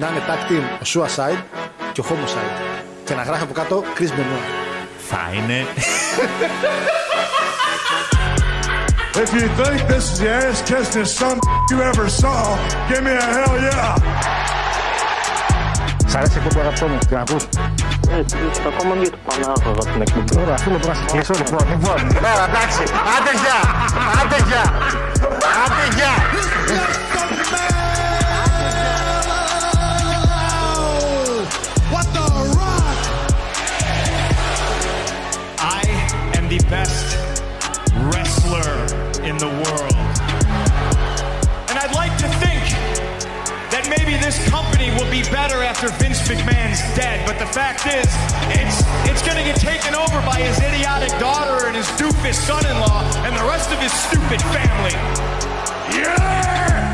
να είναι tag team ο Suicide και ο Homicide. Και να γράφει από κάτω Chris Benoit. Θα είναι. If you think this is the ass kissing some you ever saw, give me a hell yeah. Σ' αρέσει αυτό που αγαπώ μου, την ακούς; Ε, ακόμα μια του Πανάγωγα την εκπομπή. Τώρα, αυτό μπορώ να σε κλείσω λοιπόν. Λοιπόν, τώρα εντάξει, άντε γεια, άντε γεια, άντε γεια. Best wrestler in the world. And I'd like to think that maybe this company will be better after Vince McMahon's dead, but the fact is, it's it's gonna get taken over by his idiotic daughter and his doofus son-in-law and the rest of his stupid family. Yeah!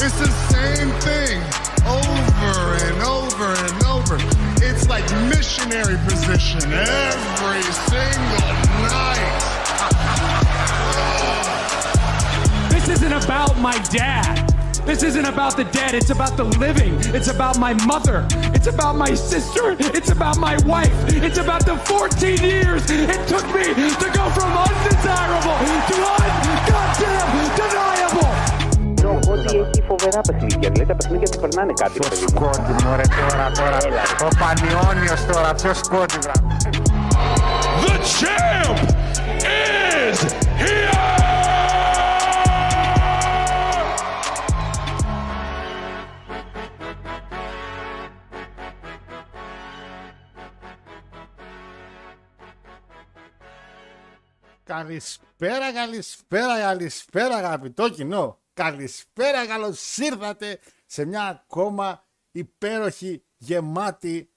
It's the same thing over and over and over. It's like missionary position every single night. This isn't about my dad. This isn't about the dead. It's about the living. It's about my mother. It's about my sister. It's about my wife. It's about the 14 years it took me to go from undesirable to ungoddamn deniable. Ότι έχει φοβερά παιχνίδια. Δηλαδή τα παιχνίδια του περνάνε κάτι. παιδί μου. Σκόντι μωρέ τώρα, τώρα. Ο Πανιόνιος τώρα, ποιος σκόντι βρά. The champ is here! Καλησπέρα, καλησπέρα, καλησπέρα αγαπητό κοινό. Καλησπέρα, καλώς ήρθατε σε μια ακόμα υπέροχη, γεμάτη,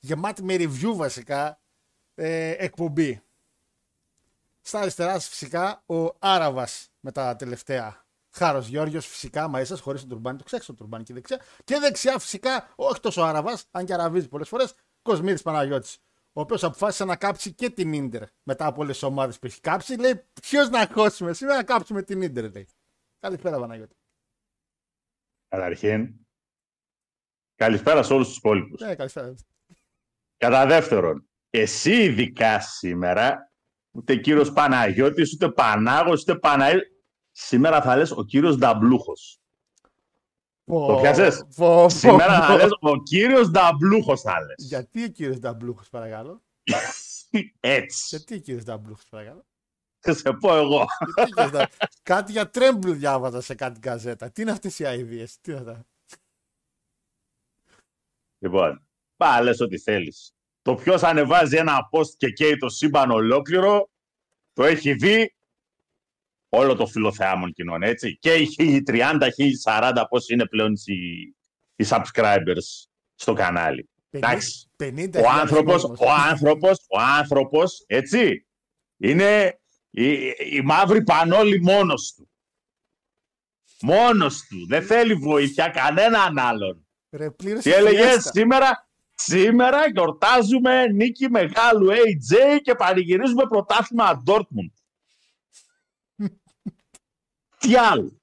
γεμάτη με review βασικά, ε, εκπομπή. Στα αριστερά σας φυσικά ο Άραβας με τα τελευταία. Χάρος Γιώργος φυσικά μαζί σας χωρίς τον τουρμπάνι, το ξέξω το τουρμπάνι και δεξιά. Και δεξιά φυσικά, όχι τόσο Άραβας, αν και αραβίζει πολλές φορές, Κοσμίδης Παναγιώτης. Ο οποίος αποφάσισε να κάψει και την ντερ μετά από όλες τις ομάδες που έχει κάψει. Λέει: Ποιος να χώσουμε σήμερα να κάψουμε την ντερ, λέει. Καλησπέρα, Παναγιώτη. Καταρχήν, καλησπέρα σε όλους τους υπόλοιπους. Ναι, καλησπέρα. Κατά δεύτερον, εσύ ειδικά σήμερα, ούτε κύριος Παναγιώτης, ούτε Πανάγος, ούτε Παναή... Σήμερα θα λες ο κύριος Νταμπλούχος. Το πιάσες; Πω, πω, Σήμερα πω. θα λες ο κύριος Νταμπλούχος θα λες. Γιατί ο κύριος Νταμπλούχος, παρακαλώ; Έτσι. Γιατί ο κύριος Νταμπλούχος, παρακαλώ; Θα σε πω εγώ. Γιατί ο κύριος Νταμπλούχος. κάτι για τρέμπλ διάβαζα σε κάτι καζέτα. Τι είναι αυτές οι αειδίε, τι είναι αυτά. Λοιπόν, πά λες ό,τι θέλεις. Το ποιος ανεβάζει ένα post και καίει το σύμπαν ολόκληρο, το έχει δει όλο το φιλοθεάμον κοινών, έτσι. Και οι 1030, 1040, πώς είναι πλέον οι, οι subscribers στο κανάλι. Εντάξει. 50 Ο άνθρωπος, ο άνθρωπος, ο άνθρωπος, έτσι, είναι η, η μαύρη πανόλη μόνος του. Μόνος του. Δεν θέλει βοήθεια κανέναν άλλον. Ρε, πλήρωσε Τι έλεγες φιέστα. σήμερα, σήμερα γιορτάζουμε νίκη μεγάλου AJ και πανηγυρίζουμε πρωτάθλημα Dortmund. Τι άλλο;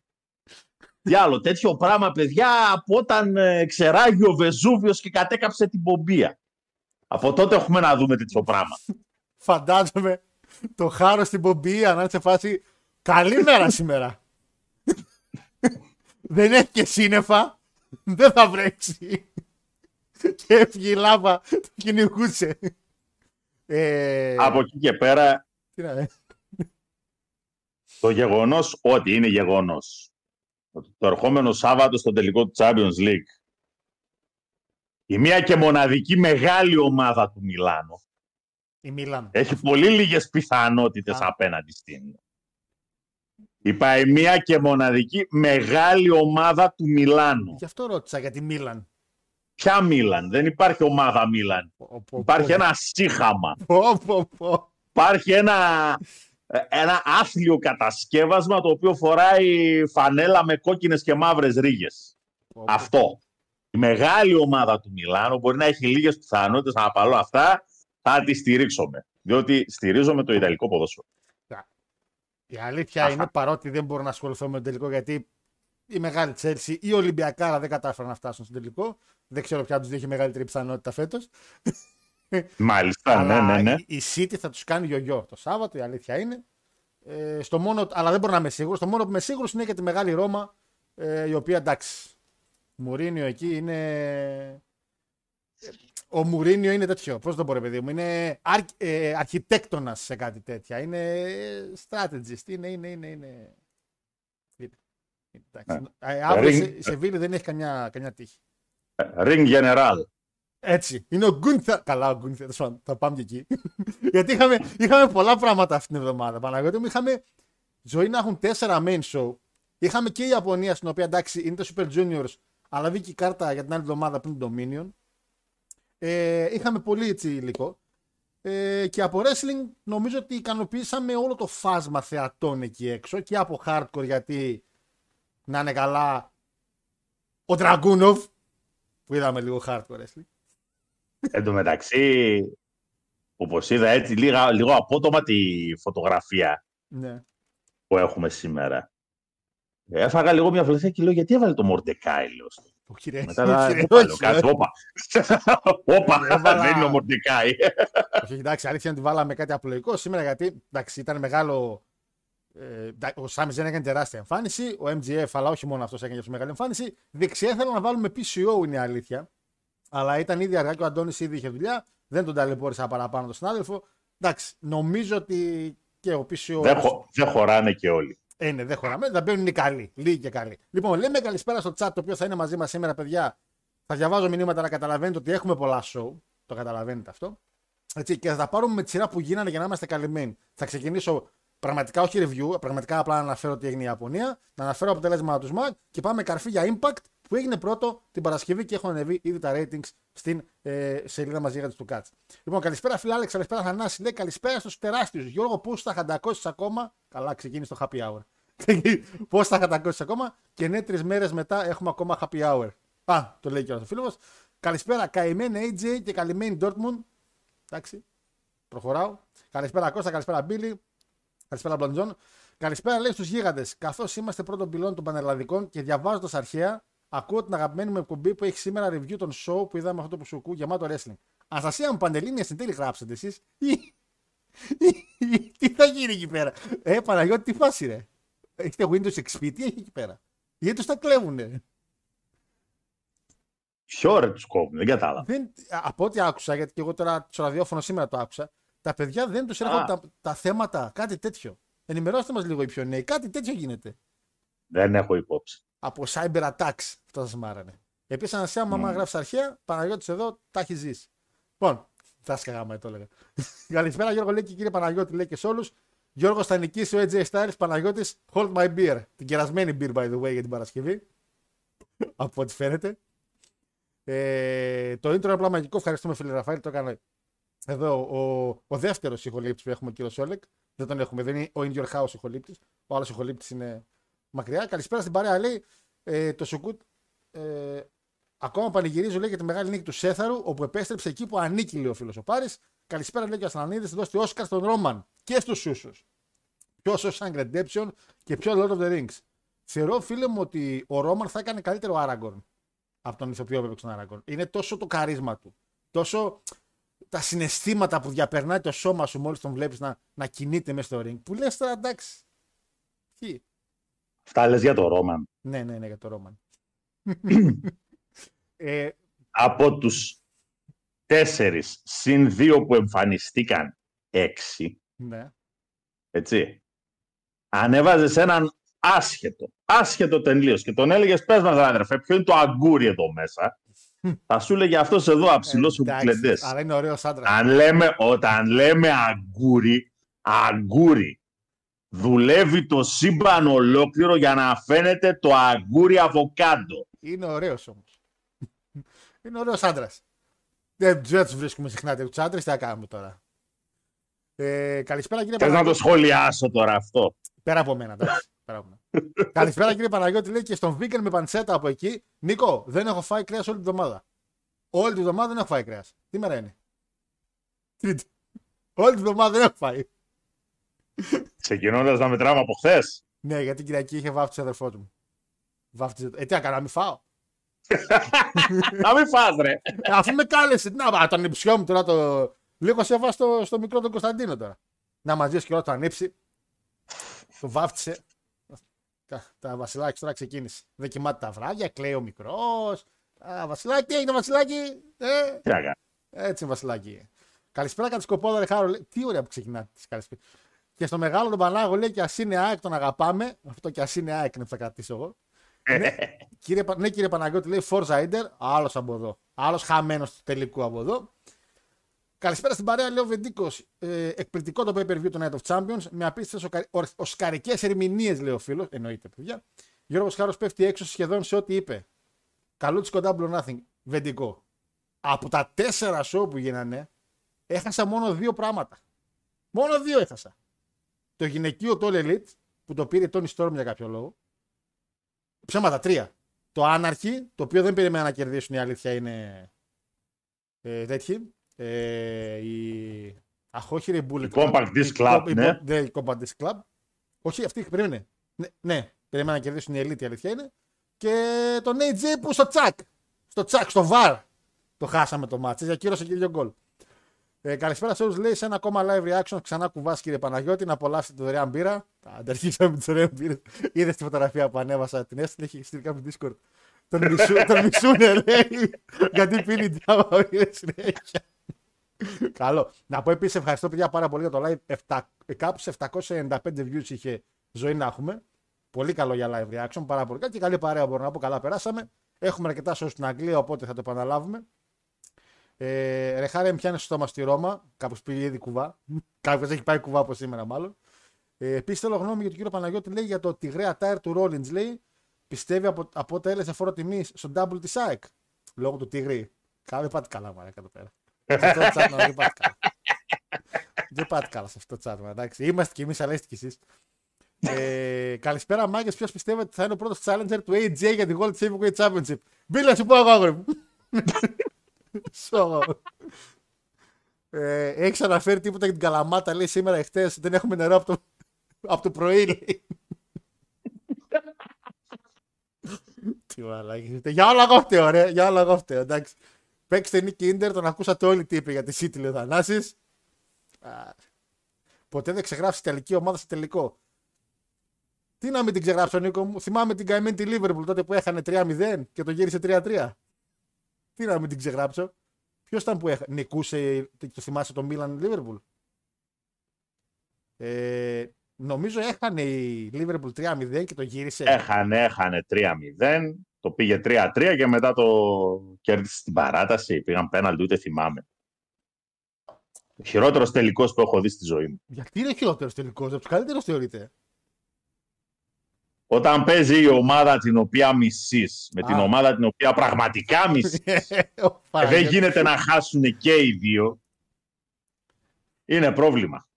Τι άλλο, τέτοιο πράγμα, παιδιά, από όταν ε, ξεράγει ο Βεζούβιος και κατέκαψε την Πομπία. Από τότε έχουμε να δούμε τέτοιο πράγμα. Φαντάζομαι το χάρο στην πομπία να είναι σε φάση. Καλή μέρα σήμερα. Δεν έχει και σύννεφα. Δεν θα βρέξει. και έφυγε η λάβα, το κυνηγούσε. Ε, Από εκεί και πέρα, τι να είναι. το γεγονός ότι είναι γεγονός. Ότι το ερχόμενο Σάββατο στο τελικό του Champions League η μία και μοναδική μεγάλη ομάδα του Μιλάνου Η Μίλαν. έχει πολύ λίγες πιθανότητες Α. απέναντι στην. Είπα η μία και μοναδική μεγάλη ομάδα του Μιλάνου. Γι' αυτό ρώτησα για τη Μίλαν. Ποια Μίλαν, δεν υπάρχει ομάδα Μίλαν. Πω, πω, Υπάρχει πω. ένα σύχαμα. Πω, πω, πω. Υπάρχει ένα, ε, ένα άθλιο κατασκεύασμα το οποίο φοράει φανέλα με κόκκινες και μαύρες ρίγες. Πω, πω. Αυτό. Η μεγάλη ομάδα του Μιλάνου μπορεί να έχει λίγες πιθανότητες, αλλά παρόλα αυτά θα τη στηρίξουμε. Διότι στηρίζομαι το Ιταλικό ποδόσφαιρο. Η αλήθεια Αχα. είναι παρότι δεν μπορώ να ασχοληθώ με το τελικό γιατί η μεγάλη Chelsea ή η Ολυμπιακάρα δεν κατάφεραν να φτάσουν στο τελικό. Δεν ξέρω ποια τους έχει μεγαλύτερη πιθανότητα φέτος. Μάλιστα, ναι, ναι, ναι. Η City θα τους κάνει γιογιό το Σάββατο, η αλήθεια είναι. Ε, στο μόνο, αλλά δεν μπορώ να είμαι σίγουρος. Το μόνο που είμαι σίγουρος είναι για τη μεγάλη Ρώμα, ε, η οποία εντάξει. Μουρίνιο εκεί είναι. Ο Μουρίνιο είναι τέτοιο. Πώς το πω, ρε παιδί μου. Είναι αρ, ε, αρχιτέκτονας σε κάτι τέτοια. Είναι strategist. Είναι, είναι, είναι. είναι. Εντάξει. Ε, αύριο Ring- σε, σε Βίλη δεν έχει καμιά, καμιά τύχη. Ring General. Έτσι. Είναι ο Γκούνθα. Καλά, ο Γκούνθα. τέλος πάντων, Θα πάμε και εκεί. Γιατί είχαμε, είχαμε πολλά πράγματα αυτήν την εβδομάδα. Παναγιώτη μου, είχαμε ζωή να έχουν τέσσερα main show. Είχαμε και η Ιαπωνία, στην οποία εντάξει είναι το Super Juniors, αλλά βγήκε η κάρτα για την άλλη εβδομάδα πριν το Dominion. Ε, είχαμε πολύ έτσι υλικό. Ε, και από wrestling νομίζω ότι ικανοποιήσαμε όλο το φάσμα θεατών εκεί έξω και από hardcore γιατί να είναι καλά ο Dragunov που είδαμε λίγο hardcore wrestling. Εν τω μεταξύ, όπως είδα έτσι λίγα, λίγο απότομα τη φωτογραφία Ναι. που έχουμε σήμερα. Έφαγα λίγο μια φωτογραφία και λέω γιατί έβαλε το Μορντεκάι, λέω. Όχι ρε. Μετά να όχι, ρε, το όχι, λέω κάτι, ρε. όπα. Όπα, Έβαλα- δεν είναι ο Μορντεκάι. Όχι, εντάξει, αλήθεια είναι ότι βάλαμε κάτι απλοϊκό σήμερα γιατί εντάξει, ήταν μεγάλο. Ε, εντά- ο Σάμις δεν έκανε τεράστια εμφάνιση. Ο MGF, αλλά όχι μόνο αυτός έκανε τόσο μεγάλη εμφάνιση. Δεξιά ήθελα να βάλουμε PCO, είναι η αλήθεια. Αλλά ήταν ήδη αργά και ο Αντώνης ήδη είχε δουλειά. Δεν τον ταλαιπώρησα παραπάνω τον συνάδελφο. Εντάξει, νομίζω ότι και ο PCO. δεν, χω- δεν χωράνε και όλοι. Ε, ναι, δεν χωράμε. Θα μπαίνουν οι καλοί. Λίγοι και καλοί. Λοιπόν, λέμε καλησπέρα στο chat το οποίο θα είναι μαζί μας σήμερα, παιδιά. Θα διαβάζω μηνύματα να καταλαβαίνετε ότι έχουμε πολλά show. Το καταλαβαίνετε αυτό. Έτσι, και θα τα πάρουμε με τη σειρά που γίνανε για να είμαστε καλυμμένοι. Θα ξεκινήσω πραγματικά όχι review, πραγματικά απλά να αναφέρω τι έγινε η Ιαπωνία, να αναφέρω αποτελέσματα του SMAC και πάμε καρφί για Impact που έγινε πρώτο την Παρασκευή και έχουν ανεβεί ήδη τα ratings στην ε, σελίδα μαζί για του Cats. Λοιπόν, καλησπέρα φίλε Άλεξ, καλησπέρα Θανάση, λέει καλησπέρα στους τεράστιους. Γιώργο, πώς θα χαντακώσεις ακόμα; Καλά, ξεκίνησε το happy hour. πώς θα χαντακώσεις ακόμα; Και ναι, τρεις μέρες μετά έχουμε ακόμα happy hour. Α, το λέει και ο φίλος μας. Καλησπέρα, καημένη AJ και καλυμμένη Dortmund. Εντάξει, προχωράω. Καλησπέρα Κώστα, καλησπέρα Μπίλι. Καλησπέρα Μπλοντζόν. Καλησπέρα λέει στους γίγαντες. Καθώς είμαστε πρώτον πυλών των πανελλαδικών και διαβάζοντας αρχαία, ακούω την αγαπημένη μου εκπομπή που έχει σήμερα review των show που είδαμε αυτό το που σου ακούω γεμάτο wrestling. Αναστασία μου Παντελήνια στην τέλη γράψετε εσείς; Τι θα γίνει εκεί πέρα; Ε, Παναγιώτη, τι φάση ρε; Έχετε Windows XP, τι έχει εκεί πέρα; Γιατί τους τα κλέβουνε; Ποιο ώρα τους κόβουν, δεν κατάλαβα. Δεν, από ό,τι άκουσα, γιατί και εγώ τώρα στο ραδιόφωνο σήμερα το άκουσα, τα παιδιά δεν τους έρχονται τα, τα θέματα, κάτι τέτοιο. Ενημερώστε μας λίγο οι πιο νέοι, κάτι τέτοιο γίνεται. Δεν έχω υπόψη. Από cyber attacks, αυτό σας μάρανε. Επίσης, αν σε μαμά γράφει αρχαία, Παναγιώτης εδώ τα έχεις ζήσει. Λοιπόν, θα σκαγάμε, το έλεγα. Καλησπέρα, Γιώργο λέει και κύριε Παναγιώτη, λέει και σε όλους. Γιώργος θα νικήσει ο AJ Styles, Παναγιώτης, hold my beer. Την κερασμένη beer, by the way, για την Παρασκευή. από ό,τι φαίνεται. Ε, το intro είναι απλά μαγικό. Ευχαριστούμε, φίλε Ραφαήλ. Το έκανε εδώ ο, ο δεύτερος ηχολήπτης που έχουμε, ο κύριο Σόλεκ. Δεν τον έχουμε, δεν είναι ο In Your House ηχολήπτης. Ο άλλος ηχολήπτης είναι μακριά. Καλησπέρα στην παρέα, λέει. Ε, το Σουκούτ ε, ακόμα πανηγυρίζω λέει για τη μεγάλη νίκη του Σέθαρου, όπου επέστρεψε εκεί που ανήκει, λέει ο φίλος ο Πάρης. Καλησπέρα, λέει και ο Αστρανίδη, δώσει Όσκαρ στον Ρόμαν και στους Σούσους. Πιο Shawshank Redemption και πιο Lord of the Rings. Θεωρώ, φίλε μου, ότι ο Ρόμαν θα έκανε καλύτερο Άραγκορν από τον ηθοποιό που έπαιξε τον Άραγκορν. Είναι τόσο το καρίσμα του, τόσο τα συναισθήματα που διαπερνάει το σώμα σου μόλις τον βλέπεις να, να κινείται μέσα στο ring. Που λες τώρα εντάξει. Τι. Αυτά λες για το Ρόμαν. Ναι, ναι, ναι, για το Ρόμαν. ε, Από τους τέσσερις συν δύο που εμφανιστήκαν έξι, ναι. έτσι, ανέβαζες έναν άσχετο, άσχετο τελείως και τον έλεγες πες μας αδερφέ, ποιο είναι το αγκούρι εδώ μέσα, θα σου έλεγε αυτός εδώ αψηλός που Εντάξει, κλεντές. Αλλά είναι ωραίος άντρας. Αν λέμε, όταν λέμε αγκούρι, αγκούρι, δουλεύει το σύμπαν ολόκληρο για να φαίνεται το αγκούρι αβοκάντο. Είναι ωραίος όμως. είναι ωραίος άντρας. Δεν δεν τους βρίσκουμε συχνά τέτοιους άντρες, τι θα κάνουμε τώρα. Ε, καλησπέρα κύριε Θες να το Παναγιώτη. σχολιάσω τώρα αυτό. Πέρα από μένα, εντάξει. Πέρα από μένα. καλησπέρα κύριε Παναγιώτη, λέει και στον Βίγκεν με παντσέτα από εκεί. Νίκο, δεν έχω φάει κρέας όλη την εβδομάδα. Όλη την εβδομάδα δεν έχω φάει κρέας. Τι μέρα είναι; Τρίτη. Όλη την εβδομάδα δεν έχω φάει. Ξεκινώντας να μετράμε από χθες. Ναι, γιατί την Κυριακή είχε βάφει του αδερφός μου. Βάφτιζε το. Ε, τι να κάνω, να μην φάω. Να μην φας ρε. Ε, αφού με κάλεσε. Να, μα, τον υψιό μου τώρα το. Λίγο σε βάζει στο, στο μικρό τον Κωνσταντίνο τώρα. Να μαζί και όλα το ανήψει. Το βάφτισε. Τα, τα βασιλάκι τώρα ξεκίνησε. Δεν κοιμάται τα βράδια, κλαίει ο μικρός. Α, βασιλάκι, τι έγινε, βασιλάκι. Ε, Τι να κάνω. έτσι, βασιλάκι. Καλησπέρα, κατασκοπόδα, ρε Χάρο. Λέει, Τι ωραία που ξεκινά τη καλησπέρα. Και στο μεγάλο τον Πανάγο λέει και ας είναι ΑΕΚ, τον αγαπάμε. Αυτό και ας είναι ΑΕΚ είναι που θα κρατήσω εγώ. ναι, κύριε, Πα- ναι, κύριε Παναγιώτη, λέει Forza Inter, άλλος από εδώ. Άλλος χαμένος του τελικού από εδώ. Καλησπέρα στην παρέα, λέει ο Βεντίκος. Ε, εκπληκτικό το pay per view του Night of Champions. Με απίστευτε οσκαρικές ερμηνείες, λέει ο φίλος. Εννοείται, παιδιά. Γιώργος Χάρος πέφτει έξω σχεδόν σε ό,τι είπε. Καλούτσικο Double or Nothing. Βεντικό. Από τα τέσσερα show που γίνανε, έχασα μόνο δύο πράγματα. Μόνο δύο έχασα. Το γυναικείο το All Elite, που το πήρε Tony Storm για κάποιο λόγο. Ψέματα, τρία. Το Anarchy, το οποίο δεν περίμενα να κερδίσουν, η αλήθεια είναι ε, τέτοιοι. Ε, η... Αχ, όχι ρε Bullet Η Compact Disc Club, η- ναι. ναι, η Compact Disc Club. Όχι, αυτή περίμενε. Ναι, ναι, περίμενα να κερδίσουν η Elite, η αλήθεια είναι. Και τον AJ που στο τσακ. Στο τσακ, στο βαρ. Το χάσαμε το μάτς. Για κύρωσε και δύο γκολ. Ε, καλησπέρα σε όλους. Λέει σε ένα ακόμα live reaction. Ξανά κουβάς κύριε Παναγιώτη να απολαύσετε τη δωρεάν μπύρα. Ανταρχίσαμε με τι δωρεάν μπύρε. Είδες τη φωτογραφία που ανέβασα την έστειλε. Έχει στείλει κάποιο Discord. Τον, μισού, τον μισούνε, λέει. Γιατί πίνει τζάμπα, είναι συνέχεια. Καλό. Να πω επίσης ευχαριστώ παιδιά πάρα πολύ για το live. 7, κάπου σε 795 views είχε ζωή να έχουμε. Πολύ καλό για live reaction. Πάρα πολύ καλό και καλή παρέα μπορώ να πω. Καλά περάσαμε. Έχουμε αρκετά shows στην Αγγλία, οπότε θα το επαναλάβουμε. Ε, ρε χάρη, πιάνεις στο στόμα στη Ρώμα. Κάπως πήγε ήδη κουβά. Κάποιος έχει πάει κουβά από σήμερα, μάλλον. Ε, Επίσης, θέλω γνώμη για τον κύριο Παναγιώτη. Λέει για το τυγρέα tire του Rollins. Λέει πιστεύει από, από τα έλεγες φόρο τιμή στο double της ΑΕΚ. Λόγω του τυγρή. Καλά, δεν πάτε καλά, μάλλον εδώ πέρα. Σε αυτό το chat, δεν πάτε καλά. Δεν πάτε καλά σε αυτό το chat, εντάξει. Είμαστε κι εμείς, αλλά είστε κι εσείς. Ε, καλησπέρα, Μάγκες. Ποιος πιστεύει ότι θα είναι ο πρώτος challenger του AJ για τη World Heavyweight Championship; Μπίλα, να σου πω εγώ, αγόρι μου. Σόγο. Ε, Έχεις αναφέρει τίποτα για την καλαμάτα, λέει σήμερα εχθές. Δεν έχουμε νερό από το, από το πρωί, λέει. Τι μαλάκι. είστε. Για όλα εγώ φταίω, ρε. Για όλα εγώ φταίω, εντάξει. Παίξτε νίκη Ίντερ, τον ακούσατε όλοι τι είπε για τη City, λέει ο Θανάσης. Α, Ποτέ δεν ξεγράψεις τελική ομάδα σε τελικό. Τι να μην την ξεγράψω, Νίκο μου. Θυμάμαι την καημένη τη Liverpool τότε που έχανε 3-0 και το γύρισε 3-3. Τι να μην την ξεγράψω. Ποιος ήταν που έχα... νικούσε, το θυμάσαι το Milan Liverpool; Ε, νομίζω έχανε η Liverpool 3-0 και το γύρισε. Έχανε, έχανε 3-0. Το πήγε 3-3 και μετά το κέρδισε στην παράταση. Πήγαν πέναλτι, ούτε θυμάμαι. Ο χειρότερος τελικός που έχω δει στη ζωή μου. Γιατί είναι χειρότερος τελικός, από τους καλύτερους θεωρείται. Όταν παίζει η ομάδα την οποία μισείς με την Α. ομάδα την οποία πραγματικά μισείς. Ο και δεν Παναγιώτης. γίνεται να χάσουν και οι δύο. Είναι πρόβλημα.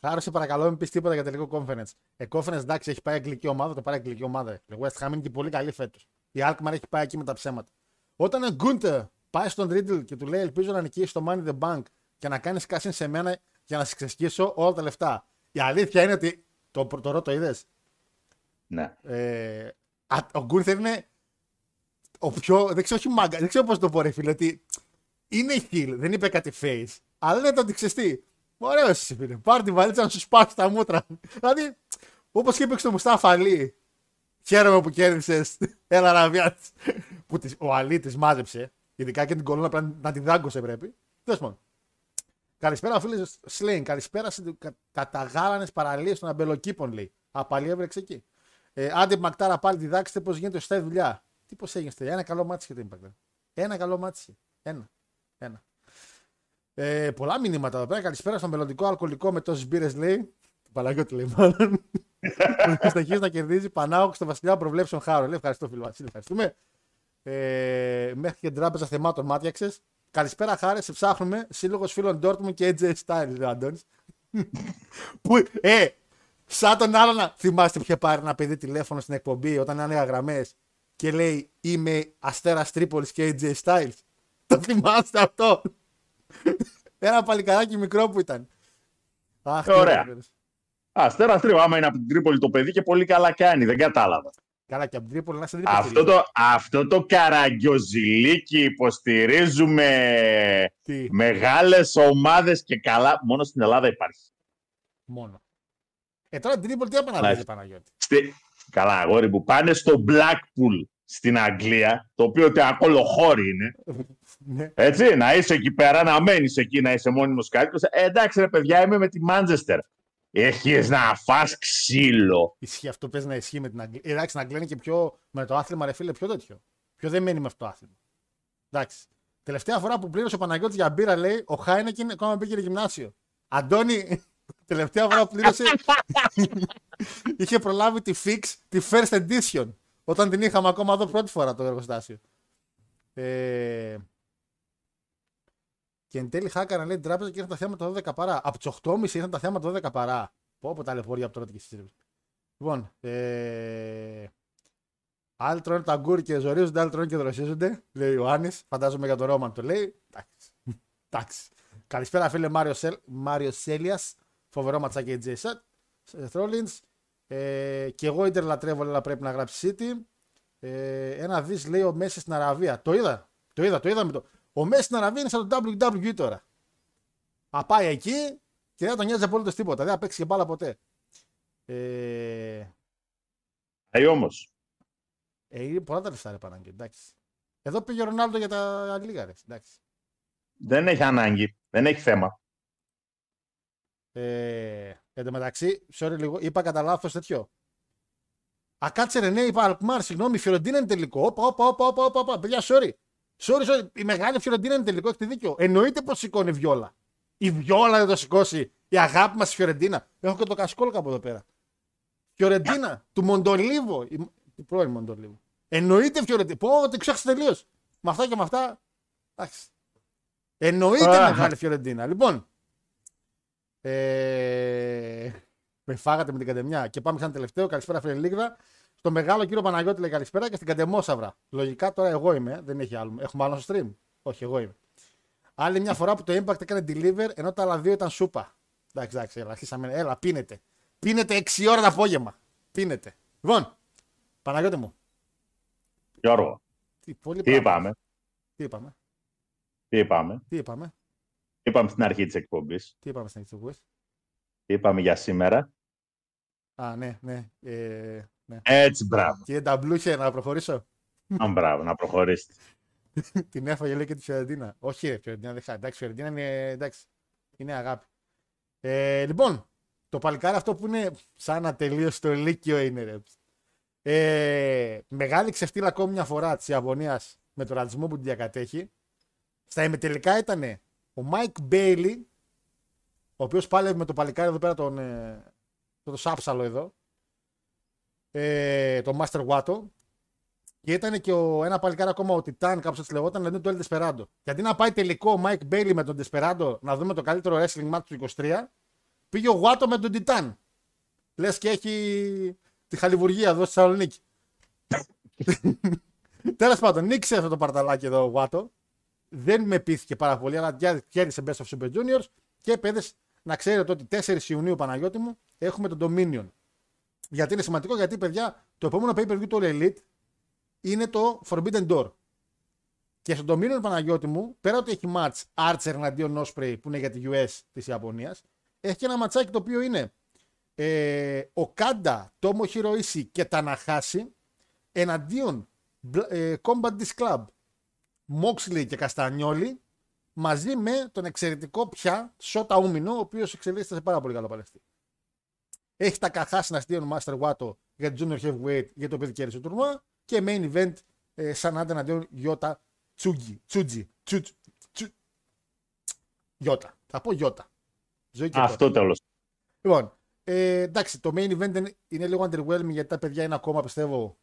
Χάρος, σε παρακαλώ, μην πεις τίποτα για τελικό conference. Ε, conference εντάξει, έχει πάει αγγλική ομάδα, το πάρει αγγλική ομάδα. Η West Ham είναι και πολύ καλή φέτος. Η Alkmaar έχει πάει εκεί με τα ψέματα. Όταν ο Γκούντερ πάει στον Riddle και του λέει Ελπίζω να νικήσει το Money the Bank και να κάνεις κάσιν σε μένα για να σε ξεσκίσω όλα τα λεφτά. Η αλήθεια είναι ότι. Το, το ρωτο είδες. Ναι. Ε, α, ο Γκούνθερ είναι ο πιο. Δεν ξέρω, όχι μάγκα, δεν ξέρω πώς το πω, ρε φίλε. Ότι είναι heel, δεν είπε κάτι face. Αλλά είναι το ότι ξεστή. Ωραίος εσύ, φίλε. Πάρ τη βαλίτσα να σου σπάσει τα μούτρα. δηλαδή, όπως και είπε στο Μουστάφα Αλή. Χαίρομαι που κέρδισες. Έλα ραβιά Που της, ο Αλή τη μάζεψε. Ειδικά και την κολόνα πρέπει να την δάγκωσε πρέπει. Τέλος πάντων. Καλησπέρα, φίλε Σλέιν. Καλησπέρα σε κα, καταγάλανες παραλίες των αμπελοκήπων, λέει. Απαλή έβρεξε εκεί. Ε, άντε Μακτάρα πάλι διδάξτε πώς γίνεται σωστά η δουλειά. Τι πώς έγινε στη δουλειά. Ένα καλό μάτι είχε το Impact. Ένα καλό μάτι είχε. Ένα. Ένα. Ε, πολλά μηνύματα εδώ πέρα. Καλησπέρα στο μελλοντικό αλκοολικό με τόσες μπύρες, λέει. Του Παλαγιώτη λέει μάλλον. Που συνεχίζει να κερδίζει. Πανάω στο βασιλιά προβλέψεων χάρο. Λέει ευχαριστώ, φίλο Βασίλη. Ευχαριστούμε. Ε, μέχρι και τράπεζα θεμάτων μάτιαξες. Καλησπέρα, χάρη. Σε ψάχνουμε. Σύλλογος φίλων Dortmund και AJ Styles, λέει ο Αντώνης. Που, ε, σαν τον άλλο να θυμάστε που είχε πάρει ένα παιδί τηλέφωνο στην εκπομπή όταν άνοιγα γραμμές και λέει Είμαι αστέρας Τρίπολης και AJ Styles. Το θυμάστε αυτό; Ένα παλικαράκι μικρό που ήταν. Αχ, τι Ωραία. ωραίος. Αστέρας τρίβα, άμα είναι από την Τρίπολη το παιδί και πολύ καλά κάνει, δεν κατάλαβα. Καλά, και από την Τρίπολη να είσαι Τρίπολη. Αυτό το, αυτό το καραγκιόζηλίκι υποστηρίζουμε Τι, μεγάλες ομάδες και καλά. Μόνο στην Ελλάδα υπάρχει. μόνο. Ε, τώρα την Τρίπολη τι έπρεπε να Μάλιστα. λέει, Παναγιώτη; Στη... Καλά, αγόρι μου, πάνε στο Blackpool στην Αγγλία, το οποίο ότι ακολοχώρι είναι. Ναι. Έτσι, να είσαι εκεί πέρα, να μένεις εκεί, να είσαι μόνιμος κάτοικος. Ε, εντάξει, ρε παιδιά, είμαι με τη Μάντζεστερ. Έχεις να φας ξύλο. Ισχύει αυτό, παίζει να ισχύει με την Αγγλία. Ε, Εντάξει, στην Αγγλία είναι και πιο. με το άθλημα, ρε φίλε, πιο τέτοιο. Πιο δεν μένει με αυτό το άθλημα. Εντάξει. Τελευταία φορά που πλήρωσε ο Παναγιώτης για μπύρα, λέει, ο Χάινεκιν ακόμα πήγε γυμνάσιο. Αντώνη, τελευταία φορά που πλήρωσε. είχε προλάβει τη Fix, τη First Edition. Όταν την είχαμε ακόμα εδώ πρώτη φορά το εργοστάσιο. Ε... Και εν τέλει χάκαρα λέει την τράπεζα και ήρθαν τα θέματα 12 παρά. Από τις 8.30 ήρθαν τα θέματα 12 παρά. Πω από τα λεωφορεία από τώρα και στις τρύπες. Λοιπόν, ε... άλλοι τρώνε τα γκούρ και ζορίζονται, άλλοι τρώνε και δροσίζονται. Λέει ο Ιωάννη. Φαντάζομαι για τον Ρόμαν το λέει. Εντάξει. Εντάξει. Καλησπέρα, φίλε Μάριο, Σελ... Μάριο Σέλιας. Φοβερό ματσάκι για Τζέισατ. Ρόλιν. Ε, και εγώ ίντερ λατρεύω, αλλά πρέπει να γράψει City. Ε, ένα δις λέει ο Μέση στην Αραβία. Το είδα. Το είδα, το είδαμε. Το... Ο Μέση στην Αραβία είναι σαν το WWE τώρα. Θα πάει εκεί και δεν θα τον νοιάζει απολύτως τίποτα. Δεν θα παίξει και μπάλα ποτέ. Ε, Ε, όμως. ε, είναι πολλά τα λεφτά, ρε Παναγιώτη. Εντάξει. Εδώ πήγε ο Ρονάλντο για τα λίγα, ρε. Εντάξει. Δεν έχει ανάγκη. Δεν έχει θέμα. Ε, εν τω μεταξύ, sorry λίγο, είπα κατά λάθος τέτοιο. Α, κάτσε ρε, ναι, είπα Αλκμάρ, συγγνώμη, η Φιωρεντίνα είναι τελικό. Όπα, όπα, όπα, όπα, όπα, όπα. Παιδιά, sorry. Sorry, sorry. Η μεγάλη Φιωρεντίνα είναι τελικό, έχετε δίκιο. Εννοείται πως σηκώνει βιόλα. Η βιόλα δεν το σηκώσει. Η αγάπη μας η Φιωρεντίνα. Έχω και το κασκόλκα από εδώ πέρα. Φιωρεντίνα, του Μοντολίβο. Η, η πρώην Μοντολίβο. Εννοείται Φιωρεντίνα. Πω, το ξέχασα τελείως. Με αυτά και με αυτά. Εντάξει. Εννοείται Α. μεγάλη Φιωρεντίνα. Λοιπόν, ε... Με φάγατε με την καντεμιά. Και πάμε σαν τελευταίο. Καλησπέρα, φίλε Λίγδα. Στο μεγάλο κύριο Παναγιώτη λέει καλησπέρα και στην καντεμόσαυρα. Λογικά τώρα εγώ είμαι, δεν έχει άλλο. Έχουμε άλλο στο stream; Όχι, εγώ είμαι. Άλλη μια φορά που το Impact έκανε deliver ενώ τα άλλα δύο ήταν σούπα. Εντάξει, εντάξει, έλα, αρχίσαμε. Έλα, πίνετε. Πίνετε 6 ώρα το απόγευμα. Πίνετε. Λοιπόν, Παναγιώτη μου. Γιώργο, Τι, πολύ τι πράγμα. είπαμε; Τι είπαμε; Τι είπαμε; Τι είπαμε; Είπαμε στην αρχή της εκπομπής. Τι είπαμε στην αρχή Τι είπαμε για σήμερα. Α, ναι, ναι. Ε, ναι. Έτσι, μπράβο. Κύριε Νταμπλούχε, να προχωρήσω; Α, μπράβο, να προχωρήσετε. την έφαγε λέει και τη Φιωρεντίνα. Όχι, ρε, Φιωρεντίνα δεν χάει. Εντάξει, Φιωρεντίνα είναι, εντάξει, είναι αγάπη. Ε, λοιπόν, το παλικάρι αυτό που είναι σαν να τελείωσε το Λύκειο είναι ρε. Ε, μεγάλη ξεφτύλα ακόμη μια φορά της Ιαπωνίας με τον ρατσισμό που την διακατέχει. Στα ημιτελικά ήταν ο Μάικ Μπέιλι, ο οποίος πάλευε με το παλικάρι εδώ πέρα τον, ε, το, το σάψαλο εδώ. Ε, τον Master Wato. Και ήταν και ο, ένα παλικάρι ακόμα, ο Τιτάν, κάπως έτσι λεγόταν, δηλαδή το El Desperado. Και αντί να πάει τελικό ο Mike Bailey με τον Desperado να δούμε το καλύτερο wrestling match του 23, πήγε ο Γουάτο με τον Τιτάν. Λες και έχει τη χαλιβουργία εδώ στη Θεσσαλονίκη. Τέλος πάντων, νίξε αυτό το παρταλάκι εδώ ο Γουάτο. Δεν με πείθηκε πάρα πολύ, αλλά κέρδισε Best of Super Juniors. Και παιδες να ξέρετε ότι 4 Ιουνίου Παναγιώτη μου έχουμε τον Dominion. Γιατί είναι σημαντικό, γιατί παιδιά, το επόμενο pay per view του All Elite είναι το Forbidden Door. Και στον Dominion Παναγιώτη μου, πέρα ότι έχει match Archer εναντίον Osprey που είναι για τη US της Ιαπωνίας, έχει και ένα ματσάκι το οποίο είναι ε, ο Κάντα, Τόμο Χιροίση και Ταναχάση εναντίον ε, Combat Disc Club, Moxley και Καστανιόλη μαζί με τον εξαιρετικό πια Σότα Ούμινο, ο οποίος εξελίσσεται σε πάρα πολύ καλό παλαιστή. Έχει τα καχάσει να στείλουν Master Wato για το Junior Heavyweight για το οποίο κέρδισε το τουρνουά και main event ε, σαν άντε εναντίον Γιώτα Τσούγι. Τσούτζι. Τσούτζ. τσου- Γιώτα. Θα πω Γιώτα. Ζωή και Αυτό τέλος. Λοιπόν, ε, εντάξει, το main event είναι, είναι λίγο underwhelming γιατί τα παιδιά είναι ακόμα πιστεύω.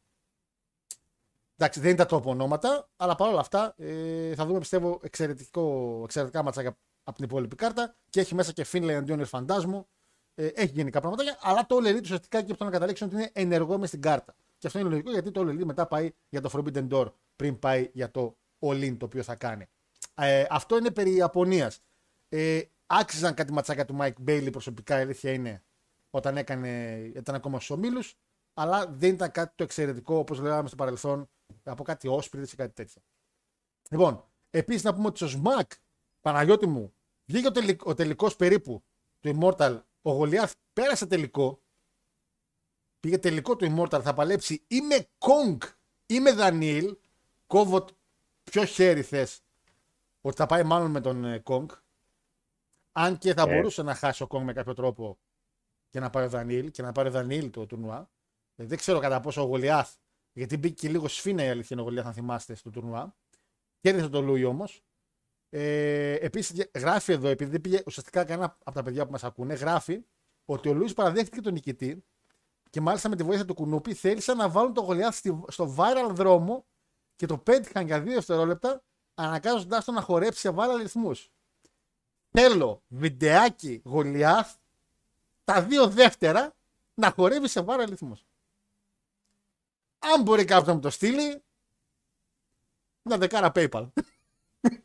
Εντάξει, δεν είναι τα top ονόματα, αλλά παρόλα αυτά ε, θα δούμε πιστεύω εξαιρετικό, εξαιρετικά ματσάκια από την υπόλοιπη κάρτα και έχει μέσα και Φίνλε εναντίον Ερφαντάσμου. Ε, έχει γενικά πραγματάκια, αλλά το All Elite ουσιαστικά και από το να καταλήξουν ότι είναι ενεργό μες στην κάρτα. Και αυτό είναι λογικό γιατί το All Elite μετά πάει για το Forbidden Door πριν πάει για το All In το οποίο θα κάνει. Ε, αυτό είναι περί Ιαπωνίας. Ε, άξιζαν κάτι ματσάκια του Mike Bailey προσωπικά, η αλήθεια είναι, όταν έκανε, ήταν ακόμα στους ομίλους. αλλά δεν ήταν κάτι το εξαιρετικό όπως λέγαμε στο παρελθόν από κάτι όσπριδες ή κάτι τέτοιο. Λοιπόν, επίσης να πούμε ότι στο SMAC, Παναγιώτη μου, βγήκε ο, τελικ, ο τελικός περίπου του Immortal. Ο Γολιάθ πέρασε τελικό. Πήγε τελικό του Immortal. Θα παλέψει ή με Kong ή με Δανίλ. Κόβω ποιο χέρι θες ότι θα πάει μάλλον με τον ε, Kong. Αν και θα Ε. μπορούσε να χάσει ο Kong με κάποιο τρόπο και να πάρει ο Δανίλ και να πάρει ο Δανίλ το τουρνουά. Ε, δεν ξέρω κατά πόσο ο Γολιάθ, γιατί μπήκε και λίγο σφίνα η αλήθεια είναι ο Γολιάθ, αν θυμάστε, στο τουρνουά. Κέρδισε τον Λούι όμως. Ε, Επίσης, γράφει εδώ, επειδή δεν πήγε ουσιαστικά κανένα από τα παιδιά που μας ακούνε, γράφει ότι ο Λούις παραδέχτηκε τον νικητή και μάλιστα με τη βοήθεια του κουνούπι θέλησαν να βάλουν τον Γολιάθ στη- στο viral δρόμο και το πέτυχαν για δύο δευτερόλεπτα, αναγκάζοντά τον να χορέψει σε viral ρυθμούς. Θέλω βιντεάκι Γολιάθ τα δύο δεύτερα να χορεύει σε viral ρυθμούς. Αν μπορεί κάποιος να μου το στείλει, να δεκάρα PayPal.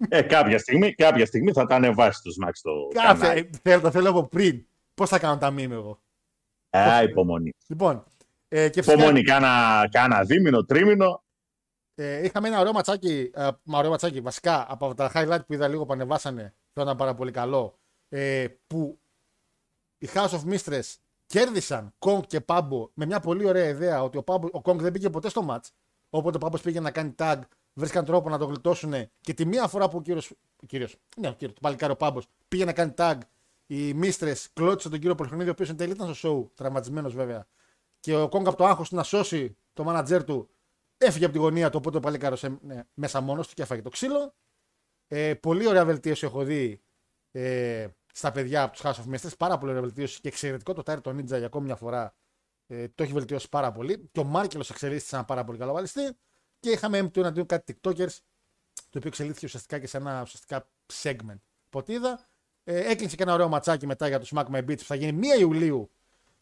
Ε, κάποια, στιγμή, κάποια στιγμή θα τα ανεβάσει το Smack στο κανάλι. Κάθε, θέλω, το θέλω από πριν. Πώς θα κάνω τα μήνυμα εγώ; Α, υπομονή. Λοιπόν, ε, και φυσικά, Υπομονή, κάνα, κάνα δίμηνο, τρίμηνο. ε, είχαμε ένα ωραίο ματσάκι, ε, μα ωραίο ματσάκι, βασικά από τα highlight που είδα λίγο που ανεβάσανε, το ήταν πάρα πολύ καλό, ε, που οι House of Mistress κέρδισαν Kong και Πάμπο με μια πολύ ωραία ιδέα ότι ο, Πάμπο, ο Kong δεν πήγε ποτέ στο match. Οπότε ο Πάμπο πήγε να κάνει tag, βρίσκαν τρόπο να το γλιτώσουν και τη μία φορά που ο κύριο. Κύριος, ναι, ο κύριο, το παλικάρι ο Πάμπο πήγε να κάνει tag, οι Mistress κλώτησε τον κύριο Πολυχρονίδη, ο οποίος εν τέλει ήταν στο show, τραυματισμένος βέβαια. Και ο Kong από το άγχος του να σώσει το manager του, έφυγε από τη γωνία του. Οπότε ο παλικάρο ναι, μέσα μόνος του και έφαγε το ξύλο. Ε, πολύ ωραία βελτίωση έχω δει ε, στα παιδιά από τους House of Mistress. Πάρα πολύ ωραία βελτίωση και εξαιρετικό το Tire το Ninja για ακόμη μια φορά. Ε, το έχει βελτιώσει πάρα πολύ. Και ο Μάρκελος εξελίσσεται σε ένα πάρα πολύ καλό βαλιστή. Και είχαμε M2 εναντίον κάτι TikTokers, το οποίο εξελίχθηκε ουσιαστικά και σε ένα ουσιαστικά segment. Οπότε είδα. Ε, έκλεισε και ένα ωραίο ματσάκι μετά για το Smack My Beats που θα γίνει 1 Ιουλίου.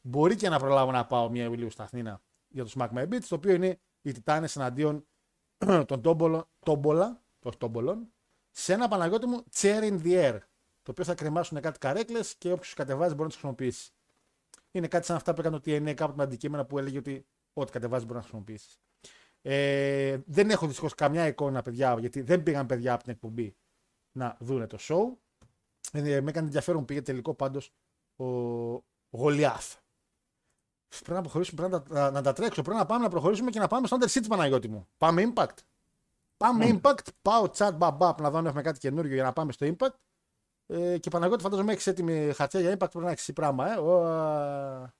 Μπορεί και να προλάβω να πάω 1 Ιουλίου στα Αθήνα για το Smack My Beats, το οποίο είναι οι Τιτάνε εναντίον των Τόμπολο- Τόμπολα, όχι Τόμπολων, σε ένα Παναγιώτη μου chair in the air. Το οποίο θα κρεμάσουν κάτι καρέκλες και όποιος κατεβάζει μπορεί να τις χρησιμοποιήσει. Είναι κάτι σαν αυτά που έκανε το TNA κάποτε με αντικείμενα που έλεγε ότι ό,τι κατεβάζει μπορεί να χρησιμοποιήσεις. Ε, δεν έχω δυστυχώς καμιά εικόνα, παιδιά, γιατί δεν πήγαν παιδιά από την εκπομπή να δούνε το show. Ε, με έκανε ενδιαφέρον που πήγε τελικό πάντως ο Γολιάθ. Πρέπει να προχωρήσουμε, πρέπει να, τα- να τα τρέξω. Πρέπει να πάμε να προχωρήσουμε και να πάμε στο Under Siege Παναγιώτη μου. Πάμε Impact. Πάμε Impact. Πάω chat μπαμπάπ να δω αν έχουμε κάτι καινούριο για να πάμε στο Impact. Ε, και Παναγιώτη, φαντάζομαι έχεις έτοιμη χαρτιά για Impact. Πρέπει να έχεις εσύ πράγμα, ε. Ο, α,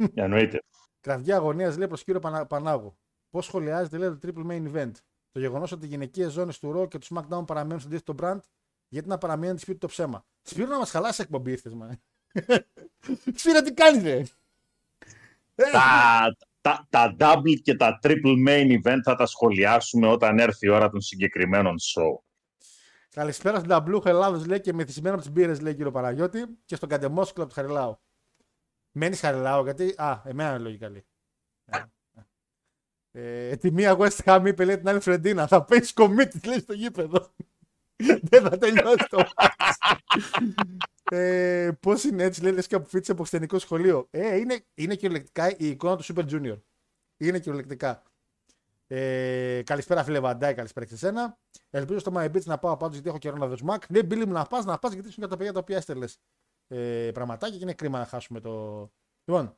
Εννοείται. Κραυγή αγωνίας λέει προς κύριο Πανα... Πανάγου. Πώς σχολιάζεται λέει το Triple Main Event; Το γεγονός ότι οι γυναικείες ζώνες του Raw και του SmackDown παραμένουν στον αντίθετο brand, γιατί να παραμείνει της το ψέμα. Σπύρο να μας χαλάσει εκπομπή ήρθες, μα. Σπύρο, τι κάνεις, ρε. Ε, τα, τα, τα double και τα triple main event θα τα σχολιάσουμε όταν έρθει η ώρα των συγκεκριμένων show. Καλησπέρα στην Ταμπλούχα Ελλάδος, λέει και μεθυσμένο από τις μπύρες, λέει κύριο Παναγιώτη, και στον Καντεμόσκυλο από το Χαριλάου. Μένεις Χαριλάου, γιατί. Α, εμένα είναι λογικά λέει. Ε, ε, τη μία West Ham είπε, λέει την άλλη Φρεντίνα. Θα παίξει κομίτη, λέει στο γήπεδο. Δεν θα τελειώσει το ε, Πώς είναι έτσι, λέει, λες και αποφύτησε από ξενικό σχολείο. Ε, είναι, είναι κυριολεκτικά η εικόνα του Super Junior. Είναι κυριολεκτικά. Ε, καλησπέρα, φίλε Βαντάη, καλησπέρα και σε σένα. Ελπίζω στο My Beach να πάω πάντω γιατί έχω καιρό να δω smack. Ναι, Μπίλι μου να πας, να πας γιατί ήσουν και τα παιδιά τα οποία έστελες ε, πραγματάκια και είναι κρίμα να χάσουμε το. Λοιπόν.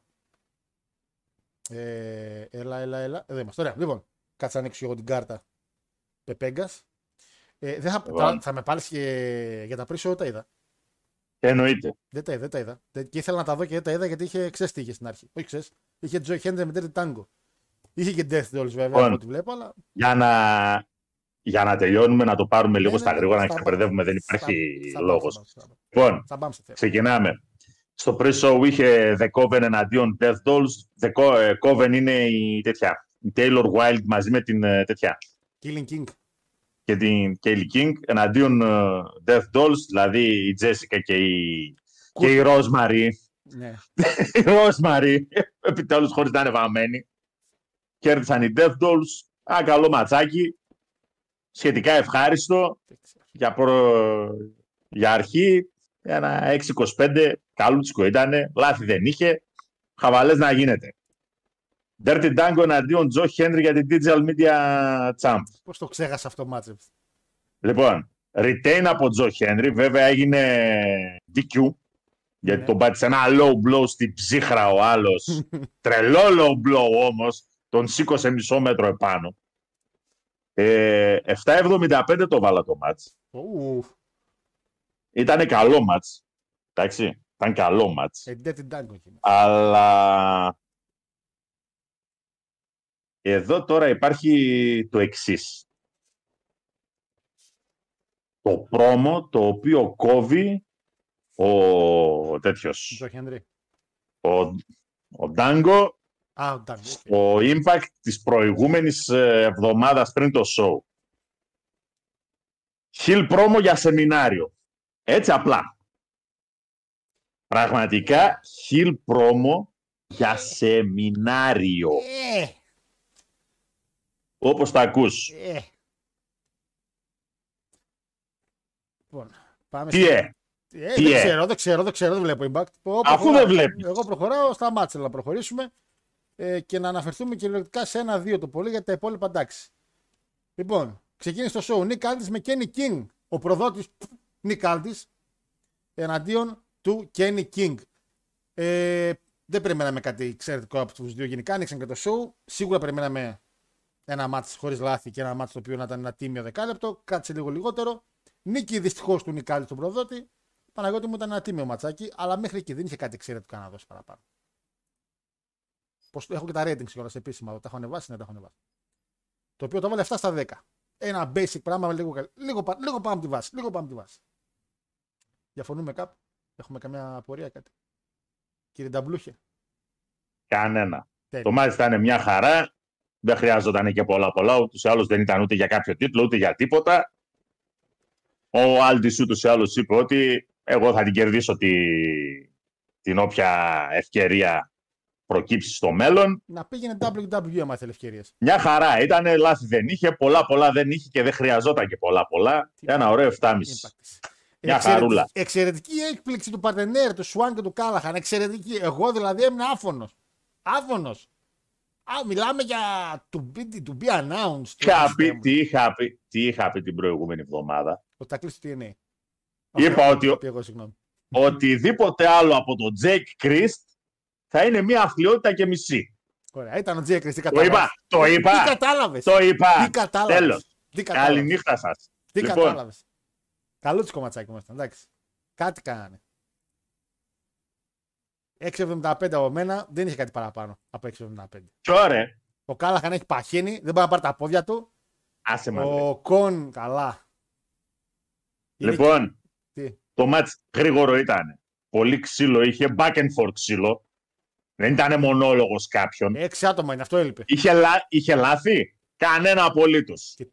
Ε, έλα, έλα, έλα. Εδώ είμαστε. Ωραία. Λοιπόν, κάτσε να ανοίξω εγώ την κάρτα. Πεπέγκας. Ε, δεν θα, Λοιπόν. θα, θα με πάρεις και για τα pre τα είδα. Εννοείται. Δεν τα είδα, δεν τα είδα. Δεν- Και ήθελα να τα δω και δεν τα είδα γιατί είχε ξέρεις τι είχε στην αρχή. Όχι ξέρεις. Είχε Joy Hendry με Dirty Tango. Είχε και Death Dolls βέβαια Λοιπόν. από ό,τι βλέπω, αλλά. Για να, για να τελειώνουμε, να το πάρουμε λίγο Ναι, στα ναι, γρήγορα, να θα- ξεπερδεύουμε, δεν θα- υπάρχει θα πάμε, λόγος. θα πάμε, θα πάμε. Λοιπόν, Θα πάμε στο θέμα. ξεκινάμε. Στο pre-show είχε The Coven εναντίον Death Dolls. The Co- ε, Coven είναι η τέτοια. Η Taylor Wilde μαζί με την ε, τέτοια. Killing King. και την Kelly King εναντίον ε, Death Dolls, δηλαδή η Jessica και η, και η Rosemary. Ναι. η Rosemary, επιτέλους χωρίς να είναι βαμμένη. Κέρδισαν οι Death Dolls. Ένα καλό ματσάκι. Σχετικά ευχάριστο για, προ... για αρχή. Ένα 6-25. Καλούτσικο ήταν. Λάθη δεν είχε. Χαβαλές να γίνεται. Dirty Dango εναντίον Τζο Χένρι για την Digital Media Champ. Πώς το ξέχασα αυτό το μάτσο. Λοιπόν, retain από Τζο Χένρι, βέβαια έγινε DQ, γιατί Ναι. τον πάτησε ένα low blow στην ψύχρα ο άλλος. Τρελό low blow όμως, τον σήκωσε μισό μέτρο επάνω. Ε, 7.75 το βάλα το μάτς. Ου, Ήταν καλό μάτς. Εντάξει, ήταν καλό μάτς. ε, Dirty Dango εκεί. Αλλά εδώ τώρα υπάρχει το εξής. Το πρόμο το οποίο κόβει ο τέτοιος, Τζο Χένρι. ο, ο Ντάγκο, Α, ο Dango. οκ. στο Impact της προηγούμενης ε, εβδομάδας πριν το show. Heel promo για σεμινάριο. Έτσι απλά. Πραγματικά heel promo για σεμινάριο. Ε, Όπως τα ακούς. ε. Λοιπόν, πάμε Τι στο- ε, Ε, Τι δεν ε; ξέρω, δεν ξέρω, δεν ξέρω, δεν βλέπω impact. Εγώ Αφού προχωράω. δεν βλέπεις. Εγώ προχωράω στα μάτια να προχωρήσουμε ε, και να αναφερθούμε κυριολεκτικά σε ένα-δύο το πολύ για τα υπόλοιπα εντάξει. Λοιπόν, ξεκίνησε το show. Nick Aldis με Kenny King. Ο προδότης Nick Aldis εναντίον του Kenny King. Ε, δεν περιμέναμε κάτι εξαιρετικό από τους δύο γενικά. Άνοιξαν και το show. Σίγουρα περιμέναμε ένα μάτς χωρίς λάθη και ένα μάτς το οποίο να ήταν ένα τίμιο δεκάλεπτο. Κάτσε λίγο λιγότερο. Νίκη δυστυχώς του Νικάλη στον προδότη. Παναγιώτη μου ήταν ένα τίμιο ματσάκι, αλλά μέχρι εκεί δεν είχε κάτι εξαιρετικό να δώσει παραπάνω. Πώς, έχω και τα ratings κιόλας επίσημα εδώ. Τα έχω ανεβάσει, ναι, τα έχω ανεβάσει. Το οποίο το βάλε 7 στα 10. Ένα basic πράγμα, λίγο, καλ- λίγο, πα- λίγο πάμε από τη βάση. Λίγο πάμε από τη βάση. Διαφωνούμε κάπου; Έχουμε καμιά απορία κάτι; Κύριε Νταμπλούχε. κανένα. Τέλεια. Το μάτς ήταν μια χαρά. Δεν χρειάζονταν και πολλά πολλά. Ούτως ή άλλως δεν ήταν ούτε για κάποιο τίτλο, ούτε για τίποτα. Ο Άλντις ούτως ή άλλως είπε ότι εγώ θα την κερδίσω τη, την όποια ευκαιρία προκύψει στο μέλλον. Να πήγαινε WWE άμα ήθελε ευκαιρίες. Μια χαρά. Ήταν λάθη δεν είχε, πολλά πολλά δεν είχε και δεν χρειαζόταν και πολλά πολλά. Ένα ωραίο 7,5. Μια χαρούλα. Εξαιρετική έκπληξη του Παρτενέρ, του Σουάν και του Κάλαχαν. Εξαιρετική. Εγώ δηλαδή έμεινα άφωνος. Άφωνος. Α, μιλάμε για to be, to be announced. Είχα πει, τι, είχα πει, τι είχα πει την προηγούμενη εβδομάδα. Ο Τακλής του TNA. Είπα Αυτό ότι- είχα πει Εγώ, συγγνώμη. Οτιδήποτε άλλο από τον Τζέικ Κρίστ θα είναι μια αθλιότητα και μισή. Ωραία, ήταν ο Τζέκρι. Τι Το κατάλαβες. είπα, το Τι είπα, κατάλαβες. το είπα. Τι κατάλαβες. Τέλος. Τι κατάλαβες. Καληνύχτα σας. Τι Λοιπόν. κατάλαβες. Καλούτσικο ματσάκι μου ήταν. Εντάξει. Κάτι κάνανε. 6,75 από μένα δεν είχε κάτι παραπάνω από 6,75. Και ωραία. Ο Κάλαχαν έχει παχύνει, δεν μπορεί να πάρει τα πόδια του. Άσε μας. ρε. Ο Κον, καλά. Είναι Λοιπόν, Τι; το μάτς γρήγορο ήταν. Πολύ ξύλο είχε, back and forth ξύλο. Δεν ήταν μονόλογος κάποιον. Έξι άτομα είναι, αυτό έλειπε. Είχε, λά- είχε λάθη; Κανένα απολύτως. Και-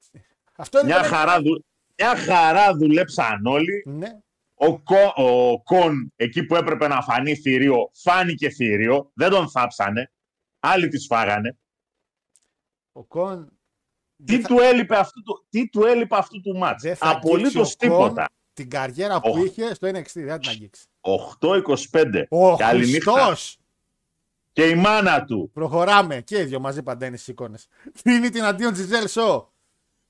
Αυτό έλειπε. Μια ναι. χαρά, δου... Μια χαρά δουλέψαν όλοι. Ναι. Ο, Κο... ο Κον, εκεί που έπρεπε να φανεί θηρίο, φάνηκε θηρίο. Δεν τον θάψανε. Άλλοι τις φάγανε. Ο Κον. Τι, δεν θα- του έλειπε αυτού του, τι του έλειπε αυτού του μάτς; δεν θα αγγίξει Απολύτως ο Κον τίποτα. Την καριέρα που Οχ. είχε στο NXT, δεν θα την αγγίξει. 8-25. Ο Καληνύχτα. Χριστός. Και η μάνα του. Προχωράμε και οι δύο μαζί παντένει στις εικόνες. Τρίτη εναντίον Τζιζέλ Σο.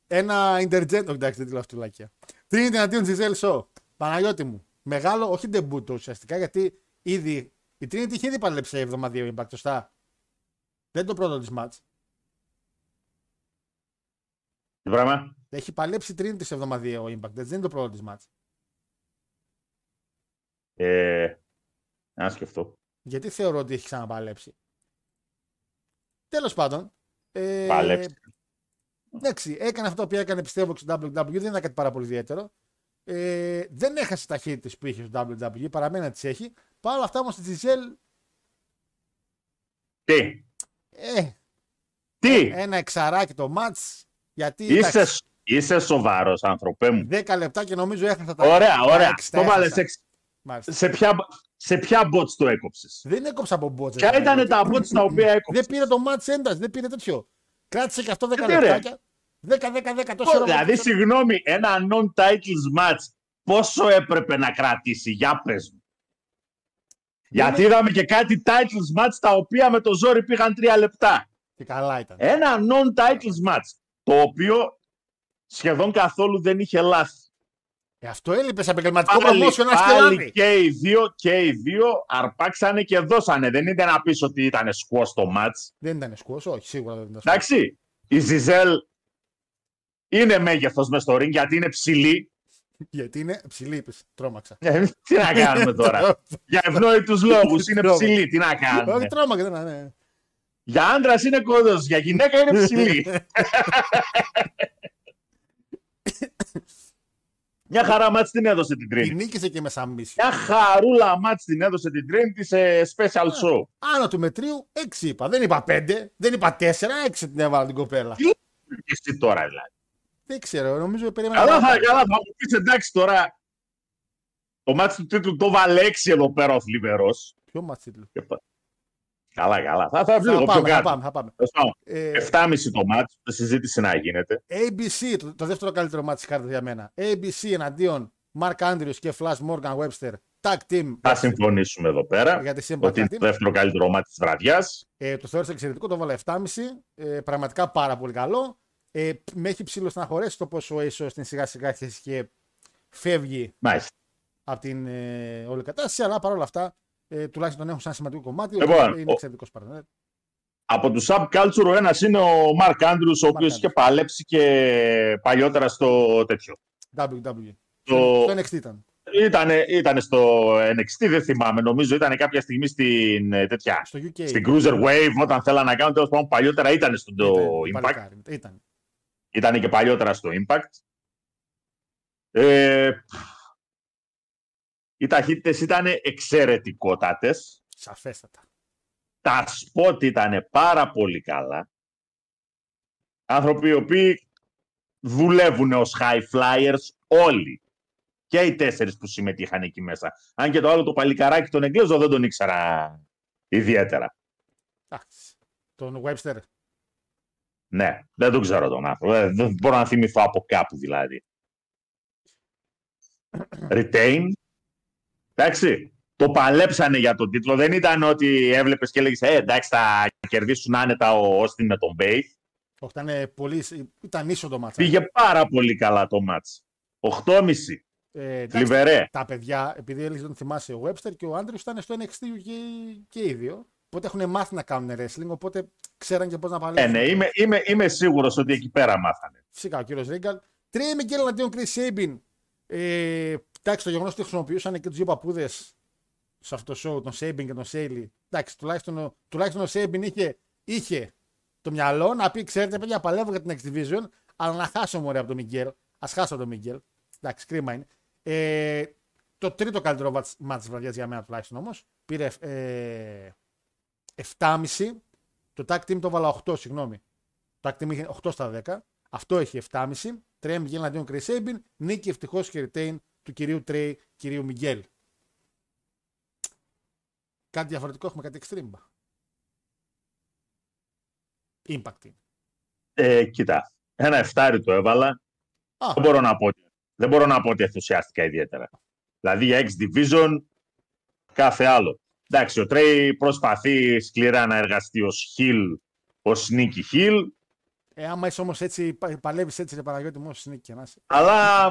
Ένα intergender. Όχι, εντάξει, δεν τη λέω αυτή λακία. Τρίτη εναντίον Τζιζέλ Σο. Παναγιώτη μου. Μεγάλο, όχι ντεμπούτο ουσιαστικά γιατί ήδη. Η Trinity είχε ήδη παλέψει σε εβδομαδίο impact, σωστά; Δεν είναι το πρώτο της μάτ. Τι πράγμα; Έχει παλέψει η Trinity σε εβδομαδίο impact. Δεν είναι το πρώτο της μάτ. Ε, να σκεφτώ. Γιατί θεωρώ ότι έχει ξαναπαλέψει. Τέλος πάντων. Ε, Παλέψει. Εντάξει, έκανε αυτό που έκανε πιστεύω στο WWE, δεν ήταν κάτι πάρα πολύ ιδιαίτερο. Ε, δεν έχασε ταχύτητε που είχε στο WWE, παραμένει να τις έχει. Παρ' όλα αυτά όμως τη Τζιζέλ, Τι; ε, Τι; ένα εξαράκι το match. Γιατί Είσαι, εντάξει, είσαι σοβαρός, άνθρωπέ μου. 10 λεπτά και νομίζω έχασα τα Ωραία, τα ωραία. έξι, τα Το βάλες έχασα. έξι. Μάλιστα. Σε ποια, σε ποια bots το έκοψες; Δεν έκοψα από μπότζε. Ποια ήταν τα bots τα οποία Δεν έκοψες; πήρε το match ένταση, δεν πήρε τέτοιο. Κράτησε και αυτό 10 Γιατί, ρε; λεπτάκια. 10-10-10 τόσο ώρα. Δηλαδή, συγγνώμη, ένα non-titles match πόσο έπρεπε να κρατήσει, για πες μου. Γιατί είδαμε και κάτι titles match τα οποία με το ζόρι πήγαν τρία λεπτά. Και καλά ήταν. Ένα non-titles match, το οποίο σχεδόν καθόλου δεν είχε λάθη. Ε, αυτό έλειπες σε επαγγελματικό Πάλι, promotion να πάλι σκελάδι. και οι δύο και οι δύο αρπάξανε και δώσανε. Δεν ήταν να πεις ότι ήταν σκουό στο match. Δεν ήταν σκουός, όχι, σίγουρα δεν ήταν σκουός. Εντάξει, η Ζιζέλ είναι μέγεθος μες στο ring γιατί είναι ψηλή. Γιατί είναι ψηλή, είπες. Τρόμαξα. Ε, τι να κάνουμε τώρα; Για ευνόητους λόγους είναι Τρόμαξα. ψηλή. Τι να κάνουμε; Όχι, τρόμαξα. δεν είναι. Για άντρας είναι κόδος, για γυναίκα είναι ψηλή. Μια χαρά μάτς την έδωσε την Την τρίτη. νίκησε και με σαμίσιο. Μια χαρούλα μάτς την έδωσε την τρίτη σε special show. Άνω του μετρίου, έξι είπα. Δεν είπα πέντε, δεν είπα τέσσερα, έξι την έβαλα την κοπέλα. Τι Και εσύ τώρα δηλαδή; Δεν ξέρω, νομίζω περίμενα. Καλά θα, παραπάνω. καλά, θα μου πεις εντάξει τώρα. Το μάτς του τίτλου το βάλε έξι εδώ πέρα ο Θλιβερός. Ποιο μάτς τίτλου; Και πα- Καλά, καλά. Θα, θα Θα βγει λίγο πιο πάμε, θα κάτω. πάμε, θα πάμε. Τέλος πάντων, Ε, 7,5 το μάτς, συζήτηση να γίνεται. ABC, το, το δεύτερο καλύτερο μάτι της κάρτας για μένα. ABC εναντίον Mark Andrews και Flash Morgan Webster. Tag team. Θα συμφωνήσουμε εδώ πέρα. Για τη Simba Ότι Tag είναι Team. το δεύτερο καλύτερο μάτι της βραδιάς. Ε, το θεώρησα εξαιρετικό, το βάλα 7,5. Ε, πραγματικά πάρα πολύ καλό. Ε, με έχει ψηλό στεναχωρέσει το πόσο ο Ace στην σιγά σιγά αρχίσει και φεύγει Μάλιστα. από την ε, όλη κατάσταση, αλλά παρόλα αυτά ε, τουλάχιστον τον έχουν σαν σημαντικό κομμάτι. Λοιπόν, οπότε είναι ο- εξαιρετικός partner. Από τους subculture ο ένας είναι ο Mark Andrews, ο οποίος Andrews. είχε παλέψει και παλιότερα στο τέτοιο. WWE. Το... Στο NXT ήταν. Ήτανε, ήτανε στο NXT, δεν θυμάμαι. Νομίζω ήταν κάποια στιγμή στην, ε, τέτοια, Στο UK. στην Cruiserwave όταν θέλανε να κάνουν. Τέλος πάντων, παλιότερα ήταν στο Ήταν, Impact. παλικάρι, Ήταν. Ήταν και παλιότερα στο Impact. Ε, οι ταχύτητες ήταν εξαιρετικότατες. Σαφέστατα. Τα σπότ ήταν πάρα πολύ καλά. Άνθρωποι οι οποίοι δουλεύουν ως high flyers όλοι. Και οι τέσσερις που συμμετείχαν εκεί μέσα. Αν και το άλλο το παλικαράκι τον Εγγλέζο δεν τον ήξερα ιδιαίτερα. Εντάξει. Τον Webster. Ναι, δεν τον ξέρω τον άνθρωπο. Ε, Δεν μπορώ να θυμηθώ από κάπου δηλαδή. Retain. Εντάξει. Το παλέψανε για τον τίτλο. Δεν ήταν ότι έβλεπες και έλεγες Ε, εντάξει, θα κερδίσουν άνετα ο Όστιν με τον Μπέι. Όχι, ήταν πολύ. Ήταν ίσο το ματς. Πήγε πάρα πολύ καλά το μάτς. 8,5. Ε, εντάξει, Θλιβερέ. τα παιδιά, επειδή έλεγες τον θυμάσαι ο Webster και ο Άντρε ήταν στο NXT και, και οι δύο. Οπότε έχουν μάθει να κάνουν wrestling, οπότε ξέραν και πώς να Ε, παλέψουν. ναι, είμαι, είμαι, είμαι σίγουρος ότι εκεί πέρα μάθανε. Φυσικά ο κύριος Ρίγκαλ. Τρία Μικέλ αντίον Chris Sabin. Ε, εντάξει, το γεγονός ότι χρησιμοποιούσαν και τους δύο παππούδε σε αυτό το show, τον Sabin και τον Σέιλι. Εντάξει, τουλάχιστον, ο- τουλάχιστον ο Sabin είχε, είχε το μυαλό να πει: Ξέρετε, παιδιά, παλεύω για την Next Division, αλλά να χάσω μωρέ από τον Μιγγέλ. Α χάσω τον Μιγγέλ. Εντάξει, κρίμα είναι. Ε, το τρίτο καλύτερο μάτς της βραδιάς για μένα τουλάχιστον όμως. Πήρε ε, 7,5. Το tag team το βάλα 8, συγγνώμη. Το tag team είχε 8 στα 10. Αυτό έχει 7,5. Τρέμ Μιγγέλ αντίον Chris Sabin. Νίκη ευτυχώς και retain του κυρίου Τρέι, κυρίου Μιγγέλ. Κάτι διαφορετικό έχουμε, κάτι extreme. Impact είναι. Ε, κοίτα, ένα εφτάρι το έβαλα. Α, Δεν μπορώ να πω, ότι- δεν μπορώ να πω ότι ενθουσιάστηκα ιδιαίτερα. Δηλαδή για X Division, κάθε άλλο. Εντάξει, ο Τρέι προσπαθεί σκληρά να εργαστεί ως heel, ως sneaky heel, ε, άμα είσαι όμως έτσι, παλεύεις έτσι, ρε Παναγιώτη, μόνο συνήκη και να είσαι. αλλά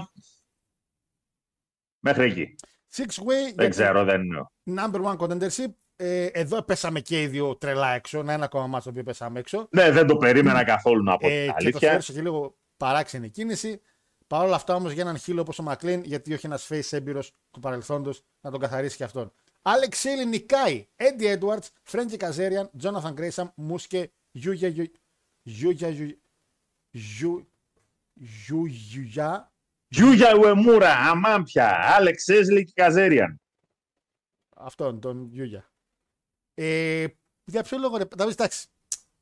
μέχρι εκεί. Six way, Δεν ξέρω, δεν είναι. number one contendership. Ε, εδώ πέσαμε και οι δύο τρελά έξω. Ένα ακόμα μάτσο το οποίο πέσαμε έξω. Ναι, δεν το περίμενα καθόλου να πω Ε, την και το αλήθεια. θεώρησα και λίγο παράξενη κίνηση. Παρ' όλα αυτά όμως για έναν χείλο όπως ο Μακλίν, γιατί όχι ένας face έμπειρος του παρελθόντος να τον καθαρίσει και αυτόν. Άλεξ Σέιλι νικάει. Έντι Έντουαρτ, Φρέντζι Καζέριαν, Τζόναθαν Γκρέισαμ, Μούσκε, Γιούγια Γιούγια Γιούγια Γιούγια Ουεμούρα, Αμάμπια, Άλεξ Έσλι και Καζέριαν. Αυτόν τον Γιούγια. Ε, για ποιο λόγο, ρε, Δαβίδ, εντάξει.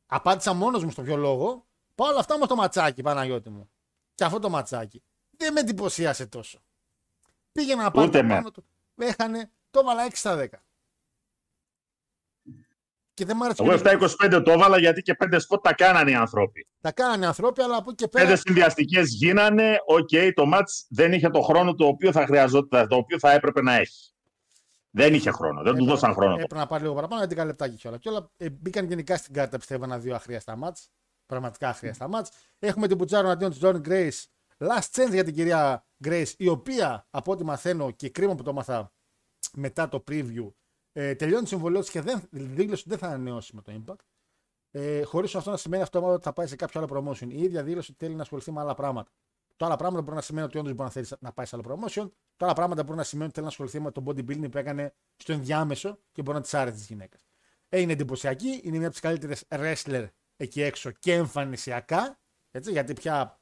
Απάντησα μόνος μου στο ποιο λόγο. Παρ' όλα αυτά όμως το ματσάκι, Παναγιώτη μου. Και αυτό το ματσάκι. Δεν με εντυπωσίασε τόσο. Πήγαινε να πάρει Ούτε το με. πάνω του. Έχανε, το έβαλα 6 στα 10. Και δεν μ' άρεσε. Εγώ και το- 7-25 το έβαλα γιατί και πέντε σποτ τα κάνανε οι άνθρωποι. Τα κάνανε οι ανθρώποι, αλλά από εκεί και πέρα. Πέντε συνδυαστικές γίνανε. Οκ, το μάτς δεν είχε το χρόνο το οποίο θα χρειαζόταν, το οποίο θα έπρεπε να έχει. Δεν είχε χρόνο. Δεν του Έπρεπε- δώσαν χρόνο. Έπρεπε να πάρει λίγο παραπάνω, 11 λεπτάκι κιόλας. Και όλα ε, μπήκαν γενικά στην κάρτα, πιστεύω, ένα-δύο αχρείαστα ματς. Πραγματικά αχρείαστα ματς. Έχουμε την Πουτσάρο αντίον της Τζον Grace. Last chance για την κυρία Grace, η οποία από ό,τι μαθαίνω και κρίμα που το μάθα μετά το preview, ε, τελειώνει το συμβόλαιό της και δεν, δήλωσε ότι δεν θα ανανεώσει με το Impact. Ε, Χωρίς αυτό να σημαίνει αυτό ότι θα πάει σε κάποιο άλλο promotion. Η ίδια δήλωσε ότι θέλει να ασχοληθεί με άλλα πράγματα. Το άλλα πράγματα μπορεί να σημαίνει ότι όντως μπορεί να θέλεις να πάει σε άλλο promotion. Το άλλα πράγματα μπορεί να σημαίνει ότι θέλει να ασχοληθεί με το bodybuilding που έκανε στο ενδιάμεσο και μπορεί να τη άρεσε τη γυναίκα. Ε, είναι εντυπωσιακή, είναι μια από τις καλύτερες wrestler εκεί έξω και εμφανισιακά. Έτσι, γιατί πια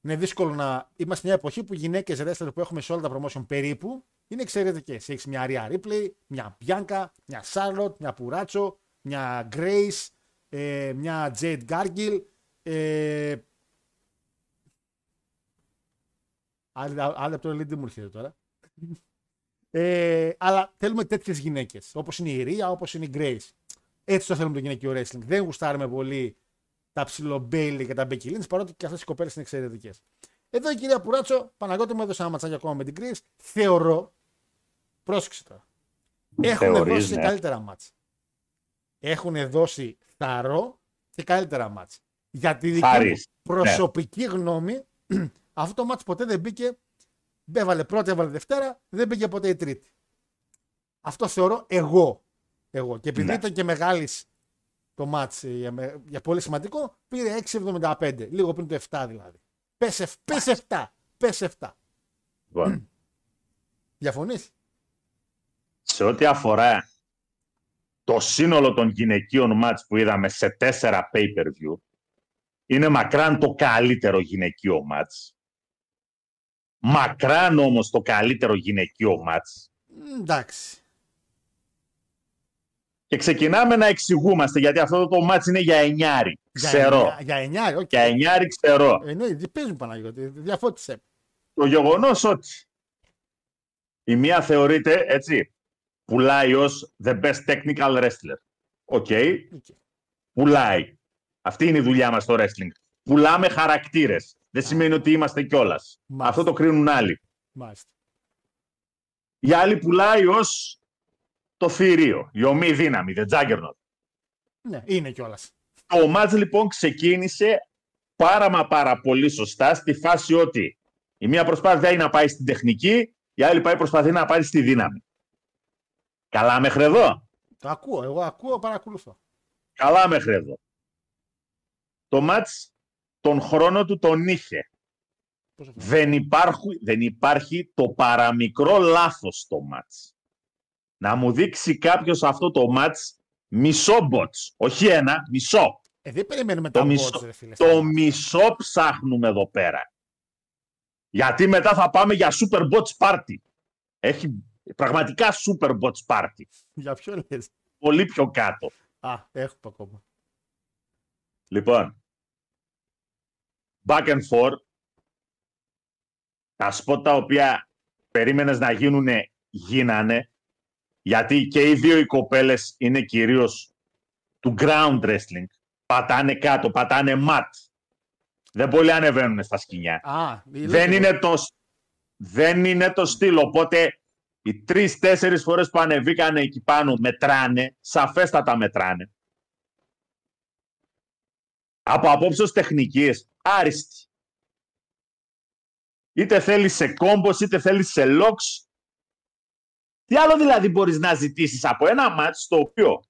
είναι δύσκολο να. Είμαστε μια εποχή που οι γυναίκες wrestler που έχουμε σε όλα τα promotion περίπου είναι εξαιρετικέ. Έχεις μια Rhea Ripley, μια Bianca, μια Charlotte, μια Puracho, μια Grace, ε, μια Jade Gargill. Ε, άλλη, άλλη από το Elite μου έρχεται τώρα. Ε, αλλά θέλουμε τέτοιες γυναίκες. Όπως είναι η Ρία, όπως είναι η Grace. Έτσι το θέλουμε το γυναικείο wrestling. Δεν γουστάρουμε πολύ τα ψιλομπέιλι και τα Becky Lynch, παρότι και αυτές οι κοπέλες είναι εξαιρετικές. Εδώ η κυρία Πουράτσο, Παναγιώτη μου έδωσε ένα ματσάκι ακόμα με την Grace. Θεωρώ. Πρόσεξε τώρα. Έχουν Θεωρείς, δώσει ναι. καλύτερα μάτς. Έχουν δώσει θαρό και καλύτερα μάτς. Για τη δική μου Χάρης, ναι. προσωπική γνώμη, αυτό το μάτς ποτέ δεν μπήκε. Έβαλε πρώτη, έβαλε Δευτέρα, δεν μπήκε ποτέ η Τρίτη. Αυτό θεωρώ εγώ. εγώ. Και επειδή Ναι. ήταν και μεγάλης το μάτς ε, για, με- για πολύ σημαντικό, πήρε 6,75. Λίγο πριν το 7 δηλαδή. Πες, εφ- πες 7. Πες 7. Λοιπόν, Διαφωνείς; Σε ό,τι αφορά το σύνολο των γυναικείων μάτς που είδαμε σε τέσσερα pay-per-view, είναι μακράν το καλύτερο γυναικείο μάτς. Μακράν όμως το καλύτερο γυναικείο μάτς. Μ, Εντάξει. Και ξεκινάμε να εξηγούμαστε, γιατί αυτό το μάτς είναι για εννιάρι. Ξέρω. Για, για 9, οκ. Για εννιάρι ξέρω. Εννοείται, πες μου Παναγιώτη, διαφώτισε. Το γεγονός ότι η μία θεωρείται, έτσι, πουλάει ως the best technical wrestler. OK. OK. Πουλάει. Αυτή είναι η δουλειά μας στο wrestling. Πουλάμε χαρακτήρες. Δεν σημαίνει ότι είμαστε κιόλας. Μάλιστα. Αυτό το κρίνουν άλλοι. Μάλιστα. Η άλλη πουλάει ως το θηρίο. Η ωμή δύναμη, the juggernaut. Ναι, είναι κιόλας. Το ματς λοιπόν ξεκίνησε πάρα μα πάρα πολύ σωστά στη φάση ότι η μία προσπάθεια είναι να πάει στην τεχνική, η άλλη πάει προσπαθεί να πάει στη δύναμη. Καλά μέχρι εδώ; Το ακούω, εγώ ακούω, παρακολουθώ. Καλά μέχρι εδώ. Το μάτς τον χρόνο του τον είχε. Πόσο Δεν, υπάρχει, δεν υπάρχει το παραμικρό λάθος στο μάτς. Να μου δείξει κάποιος αυτό το μάτς μισό μποτς. Όχι ένα, μισό. Ε, δεν περιμένουμε Το τα μισό, bots, ρε φίλε. το μισό ψάχνουμε εδώ πέρα. Γιατί μετά θα πάμε για super bots party. Έχει πραγματικά super bots party. Για ποιο λες; Πολύ πιο κάτω. Α, έχουμε ακόμα. Λοιπόν, back and forth, τα σποτ τα οποία περίμενες να γίνουν γίνανε, γιατί και οι δύο οι κοπέλες είναι κυρίως του ground wrestling. Πατάνε κάτω, πατάνε mat. Δεν πολύ ανεβαίνουν στα σκηνιά. Α, Δεν είναι, το, δεν είναι το στυλ, οπότε οι τρεις-τέσσερις φορές που ανεβήκανε εκεί πάνω μετράνε, σαφέστατα μετράνε. Από απόψεως τεχνικής, άριστη. Είτε θέλεις σε κόμπος, είτε θέλεις σε locks. Τι άλλο δηλαδή μπορείς να ζητήσεις από ένα μάτς στο οποίο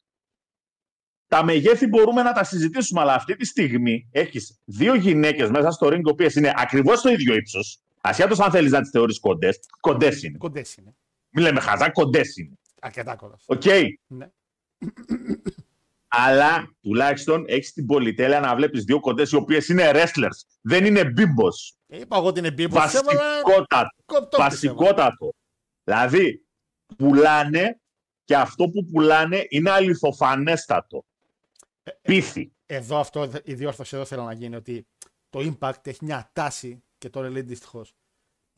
τα μεγέθη μπορούμε να τα συζητήσουμε, αλλά αυτή τη στιγμή έχεις δύο γυναίκες μέσα στο ring, οι οποίες είναι ακριβώς το ίδιο ύψος, ασχέτως αν θέλεις να τις θεωρείς κοντές, κοντές είναι. Κοντές είναι. Μην λέμε χαζά, κοντές είναι. Αρκετά κοντά. Οκ. Ναι. Αλλά τουλάχιστον έχεις την πολυτέλεια να βλέπεις δύο κοντές οι οποίες είναι wrestlers. Δεν είναι bimbo. Ε, Είπα εγώ την bimbo. Έβαλα Βασικότατο. κοπτό. Βασικότατο. Δηλαδή, πουλάνε και αυτό που πουλάνε είναι αληθοφανέστατο. Ε, Πίθη. Εδώ αυτό, η διόρθωση εδώ θέλω να γίνει ότι το Impact έχει μια τάση και το Elite δυστυχώς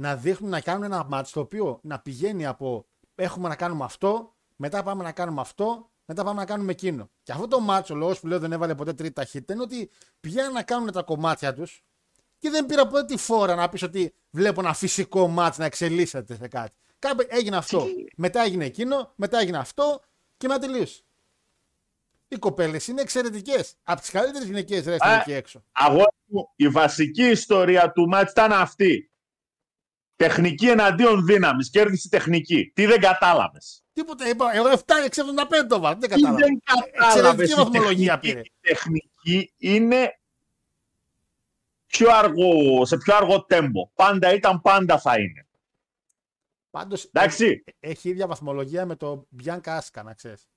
να δείχνουν να κάνουν ένα match το οποίο να πηγαίνει από έχουμε να κάνουμε αυτό, μετά πάμε να κάνουμε αυτό, μετά πάμε να κάνουμε εκείνο. Και αυτό το match, ο λόγος που λέω δεν έβαλε ποτέ τρίτη ταχύτητα είναι ότι πηγαίνουν να κάνουν τα κομμάτια τους και δεν πήρα ποτέ τη φόρα να πεις ότι βλέπω ένα φυσικό match να εξελίσσεται σε κάτι. Κάπου έγινε αυτό. Μετά έγινε εκείνο, μετά έγινε αυτό και μετά τελείωσε. Οι κοπέλες είναι εξαιρετικές. Από τις καλύτερες γυναικείε ρε Α. εκεί έξω. Αγόρι μου, η βασική ιστορία του μάτς ήταν αυτή. Τεχνική εναντίον δύναμης. Κέρδισε η τεχνική. Τι δεν κατάλαβες. Τίποτα. Είπα, εγώ 7-6-75 το βάλω. Δεν Τι κατάλαβα. δεν κατάλαβες. Εξαιρετική βαθμολογία πήρε. Η τεχνική είναι πιο αργό, σε πιο αργό τέμπο. Πάντα ήταν, πάντα θα είναι. Πάντως Εντάξει. έχει ίδια βαθμολογία με το Bianca Asuka, να ξέρεις.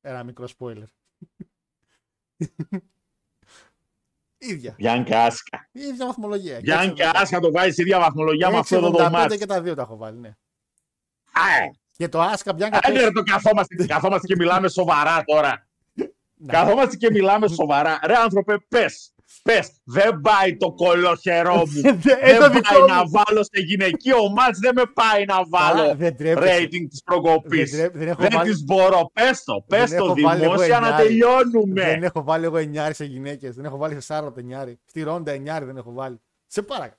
Ένα μικρό spoiler. Ίδια. Γιάννη Άσκα. Η ίδια βαθμολογία. Γιάννη Άσκα το βάζεις σε ίδια βαθμολογία με αυτό εδώ το 85 μάτι. και τα δύο τα έχω βάλει, ναι. Α, Και το Asuka Bianca Άντε ρε το καθόμαστε, καθόμαστε και μιλάμε σοβαρά τώρα. Καθόμαστε και μιλάμε σοβαρά. Ρε άνθρωπε, πες. Πες, δεν πάει το κολοχερό μου. Ε, δεν το δικό πάει μου. να βάλω σε γυναικείο μάτς, δεν με πάει να βάλω δεν τρέπεσαι. rating της προκοπής. Δεν τρέπ- δεν έχω Δεν βάλει- τις μπορώ. Πες το, πες Δεν το έχω βάλει εγώ δημόσια να εννιάρι. τελειώνουμε. Δεν έχω βάλει εγώ εννιάρι σε γυναίκες. Δεν έχω βάλει σε Σάρλοτ εννιάρι. Στη Ρόντα εννιάρι δεν έχω βάλει. Σε παρακαλώ.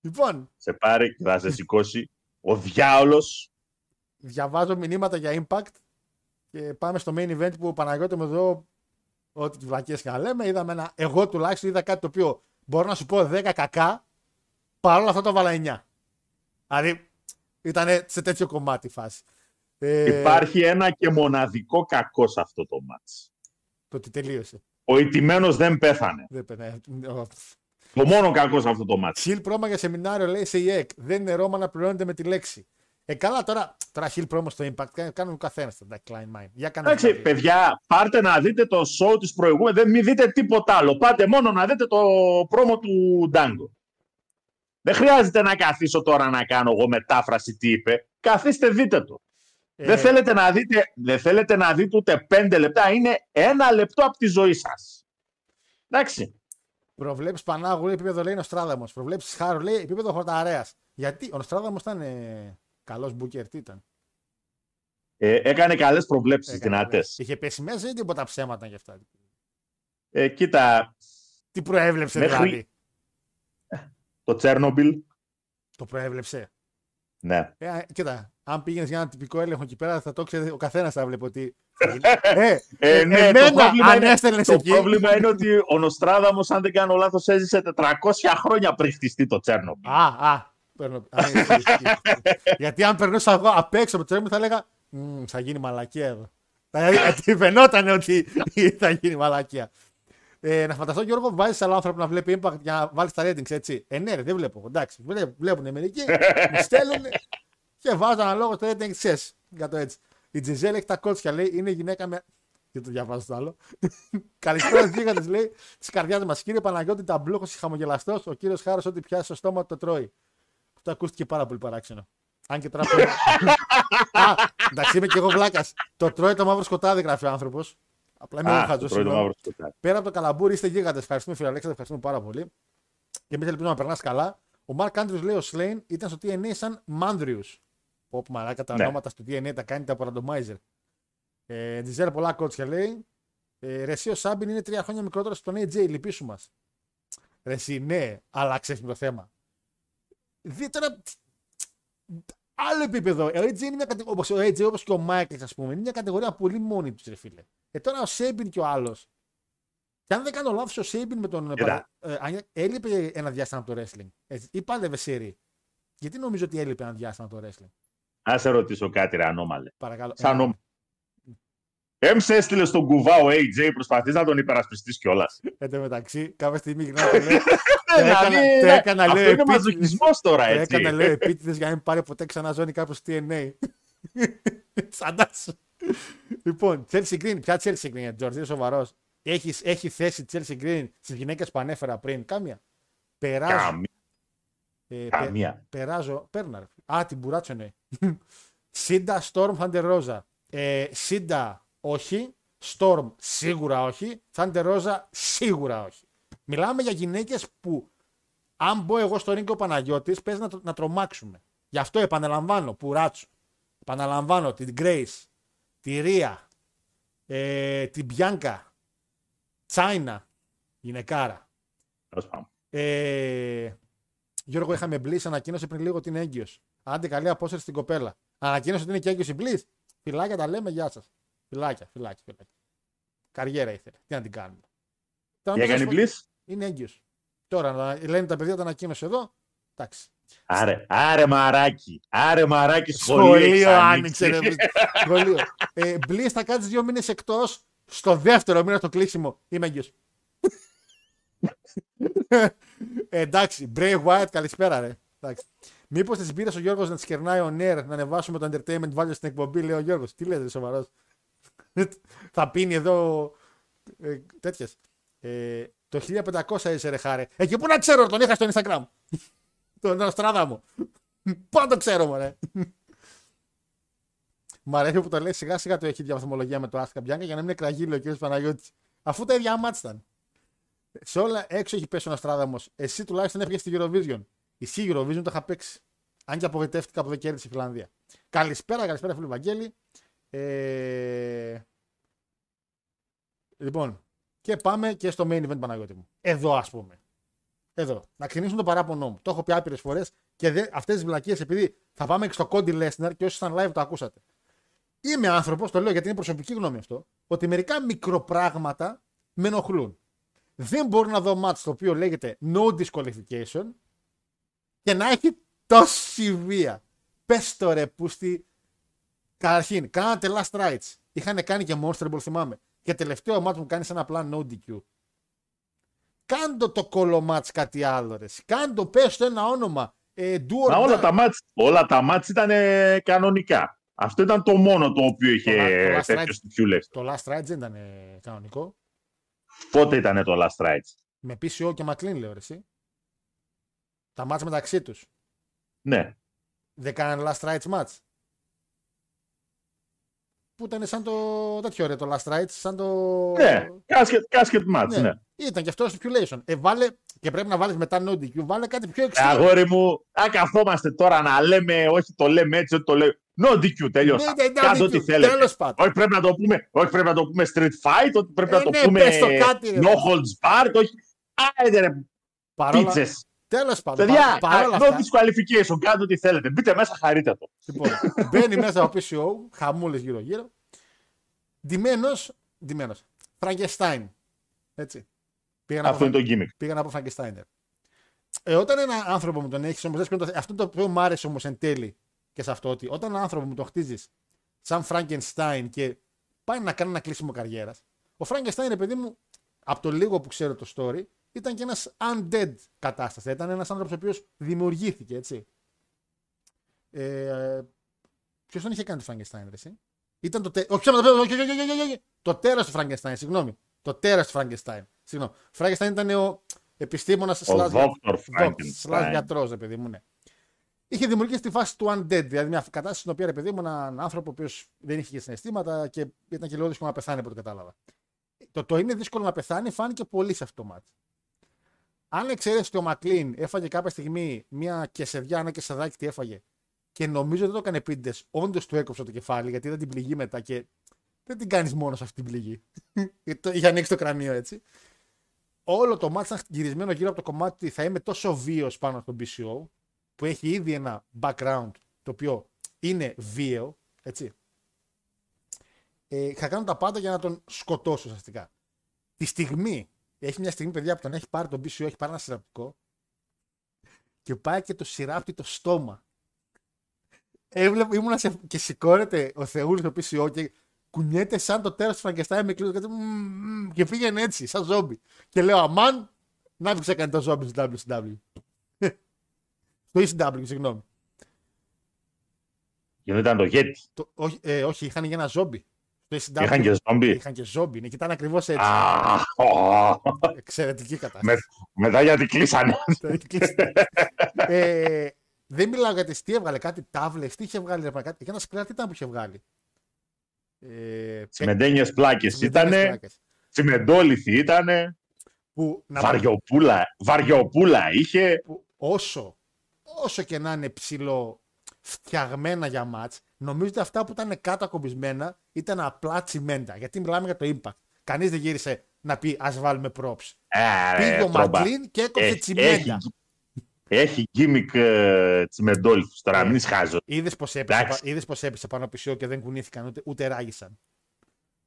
Λοιπόν, Σε πάρει και θα σε σηκώσει ο διάολος. διαβάζω μηνύματα για Impact και πάμε στο main event που Παναγιώτης μου εδώ ό,τι τις βλακίες και να λέμε είδαμε ένα, εγώ τουλάχιστον είδα κάτι το οποίο μπορώ να σου πω 10 κακά παρόλα αυτά το βάλα 9 δηλαδή ήταν σε τέτοιο κομμάτι η φάση ε, Υπάρχει ένα και μοναδικό κακό σε αυτό το μάτς. το ότι τελείωσε Ο ηττημένος δεν πέθανε. δεν πετάει. Ο- Το μόνο κακός σε αυτό το μάτς. Χιλ πρόμα για σεμινάριο λέει σε ΙΕΚ. Δεν είναι Ρώμα να πληρώνεται με τη λέξη. Ε, καλά τώρα. Τώρα Χιλ πρόμο στο Impact. κα- Κάνουν ο καθένας τα Klein Mind. Για κάνε Εντάξει, δηλαδή. παιδιά, πάρτε να δείτε το show της προηγούμενης, δεν μην δείτε τίποτα άλλο. Πάτε μόνο να δείτε το πρόμο του Ντάγκο. Δεν χρειάζεται να καθίσω τώρα να κάνω εγώ μετάφραση τι είπε. Καθίστε δείτε το. Ε, Δεν, θέλετε να δείτε, δεν θέλετε να δείτε ούτε πέντε λεπτά, είναι ένα λεπτό από τη ζωή σας. Εντάξει. Προβλέψεις Πανάγου λέει επίπεδο λέει Νοστράδαμο. Προβλέψεις Χάρο λέει επίπεδο Χορταρέας. Γιατί ο Νοστράδαμο ήταν ε, καλός μπουκερ, τι ήταν. Ε, έκανε καλές προβλέψεις Έκανε, δυνατές. Είχε πέσει μέσα ή τίποτα ψέματα γι' αυτά. Ε, κοίτα, Τι προέβλεψε Μέχρι- δηλαδή; το Τσέρνομπιλ, Το προέβλεψε; ναι. Ε, α, κοίτα, αν πήγαινες για ένα τυπικό έλεγχο εκεί πέρα, θα το ξέρει ο καθένας θα βλέπει ότι. ε, Ε, ναι, εμένα, το πρόβλημα, αν είναι, έστελνες το εκεί- πρόβλημα είναι ότι ο Νοστράδαμος, αν δεν κάνω λάθος, έζησε 400 χρόνια πριν χτιστεί το Τσέρνομπιλ. Α, α. Παίρνω, α, ισχύει, ισχύει. Γιατί αν περνούσα εγώ απ' έξω από το μου θα έλεγα «Μμμ, θα γίνει μαλακία εδώ. Θα- Γιατί φαινόταν ότι θα γίνει μαλακία. Ε, να φανταστώ Γιώργο, βάζεις άλλο άνθρωπο να βλέπει impact για να βάλεις τα ratings έτσι. Ε, ναι, ρε, δεν βλέπω. Εντάξει, Βλέ- βλέπουν μερικοί, μου στέλνουν και βάζω αναλόγως το rating ξέρεις. Για το έτσι. Η Τζιζέλ έχει τα κότσια, λέει, είναι γυναίκα με. Δεν το διαβάζω το άλλο. Καλησπέρα, γίγαντε, λέει, της καρδιάς μας. Κύριε Παναγιώτη, ταμπλούχος χαμογελαστός, ο κύριος Χάρος, ό,τι πιάσει στο στόμα του το τρώει. Αυτό ακούστηκε πάρα πολύ παράξενο. Αν και τώρα. Α, εντάξει, είμαι και εγώ βλάκας. Το τρώει το μαύρο σκοτάδι, γράφει ο άνθρωπος. Απλά είμαι εγώ Α, χαζός. το τρώει το μαύρο σκοτάδι. Πέρα από το καλαμπούρι, είστε γίγαντες. Ευχαριστούμε, φίλε Αλέξανδρο, ευχαριστούμε πάρα πολύ. Και εμείς ελπίζουμε να περνάς καλά. Ο Μαρκ Άντριου λέει: Ο Σλέιν ήταν στο TNA σαν Μάνδριους. Όπου μαλάκα τα Ναι. ονόματα στο TNA τα κάνει τα randomizer. Ε, Τζιζέλ πολλά κότσια λέει. Ε, Ρε συ ο Σάμπιν είναι τρία χρόνια μικρότερος στον AJ, λυπήσου μας. Ρε συ, ναι, αλλά ξέφυγε το θέμα. Δει τώρα. Άλλο επίπεδο. Ο AJ είναι μια κατηγορία. Όπως ο AJ, όπως και ο Μάικλς, ας πούμε, είναι μια κατηγορία πολύ μόνη τους, ρε φίλε. Ε, τώρα ο Σέμπιν και ο άλλος. Και αν δεν κάνω λάθος, ο Σέιμπιν με τον. Κοίτα. Ε, αν- έλειπε ένα διάστημα από το wrestling. Έτσι, ή πάλευε σερή. Γιατί νομίζω ότι έλειπε ένα διάστημα από το wrestling; Α σε ρωτήσω κάτι, ρε ανώμαλε. Παρακαλώ. Σαν Ε, νόμο. Εμς σε έστειλες στον κουβά ο AJ, προσπαθείς να τον υπερασπιστείς κιόλας. Εν τω μεταξύ, κάποια στιγμή γυρνάω και λέω. Ε, Το έκανα- το έκανα, αυτό λέω, είναι επίτηδες. μαζοκισμός τώρα, Το έτσι. έκανα, λέω, επίτηδες για να μην πάρει ποτέ ξανά ζώνη κάποιο TNA. Φαντάσου. λοιπόν, Chelsea Green, ποια Chelsea Green, Τζορτζ, είναι σοβαρός. Έχει, έχει θέση Chelsea Green στις γυναίκες που ανέφερα πριν, κάμια. Περάζω. Καμία. ε, πε- Καμία. περάζω. Πέρναρ. Α, την Μπουράτσο εννοεί. Σίντα, Storm, Thunder Rosa. Ε, Σίντα, όχι. Storm, σίγουρα όχι. Thunder Rosa, σίγουρα όχι. Μιλάμε για γυναίκες που, αν μπω εγώ στο ρίγκο Παναγιώτης, παίζει να, τρο- να τρομάξουμε. Γι' αυτό επαναλαμβάνω, Πουράτσο. Επαναλαμβάνω την Grace, τη Ρία, ε, την Bianca, China, γυναικάρα. Τέλος πάντων. Ε, Γιώργο, είχαμε Bliss, ανακοίνωσε πριν λίγο ότι είναι έγκυος. Άντε καλή απόσταση στην κοπέλα. Ανακοίνωσε ότι είναι και έγκυος η Bliss. Φιλάκια τα λέμε, γεια σας. Φιλάκια, φιλάκια, φιλάκια. Καριέρα ήθελε. Τι να την κάνουμε. Τώρα, Τι να έκανε σας η πω- Bliss? Είναι έγκυος. Τώρα να- λένε τα παιδιά, τα ανακοίνωσε εδώ. Εντάξει. Άρε, άρε μαράκι. Άρε μαράκι σχολείο. Σχολείο έχεις άνοιξε. ανοίξει. ρε, Σχολείο. Ε, Bliss θα κάτσεις δύο μήνες εκτός. Στο δεύτερο μήνα στο κλείσιμο είμαι έγκυος. ε, εντάξει, Bray Wyatt, καλησπέρα ρε. Εντάξει. Μήπως τι πήρε ο Γιώργος να τι κερνάει ο Νέρ να ανεβάσουμε το entertainment value στην εκπομπή, λέει ο Γιώργος. Τι λέτε, σοβαρός. Θα πίνει εδώ ε, τέτοιες. Ε, το 1500 είσαι ρε χάρε. Εκεί πού να ξέρω, τον είχα στο Instagram. τον Αστράδα μου. Πού να το ξέρω, μωρέ. Μ' αρέσει που το λέει σιγά σιγά το έχει διαβαθμολογία με το Άσκα Μπιάνκα για να μην είναι κραγίλιο ο κ. Παναγιώτης. Αφού τα ίδια μάτς ήταν. Σε όλα έξω έχει πέσει ο Αστράδαμο. Εσύ τουλάχιστον έφυγες στη Eurovision. Ισχύει η Eurovision το είχα παίξει. Αν και απογοητεύτηκα που δεν κέρδισε η Φιλανδία. Καλησπέρα, καλησπέρα φίλε Βαγγέλη. Ε... Λοιπόν, και πάμε και στο main event Παναγιώτη μου. Εδώ ας πούμε. Εδώ. Να ξεκινήσουμε το παράπονό μου. Το έχω πει άπειρες φορές και αυτές τις βλακίες, επειδή θα πάμε και στο Cody Lesnar και όσοι ήταν live το ακούσατε. Είμαι άνθρωπος, το λέω γιατί είναι προσωπική γνώμη αυτό, ότι μερικά μικροπράγματα με ενοχλούν. Δεν μπορώ να δω match το οποίο λέγεται no disqualification και να έχει τόση βία. Πες το ρε που στη. Καταρχήν, κάνατε last rights. Είχαν κάνει και Monster Ball, θυμάμαι. Και τελευταίο match μου κάνεις ένα απλά no DQ. Κάντο το κολομάτς κάτι άλλο ρε. Κάντο πες το ένα όνομα. Ε, do or Μα όλα die. τα μάτς, όλα τα μάτς ήταν ε, κανονικά. Αυτό ήταν το μόνο το οποίο είχε Το la- το last τέτοιο rights. στοιχιούλες. Το last rights δεν ήταν ε, κανονικό. Πότε ήταν το Last Rights. Με PCO και McLean λέω ρε, εσύ. Τα μάτς μεταξύ τους. Ναι. Δεν κάνανε last rights match. Που ήταν σαν το τέτοιο ρε το last rights, σαν το... Ναι, casket, casket match, Ναι. ναι. Ήταν και αυτός stipulation. Ε, βάλε, και πρέπει να βάλεις μετά no DQ, βάλε κάτι πιο Ε, εξή. αγόρι μου, αν καθόμαστε τώρα να λέμε, όχι το λέμε έτσι, όχι το λέμε. No DQ, τελειώσα. Ναι, ναι, no Κάντε DQ, ό,τι θέλετε. τέλος πάντων. Όχι πρέπει, να το πούμε, όχι πρέπει να το πούμε street fight, όχι πρέπει Ε, να το ναι, πούμε πες το κάτι, ρε. no holds barred, όχι. Άιντε ρε, Παρόλα... πίτσες. Τέλος πάντων. Παιδιά, πα- παρόλα no αυτά, disqualification, κάντε ό,τι θέλετε. Μπείτε μέσα, χαρείτε το. Λοιπόν, μπαίνει μέσα ο PCO, χαμούλες γύρω-γύρω. Ντυμένος. Ντυμένος. Φραγκεστάιν. Έτσι. Πήγα να Αυτό πω, είναι το gimmick. πήγα να πω Φραγκεστάινερ. Ε, όταν ένα άνθρωπο μου τον έχεις, όμως, αυτό το οποίο μου άρεσε όμως εν τέλει και σε αυτό, ότι όταν ένα άνθρωπο μου τον χτίζεις σαν Φραγκενστάιν και πάει να κάνει ένα κλείσιμο καριέρας, ο Φραγκεστάιν, ρε παιδί μου, από το λίγο που ξέρω το story, ήταν και ένας undead κατάσταση. Ήταν ένας άνθρωπος ο οποίος δημιουργήθηκε, έτσι. Ε, Ποιος τον είχε κάνει το Φραγκεστάιν, ρε, εσύ; Ήταν το. Τε... Όχι, ψέματα, ψέματα, όχι, όχι, όχι, όχι, όχι. Το τέρας του Φραγκεστάιν, συγγνώμη. Το τέρας του Φραγκεστάιν. Συγγνώμη. Φραγκεστάιν ήταν ο επιστήμονας Dr. Frankenstein. Slash γιατρός, ρε παιδί μου, ναι. Είχε δημιουργήσει τη φάση του undead, δηλαδή μια κατάσταση στην οποία ρε παιδί μου έναν άνθρωπο ο οποίος δεν είχε και συναισθήματα και ήταν και λίγο δύσκολο να πεθάνει από ό,τι κατάλαβα. Το, το είναι δύσκολο να πεθάνει φάνηκε πολύ σε αυτό το ματς. Αν εξαιρέσεις ότι ο Μακλίν έφαγε κάποια στιγμή μια κεσεδιά, ένα κεσεδάκι τι έφαγε και νομίζω δεν το έκανε πίντες, όντως του έκοψε το κεφάλι γιατί ήταν την πληγή μετά και δεν την κάνεις μόνος σε αυτή την πληγή. Γιατί το- Είχε ανοίξει το κρανίο έτσι. Όλο το μάτι ήταν γυρισμένο γύρω από το κομμάτι ότι θα είμαι τόσο βίαιος πάνω στον BCO που έχει ήδη ένα background το οποίο είναι βίαιο, έτσι. Ε, θα κάνω τα πάντα για να τον σκοτώσω ουσιαστικά. Τη στιγμή, έχει μια στιγμή παιδιά που τον έχει πάρει τον BCO, έχει πάρει ένα σειραπτικό και πάει και το σειράπτει το στόμα. Έβλεπα, ήμουνα σε, και σηκώνεται ο Θεούλης το PCO και κουνιέται σαν το τέρας του Φραγκεστάιν με κλείδο και, και πήγαινε έτσι, σαν ζόμπι. Και λέω, αμάν, να μην ξέκανε το ζόμπι στο WCW. στο ECW, συγγνώμη. Και δεν ήταν το Yeti. Το, όχι, ε, όχι, είχαν και ένα ζόμπι. Στο ECW. Είχαν και ζόμπι. Είχαν και ζόμπι, ναι, και ήταν ακριβώς έτσι. Α, ω, Εξαιρετική με- κατάσταση. Μετά γιατί κλείσανε. Το έχει κλείσει. ε, δεν μιλάω για τις τι έβγαλε, κάτι τάβλες, τι είχε βγάλει, ρε, κάτι, για ένα σκληρά τι ήταν που είχε βγάλει; Ε, Τσιμεντένιες πλάκες τσιμεντένιες ήτανε, πλάκες. τσιμεντόλιθοι ήτανε, Που, να βαριοπούλα, βαριοπούλα είχε. που όσο, όσο και να είναι ψηλό φτιαγμένα για μάτς, νομίζω ότι αυτά που ήταν κάτω ακομπισμένα ήταν απλά τσιμέντα. Γιατί μιλάμε για το impact. Κανείς δεν γύρισε να πει ας βάλουμε props. Ε, Πήγε ο τρόμπα. Μακλίν και έκοψε Έχει- τσιμέντα. Έχει, Έχει γκίμικ ε, τσιμεντόλφους. Τώρα Ε, μην είσαι χάζο. Είδες πως έπεσε, Εντάξει. πα- είδες πως έπεσε πάνω από πισιό και δεν κουνήθηκαν ούτε, ούτε ράγισαν.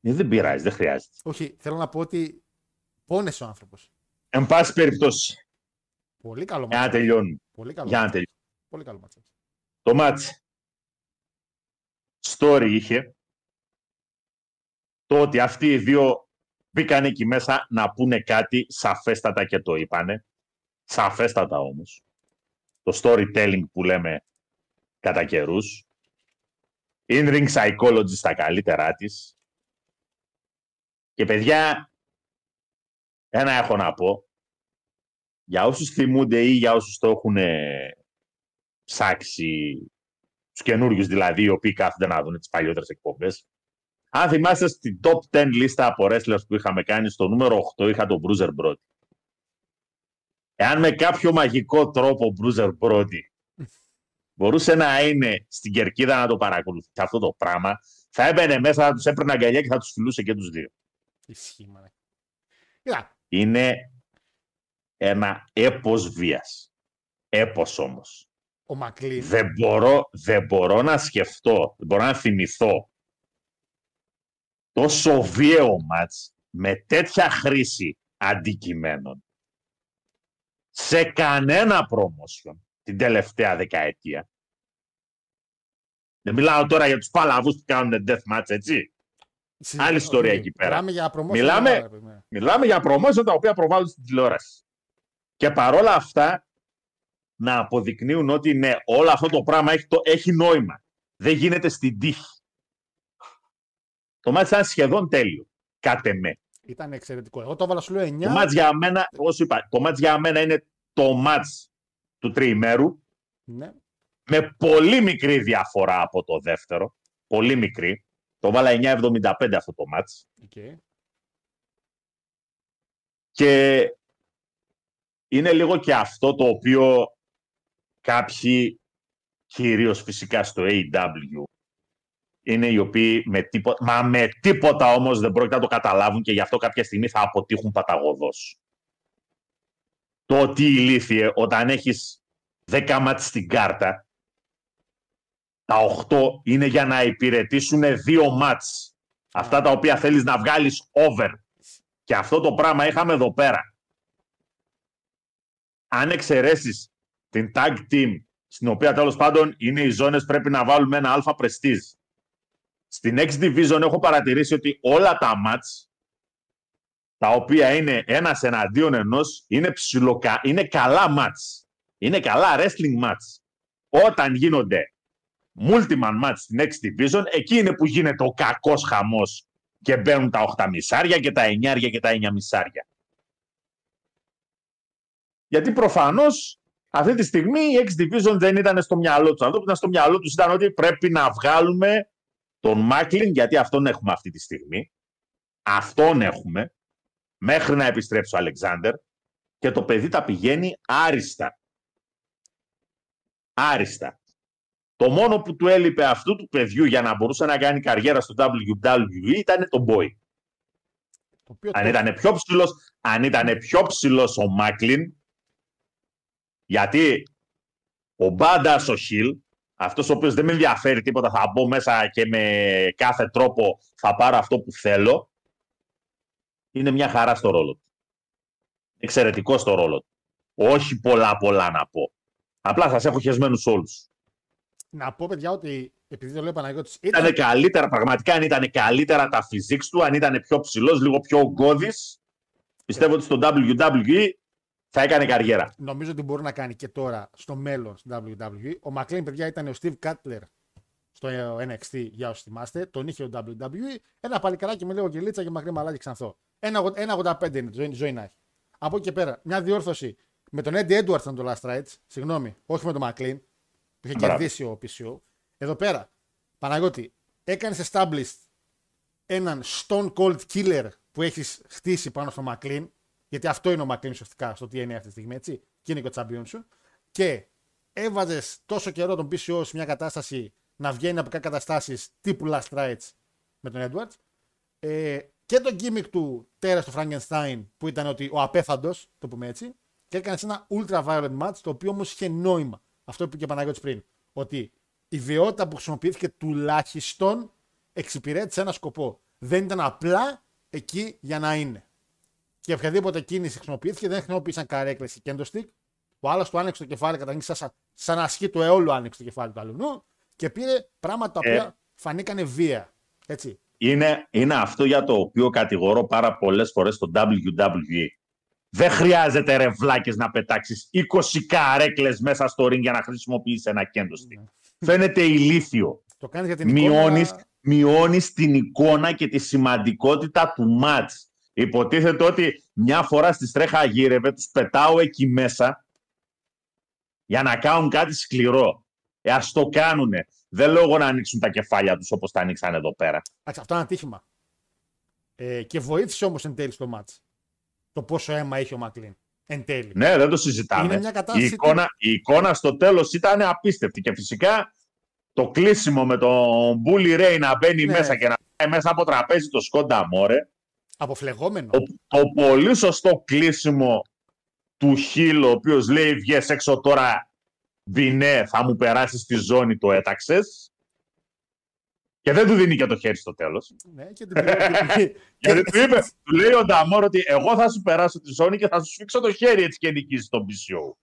Ε, Δεν πειράζει, δεν χρειάζεται. Όχι, θέλω να πω ότι πόνεσε ο άνθρωπος. Εν πάση περιπτώσει, Πολύ καλό για να μάτσο. τελειώνουμε. Πολύ καλό. Για να μάτσο. τελειώνουμε. Πολύ καλό μάτσο. Το μάτς story είχε το ότι αυτοί οι δύο μπήκαν εκεί μέσα να πούνε κάτι σαφέστατα και το είπανε. Σαφέστατα όμως. Το storytelling που λέμε κατά καιρούς. In-ring psychology στα καλύτερά της. Και παιδιά, ένα έχω να πω. Για όσους θυμούνται ή για όσους το έχουν ψάξει τους καινούριους δηλαδή, οι οποίοι κάθονται να δουν τις παλιότερες εκπομπές. Αν θυμάστε στην top 10 λίστα από wrestlers που είχαμε κάνει, στο νούμερο 8 είχα τον Bruiser Brody. Εάν με κάποιο μαγικό τρόπο ο Bruiser Brody μπορούσε να είναι στην κερκίδα να το παρακολουθεί αυτό το πράγμα, θα έμπαινε μέσα, θα τους έπαιρνε αγκαλιά και θα τους φιλούσε και τους δύο. Ισχύει, μάνα. Κοίτα, Είναι ένα έπος βίας. Έπος όμως. Ο Μακλίν. Δεν μπορώ, δεν μπορώ να σκεφτώ, δεν μπορώ να θυμηθώ τόσο βίαιο μάτς με τέτοια χρήση αντικειμένων σε κανένα promotion την τελευταία δεκαετία. Δεν μιλάω τώρα για τους παλαβούς που κάνουν death match, έτσι. συζητάμε- άλλη ιστορία όχι, εκεί πέρα. Μιλάμε για promotion. Μιλάμε- ωραία, παιδιά. Μιλάμε για promotion τα οποία προβάλλουν στην τηλεόραση. Και παρόλα αυτά να αποδεικνύουν ότι ναι, όλο αυτό το πράγμα έχει, το, έχει νόημα. Δεν γίνεται στην τύχη. Το μάτς ήταν σχεδόν τέλειο. Κάτε με. Ήταν εξαιρετικό. Εγώ το έβαλα σου λέω 9. Το μάτς για μένα, όσο είπα, το μάτς για μένα είναι το μάτς του τριημέρου Ναι. με πολύ μικρή διαφορά από το δεύτερο. Πολύ μικρή. Το βάλα 9,75 αυτό το μάτς. Okay. Και είναι λίγο και αυτό το οποίο κάποιοι, κυρίως φυσικά στο AW, είναι οι οποίοι με τίποτα, μα με τίποτα όμως δεν πρόκειται να το καταλάβουν και γι' αυτό κάποια στιγμή θα αποτύχουν παταγωδός. Το ότι ηλίθιε όταν έχεις 10 μάτς στην κάρτα, τα 8 είναι για να υπηρετήσουν δύο μάτς. Αυτά τα οποία θέλεις να βγάλεις over. Και αυτό το πράγμα είχαμε εδώ πέρα. Αν εξαιρέσεις την tag team, στην οποία τέλος πάντων είναι οι ζώνες πρέπει να βάλουμε ένα αλφα prestige. Στην X Division έχω παρατηρήσει ότι όλα τα match, τα οποία είναι ένας εναντίον ενός, είναι, ψιλοκα... είναι καλά match. Είναι καλά wrestling match. Όταν γίνονται multi-man match στην X Division, εκεί είναι που γίνεται ο κακός χαμός και μπαίνουν τα 8 μισάρια και τα 9 και τα 9 μισάρια. Γιατί προφανώς αυτή τη στιγμή η X Division δεν ήταν στο μυαλό τους. Αυτό που ήταν στο μυαλό τους ήταν ότι πρέπει να βγάλουμε τον Μάκλιν, γιατί αυτόν έχουμε αυτή τη στιγμή. Αυτόν έχουμε, μέχρι να επιστρέψει ο Αλεξάνδερ και το παιδί τα πηγαίνει άριστα. Άριστα. Το μόνο που του έλειπε αυτού του παιδιού για να μπορούσε να κάνει καριέρα στο WWE ήταν το Boy. Το οποίο Αν το- ήταν πιο ψηλός, αν ήταν πιο ψηλός ο Μάκλιν, γιατί ο Μπάντα ο Χιλ, αυτός ο οποίος δεν με ενδιαφέρει τίποτα, θα μπω μέσα και με κάθε τρόπο θα πάρω αυτό που θέλω, είναι μια χαρά στο ρόλο του. Εξαιρετικό στο ρόλο του. Όχι πολλά πολλά να πω. Απλά σας έχω χεσμένους όλους. Να πω, παιδιά, ότι επειδή το λέω Παναγιώτης, Ήταν ήταν, καλύτερα, πραγματικά αν ήταν καλύτερα τα physics του, αν ήταν πιο ψηλός, λίγο πιο γκώδης, πιστεύω ότι στο WWE θα έκανε καριέρα. νομίζω ότι μπορεί να κάνει και τώρα στο μέλλον στην WWE. Ο Μακλέιν, παιδιά, ήταν ο Steve Cutler στο NXT, για όσοι θυμάστε. Τον είχε ο WWE. Ένα παλικαράκι με λίγο κελίτσα και μακρύ μαλάκι ξανθό. 1,85 είναι το ζωή, ζωή να έχει. Από εκεί και πέρα, μια διόρθωση με τον Eddie Edwards ήταν το Last Rights. Συγγνώμη, όχι με τον Μακλέιν που είχε Μπράβο. κερδίσει ο PCO. Εδώ πέρα, Παναγιώτη, έκανε established έναν Stone Cold Killer που έχεις χτίσει πάνω στο Μακλίν. Γιατί αυτό είναι ο Μακλίν ουσιαστικά στο τι είναι αυτή τη στιγμή, έτσι. Και είναι και ο τσαμπιόν σου. Και έβαζες τόσο καιρό τον PCO σε μια κατάσταση να βγαίνει από κάτι καταστάσεις τύπου Last Rights με τον Edwards. Ε, και το gimmick του τέρας στο Frankenstein που ήταν ότι ο απέθαντος, το πούμε έτσι. και έκανε ένα ultra violent match το οποίο όμως είχε νόημα. Αυτό είπε και ο Παναγιώτης πριν. Ότι η βιότητα που χρησιμοποιήθηκε τουλάχιστον εξυπηρέτησε ένα σκοπό. Δεν ήταν απλά εκεί για να είναι. Και οποιαδήποτε κίνηση χρησιμοποιήθηκε δεν χρησιμοποίησαν καρέκλε ή κέντοστικ. Ο άλλος του άνοιξε το κεφάλι κατά σαν, σαν ασκή του αιώλου άνοιξε το κεφάλι του αλλού και πήρε πράγματα τα Ε. οποία φανήκανε βία. Έτσι. Είναι, είναι αυτό για το οποίο κατηγορώ πάρα πολλές φορές το WWE. Δεν χρειάζεται ρε βλάκες να πετάξεις 20 καρέκλες μέσα στο ring για να χρησιμοποιήσεις ένα κέντοστι. Φαίνεται ηλίθιο. Το κάνεις για την Μειώνεις, εικόνα. μειώνεις την εικόνα και τη σημαντικότητα του μάτς. Υποτίθεται ότι μια φορά στη στρέχα γύρευε, τους πετάω εκεί μέσα για να κάνουν κάτι σκληρό. Ε, ας το κάνουνε. Δεν λέω εγώ να ανοίξουν τα κεφάλια τους όπως τα ανοίξαν εδώ πέρα. Εντάξει, αυτό είναι ατύχημα. Ε, και βοήθησε όμως εν τέλει στο μάτς. Το πόσο αίμα έχει ο Μακλίν. Εν τέλει. Ναι, δεν το συζητάμε. Είναι μια η, κατάσταση εικόνα, η εικόνα στο τέλος ήταν απίστευτη και φυσικά το κλείσιμο με τον Μπούλι Ρέι να μπαίνει Ναι. μέσα και να πάει μέσα από τραπέζι το Σκόντα Μόρε. Αποφλεγόμενο. Το, το πολύ σωστό κλείσιμο του Χίλ, ο οποίος λέει βγες έξω τώρα Μπινέ, θα μου περάσεις στη ζώνη, το έταξες. Και δεν του δίνει και το χέρι στο τέλος. Ναι, και την πήρε- Γιατί του είπε, του λέει ο Νταμόρ ότι εγώ θα σου περάσω τη ζώνη και θα σου σφίξω το χέρι έτσι και νικήσεις τον PCO.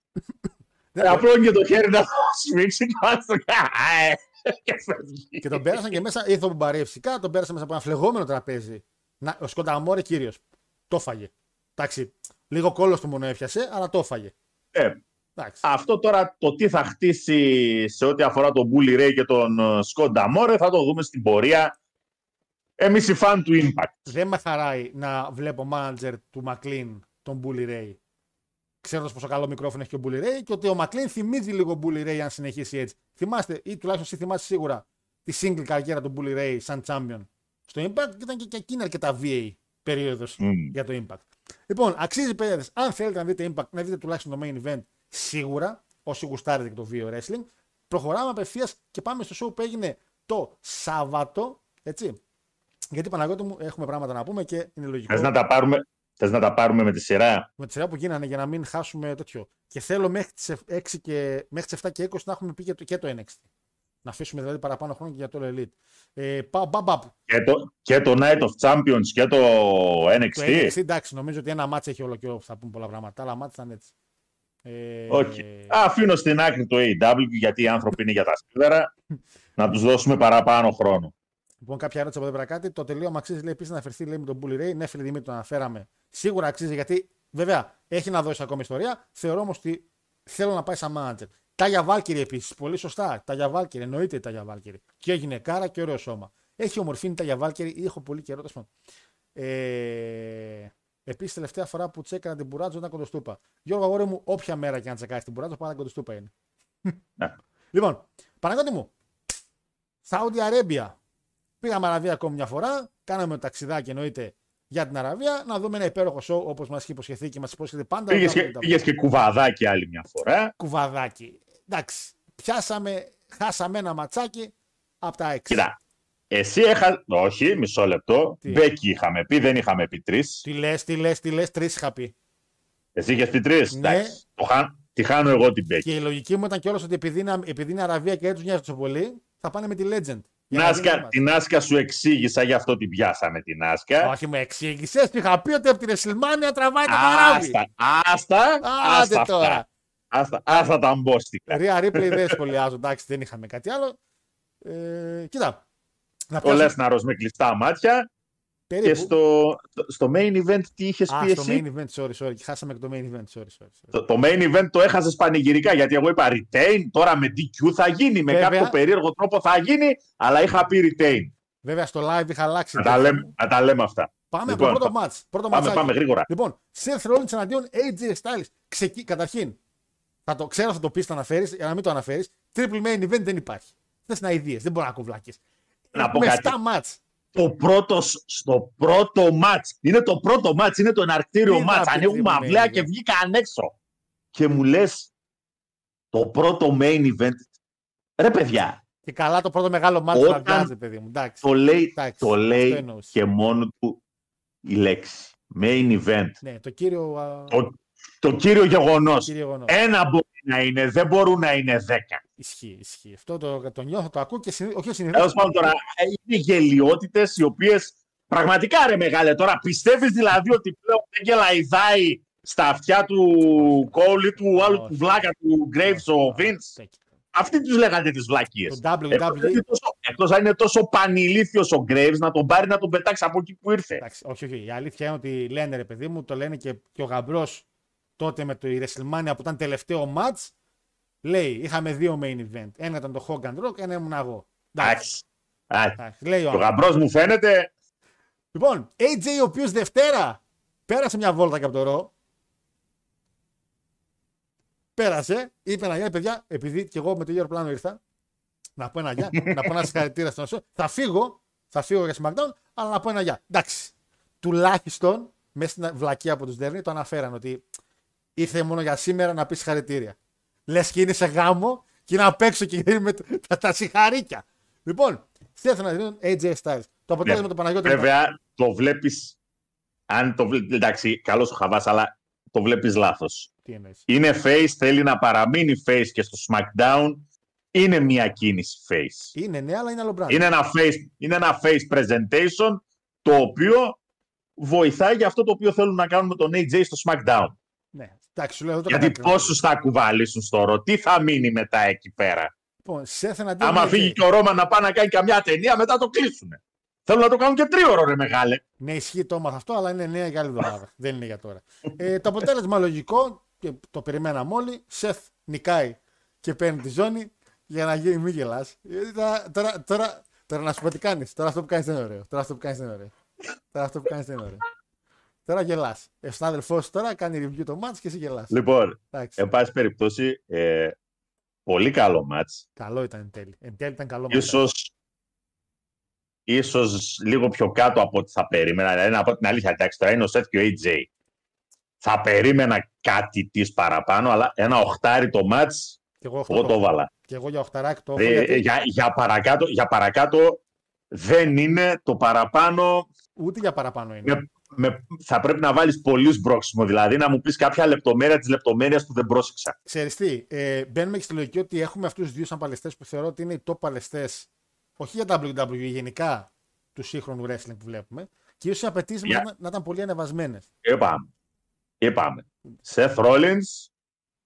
Ναι, Απλώνει και το χέρι να το σφίξει και να το κάνει. Και φεύγει. Και τον πέρασαν και μέσα, ήρθε ο Μπουμπαρέ φυσικά, τον πέρασαν μέσα από ένα φλεγόμενο τραπέζι. Να, ο Σκονταμόρε κύριος. Το φάγε. Εντάξει, λίγο κόλλο του μόνο έφιασε, αλλά το φάγε. Ε, Εντάξει. αυτό τώρα το τι θα χτίσει σε ό,τι αφορά τον Bully Ray και τον ε, Σκόντα Μόρε θα το δούμε στην πορεία. Εμείς οι φαν του Impact. Δεν με χαράει να βλέπω μάνατζερ του Μακλίν τον Bully Ray. Ξέροντας πόσο καλό μικρόφωνο έχει και ο Bully Ray και ότι ο Μακλίν θυμίζει λίγο Bully Ray αν συνεχίσει έτσι. Θυμάστε, ή τουλάχιστον εσύ θυμάσαι σίγουρα τη single καριέρα του Bully Ray σαν champion στο Impact και ήταν και, και εκείνη αρκετά VA περίοδος Μμμ. για το Impact. Λοιπόν, αξίζει παιδε, αν θέλετε να δείτε Impact, να δείτε τουλάχιστον το main event σίγουρα, όσοι γουστάρετε και το VO Wrestling. Προχωράμε απευθείας και πάμε στο show που έγινε το Σάββατο. Έτσι. Γιατί Παναγιώτη μου έχουμε πράγματα να πούμε και είναι λογικό. Θες να, τα πάρουμε, θες να τα πάρουμε με τη σειρά; Με τη σειρά που γίνανε για να μην χάσουμε τέτοιο. Και θέλω μέχρι τις 6 και, μέχρι τις 7 και 20 να έχουμε πει και το, και το NXT. Να αφήσουμε δηλαδή παραπάνω χρόνο και για το All Elite. Ε, πάω μπαμ, μπαμ. Και το, και το Night of Champions και το NXT. Το NXT εντάξει, νομίζω ότι ένα μάτς έχει όλο και όλο, θα πούμε πολλά πράγματα. Άλλα μάτς ήταν έτσι. Ε, Όχι. Αφήνω στην άκρη το AW γιατί οι άνθρωποι είναι για τα σίδερα. να τους δώσουμε παραπάνω χρόνο. Λοιπόν, κάποια ερώτηση από εδώ πέρα κάτι. Το τελείωμα αξίζει λέει, επίσης να αφαιρθεί λέει, με τον Bully Ray. Ναι, φίλε Δημήτρη, το αναφέραμε. Σίγουρα αξίζει γιατί βέβαια έχει να δώσει ακόμα ιστορία. Θεωρώ όμως ότι θέλω να πάει σαν manager. Τάγια Βάλκυρη επίσης. Πολύ σωστά. Τάγια Βάλκυρη. Εννοείται η Τάγια Βάλκυρη. Και έγινε κάρα και ωραίο σώμα. Έχει ομορφή η Τάγια Βάλκυρη. Έχω πολύ καιρό. τέλος πάντων. Ε, Επίσης, τελευταία φορά που τσέκανα την Μπουράτζο ήταν κοντοστούπα. Γιώργο, αγόρι μου, όποια μέρα και αν τσεκάρει την Μπουράτζο, πάντα κοντοστούπα είναι. Ναι. Λοιπόν, Παναγιώτη μου, Σαούδη Αρέμπια. Πήγαμε Αραβία ακόμη μια φορά. Κάναμε το ταξιδάκι εννοείται για την Αραβία. Να δούμε ένα υπέροχο σοου όπως μας είχε υποσχεθεί και μας υπόσχεται πάντα. Πήγες ο και, WWE. πήγες και κουβαδάκι άλλη μια φορά. Κουβαδάκι. Εντάξει. Πιάσαμε, χάσαμε ένα ματσάκι από τα έξι. Κοίτα, εσύ έχα... Όχι, μισό λεπτό. Τι; Μπέκι είχαμε πει, δεν είχαμε πει τρεις. Τι λες, τι λες, τι λες, τρεις είχα πει. Εσύ είχες πει τρεις; Ναι. Το χα... Τη χάνω εγώ την Μπέκι. Και η λογική μου ήταν κιόλας ότι επειδή είναι, επειδή είναι Αραβία και δεν τους νοιάζει τόσο πολύ, θα πάνε με τη Legend. Για να γίνει Νάσκα, ένα την Άσκα σου εξήγησα, γι' αυτό την πιάσαμε την Άσκα. μάτς. Όχι, με εξήγησες. Του είχα πει ότι από την Εσλμάνια τραβάει το καράβι. Άστα, άστα, Άντε άστα τώρα. αυτά. Άστα, άστα τα μπόστικα. Ρία Ρίπλεϊ δεν σχολιάζω. Εντάξει, δεν είχαμε κάτι άλλο. Ε, κοίτα. Να Ο πιάσουμε Λέσναρος με κλειστά μάτια περίπου. και στο, στο main event τι είχες Α, πει στο εσύ; main event, sorry, sorry. Χάσαμε και το main event, sorry, sorry. sorry. Το, το main event το έχασες πανηγυρικά γιατί εγώ είπα retain, τώρα με DQ θα γίνει, με Βέβαια. κάποιο περίεργο τρόπο θα γίνει, αλλά είχα πει retain. Βέβαια στο live είχα αλλάξει. Να τα λέμε, να τα λέμε αυτά. Πάμε Λοιπόν, από το πρώτο πα- match. Πρώτο Πάμε, ματσάκι. πάμε γρήγορα. Λοιπόν, Seth Rollins εναντίον AJ Styles. Ξεκι... Καταρχήν, θα το ξέρω, θα το πεις, θα αναφέρεις, για να μην το αναφέρεις. Triple main event δεν υπάρχει. Θες να ιδίε, δεν μπορεί να κουβλάκι. Να πω με κάτι. 7 match. Το πρώτο, στο πρώτο μάτς. Είναι το πρώτο μάτς, είναι το εναρκτήριο Τι να μάτς. πεις Ανοίγουμε triple main αυλαία event. και βγήκαν έξω. Και μου λες, το πρώτο main event. Ρε παιδιά, Και καλά το πρώτο μεγάλο match Όταν- που βγάζει, παιδί μου. Εντάξει. το λέει, Εντάξει, το αυτό λέει εννοούσα. και μόνο του η λέξη. Main event. Ναι, το κύριο. α, Το, Το κύριο γεγονός. Κύριο γεγονός. Ένα μπορεί να είναι, δεν μπορούν να είναι δέκα. Ισχύει, ισχύει. Αυτό το, το νιώθω, το ακούω και συνήθω. Όχι συνήθω. Τέλος πάντων τώρα, ε, είναι γελιότητες οι οποίες πραγματικά ρε μεγάλε. Τώρα πιστεύεις δηλαδή ότι πλέον δεν γελαϊδάει στα αυτιά του Κόουλη του άλλου Όχι. του βλάκα του Graves ο Vince; Αυτοί τους λέγανε τις βλακίες. Το WWE. Εκτό αν είναι τόσο πανηλήθιος ο Graves να τον πάρει να τον πετάξει από εκεί που ήρθε; Εντάξει, όχι, όχι. Η αλήθεια είναι ότι λένε ρε παιδί μου, το λένε και, και ο γαμπρός τότε με το η WrestleMania που ήταν τελευταίο match. Λέει, είχαμε δύο main event. Ένα ήταν το Hogan Rock, ένα ήμουν εγώ. Εντάξει. Εντάξει. Α, εντάξει, Λέει ο Και ο άνθρωπος. γαμπρός μου φαίνεται. Λοιπόν, AJ ο οποίος Δευτέρα πέρασε μια βόλτα και από το ρο. Πέρασε, είπε ένα γεια, παιδιά, επειδή και εγώ με το ίδιο αεροπλάνο ήρθα. Να πω ένα γεια, να πω ένα συγχαρητήρια στον Ασό. Θα φύγω, θα φύγω για SmackDown, αλλά να πω ένα γεια. Εντάξει. Τουλάχιστον μέσα στην βλακεία που τους δέρνει το αναφέραν ότι ήρθε μόνο για σήμερα να πεις συγχαρητήρια. Λες και είναι σε γάμο και είναι απ' έξω και είναι με τα, τα συγχαρήκια. Λοιπόν, Seth να δίνουν AJ Styles. Το αποτέλεσμα Ναι. του Παναγιώτη. Βέβαια, το βλέπει. Αν το βλέπει. Εντάξει, καλός ο Χαβάς, αλλά το βλέπεις λάθος. Τι εννοείς; Είναι face, θέλει να παραμείνει face και στο SmackDown. Είναι μια κίνηση face. Είναι ναι, αλλά είναι άλλο brand. Είναι ένα face, είναι ένα face presentation το οποίο βοηθάει για αυτό το οποίο θέλουν να κάνουν με τον AJ στο SmackDown. Ναι. Εντάξει, σου λέω, δεν το Γιατί κατακρίνω. πόσους θα κουβαλήσουν στο ρο, τι θα μείνει μετά εκεί πέρα; Λοιπόν, Seth εναντίον Άμα AJ. φύγει και ο Ρώμα να πάει να κάνει καμιά ταινία, μετά το κλείσουν. Θέλουν να το κάνουν και τρίωρο, ρε μεγάλε. Ναι, ισχύει το έμαθα αυτό, αλλά είναι νέα για άλλη εβδομάδα. Δεν είναι για τώρα. Ε, το αποτέλεσμα λογικό και το περιμέναμε όλοι. Σεφ νικάει και παίρνει τη ζώνη για να γίνει μη γελάς. Ε, Τώρα, τώρα, τώρα, τώρα να σου πω τι κάνεις. Τώρα αυτό που κάνεις δεν είναι ωραίο. Τώρα αυτό που κάνεις δεν είναι ωραίο. Τώρα αυτό που κάνεις δεν είναι ωραίο. Τώρα γελάς. Ο συνάδελφός τώρα κάνει review το match και εσύ γελάς. Λοιπόν, Εντάξει. εν πάση περιπτώσει, ε, πολύ καλό μάτς. Καλό ήταν εν τέλει. Εν τέλει ήταν καλό match. Ίσως, ίσως λίγο πιο κάτω από ό,τι θα περίμενα. Δηλαδή, να πω την αλήθεια, εντάξει, τώρα είναι ο Seth και ο AJ. Θα περίμενα κάτι της παραπάνω, αλλά ένα οχτάρι το μάτς, Και εγώ, αυτό εγώ το έχω. έβαλα. Και εγώ για οχταράκι το έχω. Ε, γιατί για, για, παρακάτω, για παρακάτω δεν είναι το παραπάνω. Ούτε για παραπάνω είναι. Με, με, θα πρέπει να βάλεις πολύ σμπρόξιμο, δηλαδή να μου πεις κάποια λεπτομέρεια της λεπτομέρειας που δεν πρόσεξα. Ξέρεις τι, ε, μπαίνουμε και στη λογική ότι έχουμε αυτούς του δύο σαν παλαιστές που θεωρώ ότι είναι οι top παλαιστές, όχι για WWE, γενικά του σύγχρονου wrestling που βλέπουμε. Και ίσω οι απαιτήσεις Για- να, να ήταν πολύ ανεβασμένες. Είπαμε. Είπαμε. Seth Rollins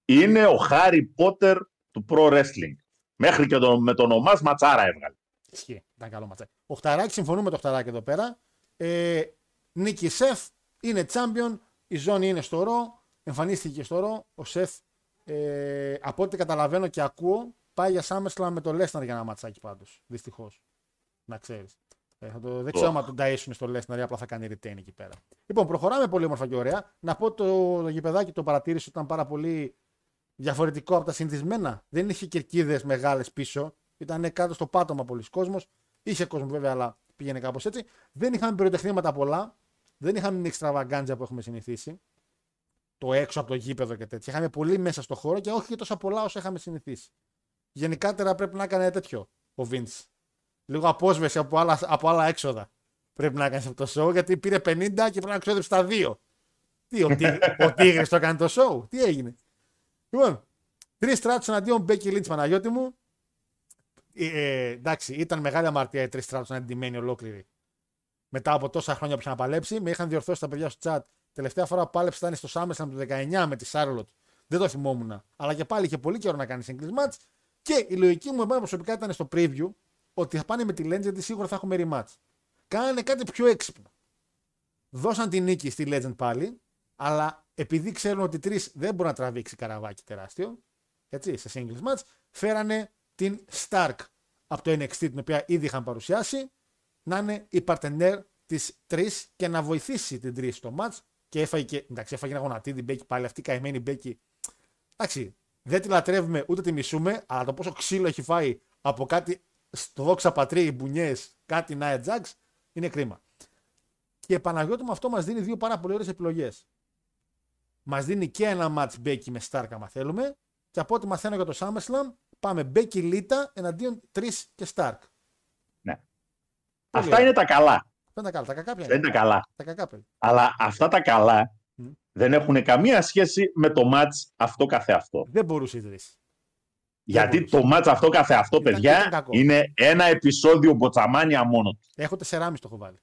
είναι ο Harry Potter του pro wrestling. Μέχρι και το, με τον ομάς ματσάρα έβγαλε. Ισχύει, ήταν καλό ματσάκι. Ο Χταράκη, συμφωνούμε με το Χταράκη εδώ πέρα. Ε, νίκη Σεφ, είναι champion, η ζώνη είναι στο ρο, εμφανίστηκε στο ρο. Ο Σεφ, ε, από ό,τι καταλαβαίνω και ακούω, πάει για SummerSlam με το Lesnar για ένα ματσάκι πάντως. Δυστυχώς. Να ξέρεις. Ε, θα το, δεν ξέρω Οχ. αν τον ταΐσουν στο Lesnar ή απλά θα κάνει retain εκεί πέρα. Λοιπόν, προχωράμε πολύ όμορφα και ωραία. Να πω το, το γηπεδάκι το παρατήρησε ότι ήταν πάρα πολύ διαφορετικό από τα συνηθισμένα. Δεν είχε κερκίδες μεγάλες πίσω. Ήταν κάτω στο πάτωμα πολλοί κόσμος. Είχε κόσμο βέβαια, αλλά πήγαινε κάπως έτσι. Δεν είχαμε πυροτεχνήματα πολλά. Δεν είχαμε την εξτραβαγκάντζα που έχουμε συνηθίσει. Το έξω από το γήπεδο και τέτοια. Είχαμε πολύ μέσα στο χώρο και όχι και τόσα πολλά όσο είχαμε συνηθίσει. Γενικότερα πρέπει να έκανε τέτοιο ο Vince. Λίγο απόσβεση από άλλα, από άλλα έξοδα. Πρέπει να κάνεις αυτό το show γιατί πήρε 50 και πρέπει να ξόδεψε τα δύο. Τι, ο, Τί- ο Τίγρης το έκανε το show; Τι έγινε; Λοιπόν, τρεις στράτους εναντίον Μπέκι Λίντς Παναγιώτη μου. Ε, ε, εντάξει, ήταν μεγάλη αμαρτία οι τρεις στράτους να είναι ντυμένοι ολόκληροι. Μετά από τόσα χρόνια που είχαν παλέψει, με είχαν διορθώσει τα παιδιά στο chat. Τελευταία φορά που πάλεψε ήταν στο SummerSlam του 19 με τη Charlotte. Δεν το θυμόμουν. Αλλά και πάλι είχε πολύ καιρό να κάνει singles match. Και η λογική μου εμένα προσωπικά ήταν στο preview ότι θα πάνε με τη Legend γιατί σίγουρα θα έχουμε rematch. Κάνανε κάτι πιο έξυπνο. Δώσαν τη νίκη στη Legend πάλι, αλλά επειδή ξέρουν ότι τρεις δεν μπορεί να τραβήξει καραβάκι τεράστιο, έτσι, σε singles match, φέρανε την Stark από το NXT, την οποία ήδη είχαν παρουσιάσει, να είναι η παρτενέρ της τρεις και να βοηθήσει την τρεις στο match. Και έφαγε, και, εντάξει, έφαγε ένα γονατίδι την Μπέκη πάλι, αυτή η καημένη Μπέκη. Εντάξει, δεν τη λατρεύουμε ούτε τη μισούμε, αλλά το πόσο ξύλο έχει φάει από κάτι στο δόξα πατρί, μπουνιές, κάτι Nia Jax, είναι κρίμα. Και Παναγιώτη μου αυτό μας δίνει δύο πάρα πολύ ωραίες επιλογές. Μας δίνει και ένα match Becky με Stark, άμα θέλουμε. Και από ό,τι μαθαίνω για το SummerSlam, πάμε Becky Lita εναντίον 3 και Stark. Ναι. Πολύ Αυτά ωραία. είναι τα καλά. Δεν τα καλά, τα κακά ποια Δεν είναι τα καλά. Τα κακά ποια είναι. Αλλά αυτά τα καλά Μμ. δεν έχουν καμία σχέση με το μάτς αυτό καθεαυτό. Δεν μπορούσε η Ιδρύς. Γιατί μπορούσε. το μάτς αυτό καθεαυτό, Ήταν- παιδιά, ήταν κακό. είναι ένα επεισόδιο μποτσαμάνια μόνο του. Έχω 4,5 το έχω βάλει.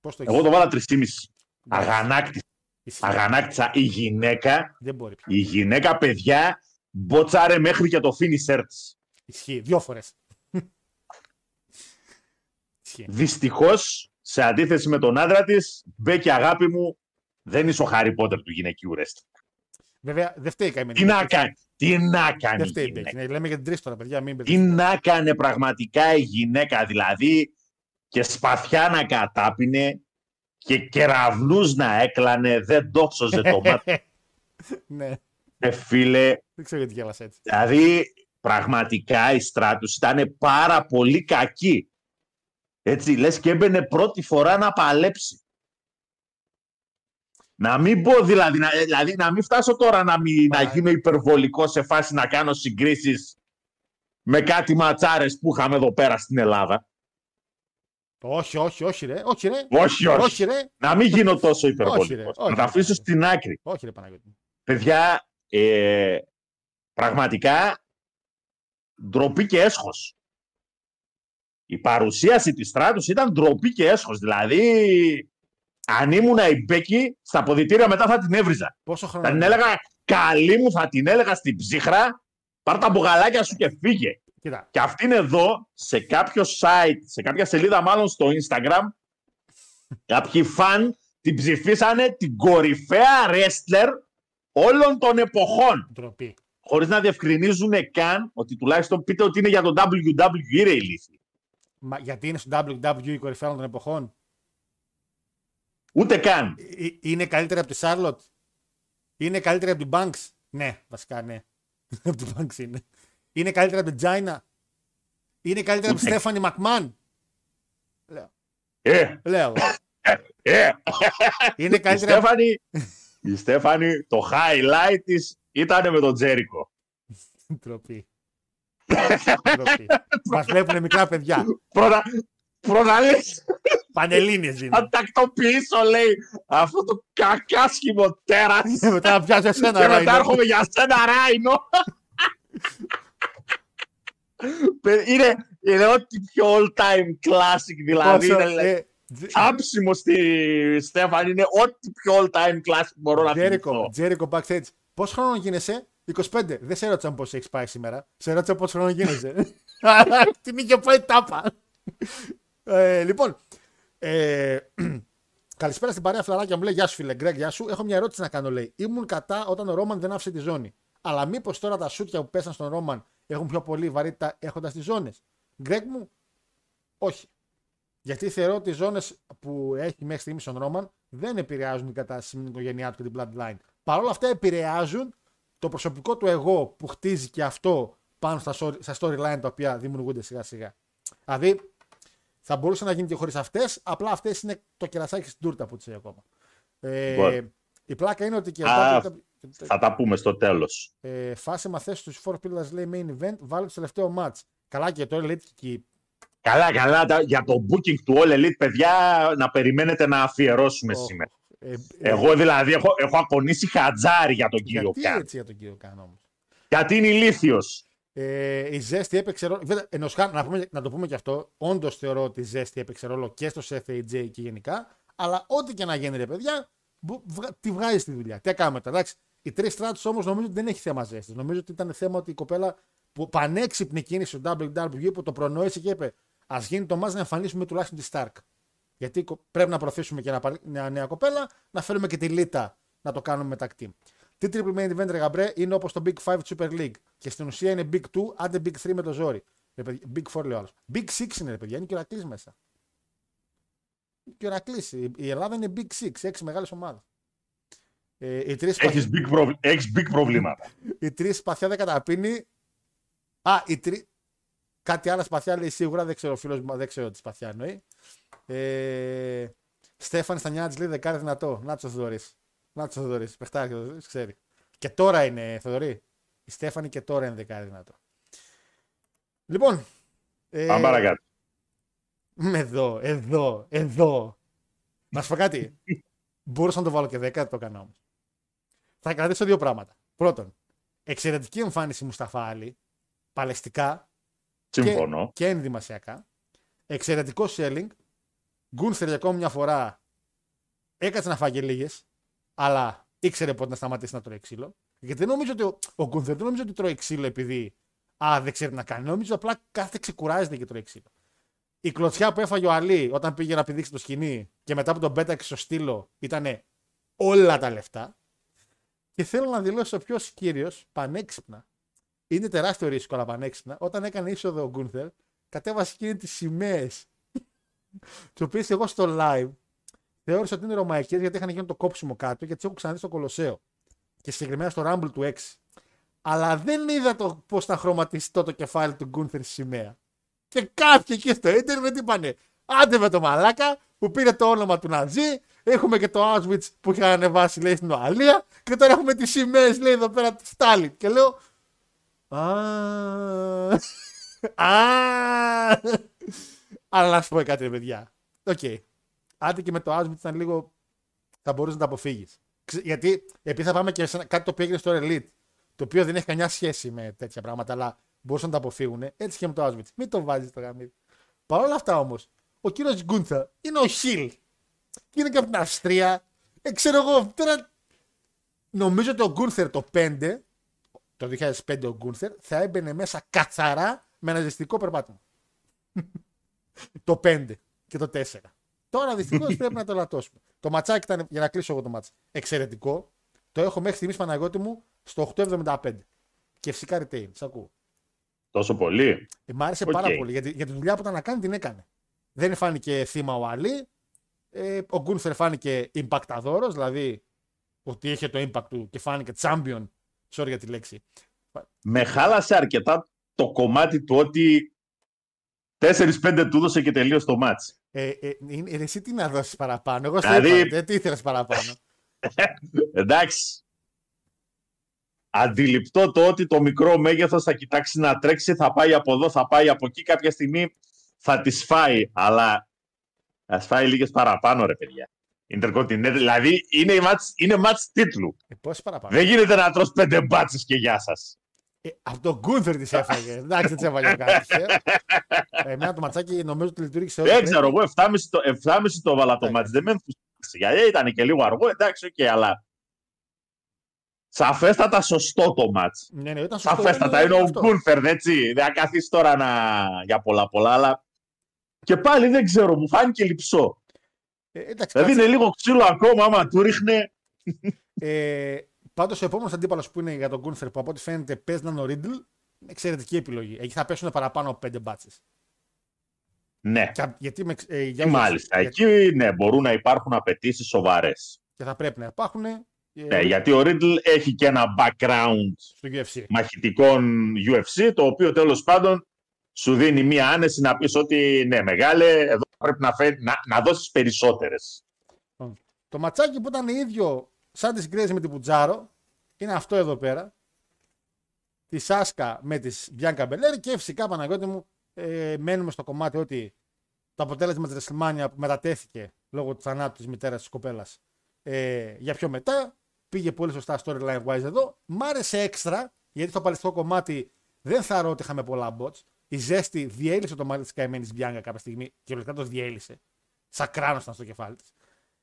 Πώς το Εγώ έχεις; το βάλα 3,5. Αγανάκτησα. Ισχύει. Αγανάκτησα. Η γυναίκα, Δεν μπορεί πια. η γυναίκα, παιδιά, μποτσάρε μέχρι και το finisher της. Ισχύει. Δύο φορές. Ισχύει. Δυστυχώς, σε αντίθεση με τον άντρα της, Μπέκη αγάπη μου, δεν είσαι ο Χάρι Πότερ του γυναικείου ρεστ. Βέβαια δεν φταίει καημένη. Τι να κάνει, τι να κάνει. Δεν η φταίει η γυναίκα. Μπέκη. Ναι, λέμε για την τρεις τώρα, παιδιά. Μην Τι μπερδευτείτε. να κάνει πραγματικά η γυναίκα, δηλαδή και σπαθιά να κατάπινε και κεραυνούς να έκλανε, δεν το σώζε το μάτι. ναι, Ε, φίλε, δεν ξέρω γιατί γέλασε έτσι. δηλαδή πραγματικά η Στράτους ήταν πάρα πολύ κακή. Έτσι, λες και έμπαινε πρώτη φορά να παλέψει. Να μην πω δηλαδή, να, δηλαδή να μην φτάσω τώρα να, μην, να Μα- γίνω υπερβολικό σε φάση να κάνω συγκρίσεις με κάτι ματσάρες που είχαμε εδώ πέρα στην Ελλάδα. Όχι, όχι, όχι, ρε. Όχι, ρε. Όχι, όχι. Όχι, ρε. Να μην γίνω τόσο Όχι, υπερβολικός. ρε, όχι, να τα ρε. αφήσω στην άκρη. Όχι, ρε Παναγιώτη. Παιδιά, ε, πραγματικά ντροπή και έσχος. Η παρουσίαση της Στράτους ήταν ντροπή και έσχος. Δηλαδή, αν ήμουν η Μπέκη, στα ποδητήρια μετά θα την έβριζα. Πόσο χρόνο. Θα την έλεγα, καλή μου, θα την έλεγα στην ψύχρα, πάρ' τα μπουγαλάκια σου και φύγε. Κοίτα. Και αυτή είναι εδώ, σε κάποιο site, σε κάποια σελίδα μάλλον στο Instagram, κάποιοι φαν την ψηφίσανε την κορυφαία wrestler όλων των εποχών. Ντροπή. Χωρίς να διευκρινίζουν καν ότι τουλάχιστον πείτε ότι είναι για το WWE ρε ηλίθιοι. Μα, γιατί είναι στο WWE η κορυφαία όλων των εποχών; Ούτε καν. Ε, ε, Είναι καλύτερη από τη Charlotte; Είναι καλύτερη από την Banks; Ναι, βασικά ναι. από την Banks είναι. Είναι καλύτερη από την China. Είναι καλύτερη από τη Ούτε. Stephanie McMahon. Λέω. Ε, Λέω. ε. Είναι Η καλύτερη από... Στέφανη, η Στέφανη, το highlight της ήταν με τον Τζέρικο. Ντροπή. Ντροπή. Μας βλέπουν μικρά παιδιά. Πρώτα, πρώτα λες, Πανελλήνιες θα είναι. τακτοποιήσω, λέει, αυτό το κακάσχημο τέρας. μετά να πιάσω εσένα, Και μετά Ράινο. έρχομαι για σένα, Ράινο. Παι- είναι, είναι ό,τι πιο all-time classic, δηλαδή. Πόσο, είναι, ε, Τζε- Άψιμο στη Στέφανη είναι ό,τι πιο all-time classic μπορώ να Τζέρικο, θυμηθώ. Τζέρικο backstage. Πόσο χρόνο γίνεσαι, 25. Δεν σε ρώτησα πώς έχεις πάει σήμερα. Σε ρώτησα πόσο χρόνο γίνεσαι. Την είχε πάει τάπα. ε, λοιπόν, ε, καλησπέρα στην παρέα φλαράκια μου. Λέει Γεια σου, φίλε Γκρέγκ, γεια σου. Έχω μια ερώτηση να κάνω, λέει. Ήμουν κατά όταν ο Ρόμαν δεν άφησε τη ζώνη. Αλλά μήπως τώρα τα σούτια που πέσαν στον Ρόμαν έχουν πιο πολύ βαρύτητα έχοντας τις ζώνες. Γκρέγκ μου, όχι. Γιατί θεωρώ ότι οι ζώνες που έχει μέχρι στιγμής στον Ρόμαν δεν επηρεάζουν την κατάσταση με την οικογένειά του και την bloodline. Παρ' όλα αυτά επηρεάζουν το προσωπικό του εγώ που χτίζει και αυτό πάνω στα, story- στα storyline τα οποία δημιουργούνται σιγά σιγά. Δηλαδή θα μπορούσε να γίνει και χωρίς αυτές, απλά αυτές είναι το κερασάκι στην τούρτα που τις έχει ακόμα. Ε, Λοιπόν. η πλάκα είναι ότι και Α, τα- Θα τα πούμε στο τέλος. ε, φάση μαθές στους Four Pillars λέει main event, βάλε το τελευταίο match. Καλά και τώρα λέει και Καλά, καλά, τα- για το booking του All Elite, παιδιά, να περιμένετε να αφιερώσουμε Ω, σήμερα. ε, ε, Εγώ δηλαδή έχω, έχω ακονίσει χατζάρι για τον κύριο γιατί Καν. έτσι για τον κύριο Καν όμως; Γιατί είναι ηλίθιος. Ε, η ζέστη έπαιξε ρόλο. Βέβαια, ενώ σκά- να, πούμε, να το πούμε και αυτό, όντως θεωρώ ότι η ζέστη έπαιξε ρόλο και στο FAJ και γενικά. Αλλά ό,τι και να γίνει, ρε παιδιά, μπου- βγα- τη βγάζει στη δουλειά. Τι κάνουμε τώρα. Εντάξει, οι τρεις στράτους όμως νομίζω ότι δεν έχει θέμα ζέστη. Νομίζω ότι ήταν θέμα ότι η κοπέλα που πανέξυπνη κίνηση στο WWE που το προνόησε και είπε Α γίνει το μα να εμφανίσουμε τουλάχιστον τη Stark. Γιατί κο- πρέπει να προωθήσουμε και ένα παλι- μια νέα κοπέλα, να φέρουμε και τη Λίτα να το κάνουμε με tag team. Τι triple main event, ρε γαμπρέ, είναι όπως το Big 5 Super League. Και στην ουσία είναι Big 2, άντε Big 3 με το ζόρι. Ρε παιδιά, Big 4 λέει ο άλλος. Big 6 είναι ρε παιδιά, είναι και ο Ρακλής μέσα. Και ο Ρακλής. Η, η Ελλάδα είναι Big 6, 6 μεγάλες ομάδες. Ε, οι τρεις Έχεις big, προβλ- έχεις big προβλήματα. η τρεις σπαθιά δεν καταπίνει. Α, η τρει. Κάτι άλλο σπαθιά λέει σίγουρα, δεν ξέρω, φίλος μου, δεν ξέρω τι σπαθιά εννοεί. Ε, Στέφανη στα νιάτα τη λέει δεκάρι δυνατό. Νάτσο Θοδωρή. Νάτσο Θοδωρή. Πεχτάρι Θοδωρή, ξέρει. Και τώρα είναι Θοδωρή. Η Στέφανη και τώρα είναι δεκάρι δυνατό. Λοιπόν. Ε, Πάμε παρακάτω. με εδώ, εδώ, εδώ. Να σου πω κάτι. Μπορούσα να το βάλω και 10, δεν το έκανα όμως. θα κρατήσω δύο πράγματα. Πρώτον, εξαιρετική εμφάνιση Μουσταφά Άλλη, παλαιστικά Συμφωνώ. και ενδυμασιακά. Εξαιρετικό selling. Γκούνθερ για ακόμη μια φορά έκατσε να φάγει λίγες, αλλά ήξερε πότε να σταματήσει να τρώει ξύλο. Γιατί δεν νομίζω ότι ο, ο Γκούνθερ δεν νομίζω ότι τρώει ξύλο επειδή α, δεν ξέρει να κάνει. Νομίζω απλά κάθε ξεκουράζεται και τρώει ξύλο. Η κλωτσιά που έφαγε ο Αλή όταν πήγε να πηδήξει το σκηνή και μετά που τον πέταξε στο στήλο ήταν όλα τα λεφτά. Και θέλω να δηλώσω ποιος κύριος πανέξυπνα. Είναι τεράστιο ρίσκο, αλλά πανέξυπνα. Όταν έκανε είσοδο ο Γκούνθερ, κατέβασε εκείνη τις σημαίες. τις οποίες εγώ στο live θεώρησα ότι είναι ρωμαϊκές γιατί είχαν γίνει το κόψιμο κάτω και τις έχω ξαναδεί στο Κολοσσέο. Και συγκεκριμένα στο Rumble του 6. Αλλά δεν είδα το πώς θα χρωματιστώ το κεφάλι του Γκούνθερ στη σημαία. Και κάποιοι εκεί στο ίντερνετ είπανε Άντε με το μαλάκα που πήρε το όνομα του Ναζί. Έχουμε και το Auschwitz που είχε ανεβάσει λέει στην Ουαλία. Και τώρα έχουμε τις σημαίες λέει εδώ πέρα του Στάλιν. Και λέω. Α. Α. Αλλά να σου πω κάτι, ρε παιδιά. Οκ. Άντε και με το Auschwitz ήταν λίγο. Θα μπορούσε να τα αποφύγεις. Γιατί επειδή θα πάμε και σε ένα- κάτι το οποίο έγινε στο Elite, το οποίο δεν έχει καμιά σχέση με τέτοια πράγματα, αλλά μπορούσαν να τα αποφύγουν. Έτσι και με το Auschwitz. Μην το βάζεις στο γαμίδι. Παρ' όλα αυτά όμως, ο κύριος Γκούντα είναι ο Χιλ. Και είναι και από την Αυστρία. Ε, ξέρω εγώ, τώρα. Νομίζω ότι ο Γκούνθερ το 5, το 2005 ο Γκούνθερ, θα έμπαινε μέσα καθαρά με ένα ζεστικό περπάτημα. το 5 και το 4. Τώρα δυστυχώς πρέπει να το λατώσουμε. Το ματσάκι ήταν, για να κλείσω εγώ το μάτς, εξαιρετικό. Το έχω μέχρι στιγμής Παναγιώτη μου στο 8,75. Και φυσικά retain. Σ' ακούω. Τόσο πολύ; Ε, μ' άρεσε Οκ. πάρα πολύ γιατί για τη δουλειά που ήταν να κάνει την έκανε. Δεν φάνηκε θύμα ο Αλή. Ε, ο Γκούνθερ φάνηκε impact αδόρος, δηλαδή ότι είχε το impact του και φάνηκε champion. Sorry για τη λέξη. Με χάλασε αρκετά το κομμάτι του ότι 4-5 του έδωσε και τελείωσε το ματς. Ε, ε, είναι- ε, εσύ τι να δώσεις παραπάνω; Εγώ στο Δηλαδή- είπα, ε, τι ήθελες παραπάνω; Εντάξει. Αντιληπτό το ότι το μικρό μέγεθος θα κοιτάξει να τρέξει, θα πάει από εδώ, θα πάει από εκεί, κάποια στιγμή θα τις φάει, αλλά θα φάει λίγες παραπάνω ρε παιδιά. Intercontinental, δηλαδή είναι, η μάτς, είναι μάτς τίτλου. ε, πόσε παραπάνω. Δεν γίνεται να τρως πέντε μπάτσες και γεια σας. Ε, από τον Γκούνθερ τη έφαγε. Εντάξει, δεν τη έφαγε κάτι. Ε, εμένα το ματσάκι νομίζω ότι λειτουργήσε ό,τι Δεν πρέπει. ξέρω, εγώ 7,5 το, 7,5 το έβαλα το Εντάξει. ματς, δεν με ενθουσίασε. Γιατί ήταν και λίγο αργό, εντάξει, οκ, αλλά σαφέστατα σωστό το ματς. Ναι, ναι, ήταν σωστό. Σαφέστατα είναι ο αυτό. Γκούνθερ, έτσι. Δεν θα καθίσει τώρα να... για πολλά πολλά, αλλά και πάλι δεν ξέρω, μου φάνηκε λειψό. Ε, εντάξει, Δηλαδή κάτσε. είναι λίγο ξύλο ακόμα, άμα του ρίχνε. Ε, Πάντως ο επόμενος αντίπαλος που είναι για τον Γκούνθερ που από ό,τι φαίνεται παίζει να είναι ο Ρίτλ, εξαιρετική επιλογή. Εκεί θα πέσουν παραπάνω από πέντε μπάτσες. Ναι, Γιατί με, ε, για και όσους- μάλιστα. για- Εκεί ναι, μπορούν να υπάρχουν απαιτήσεις σοβαρές. Και θα πρέπει να υπάρχουν ε, Ναι, γιατί ο Ρίτλ έχει και ένα background στο UFC. μαχητικών UFC, το οποίο τέλος πάντων σου δίνει μία άνεση να πεις ότι ναι, μεγάλε, εδώ πρέπει να, φέρει, να, να δώσεις περισσότερες. Το ματσάκι που ήταν ίδιο σαν τη Γκρέζη με την Πουτζάρο είναι αυτό εδώ πέρα. Τη Σάσκα με τη Μπιάνκα Μπελέρ και φυσικά Παναγιώτη μου ε, μένουμε στο κομμάτι ότι το αποτέλεσμα της WrestleMania που μετατέθηκε λόγω του θανάτου της μητέρας της κοπέλας ε, για πιο μετά πήγε πολύ σωστά storyline wise εδώ. Μ' άρεσε έξτρα γιατί στο παλαιστικό κομμάτι δεν θα ότι είχαμε πολλά bots. Η ζέστη διέλυσε το μάτι της καημένης Μπιάνκα κάποια στιγμή και ολικά το διέλυσε. Σαν κράνος ήταν στο κεφάλι της.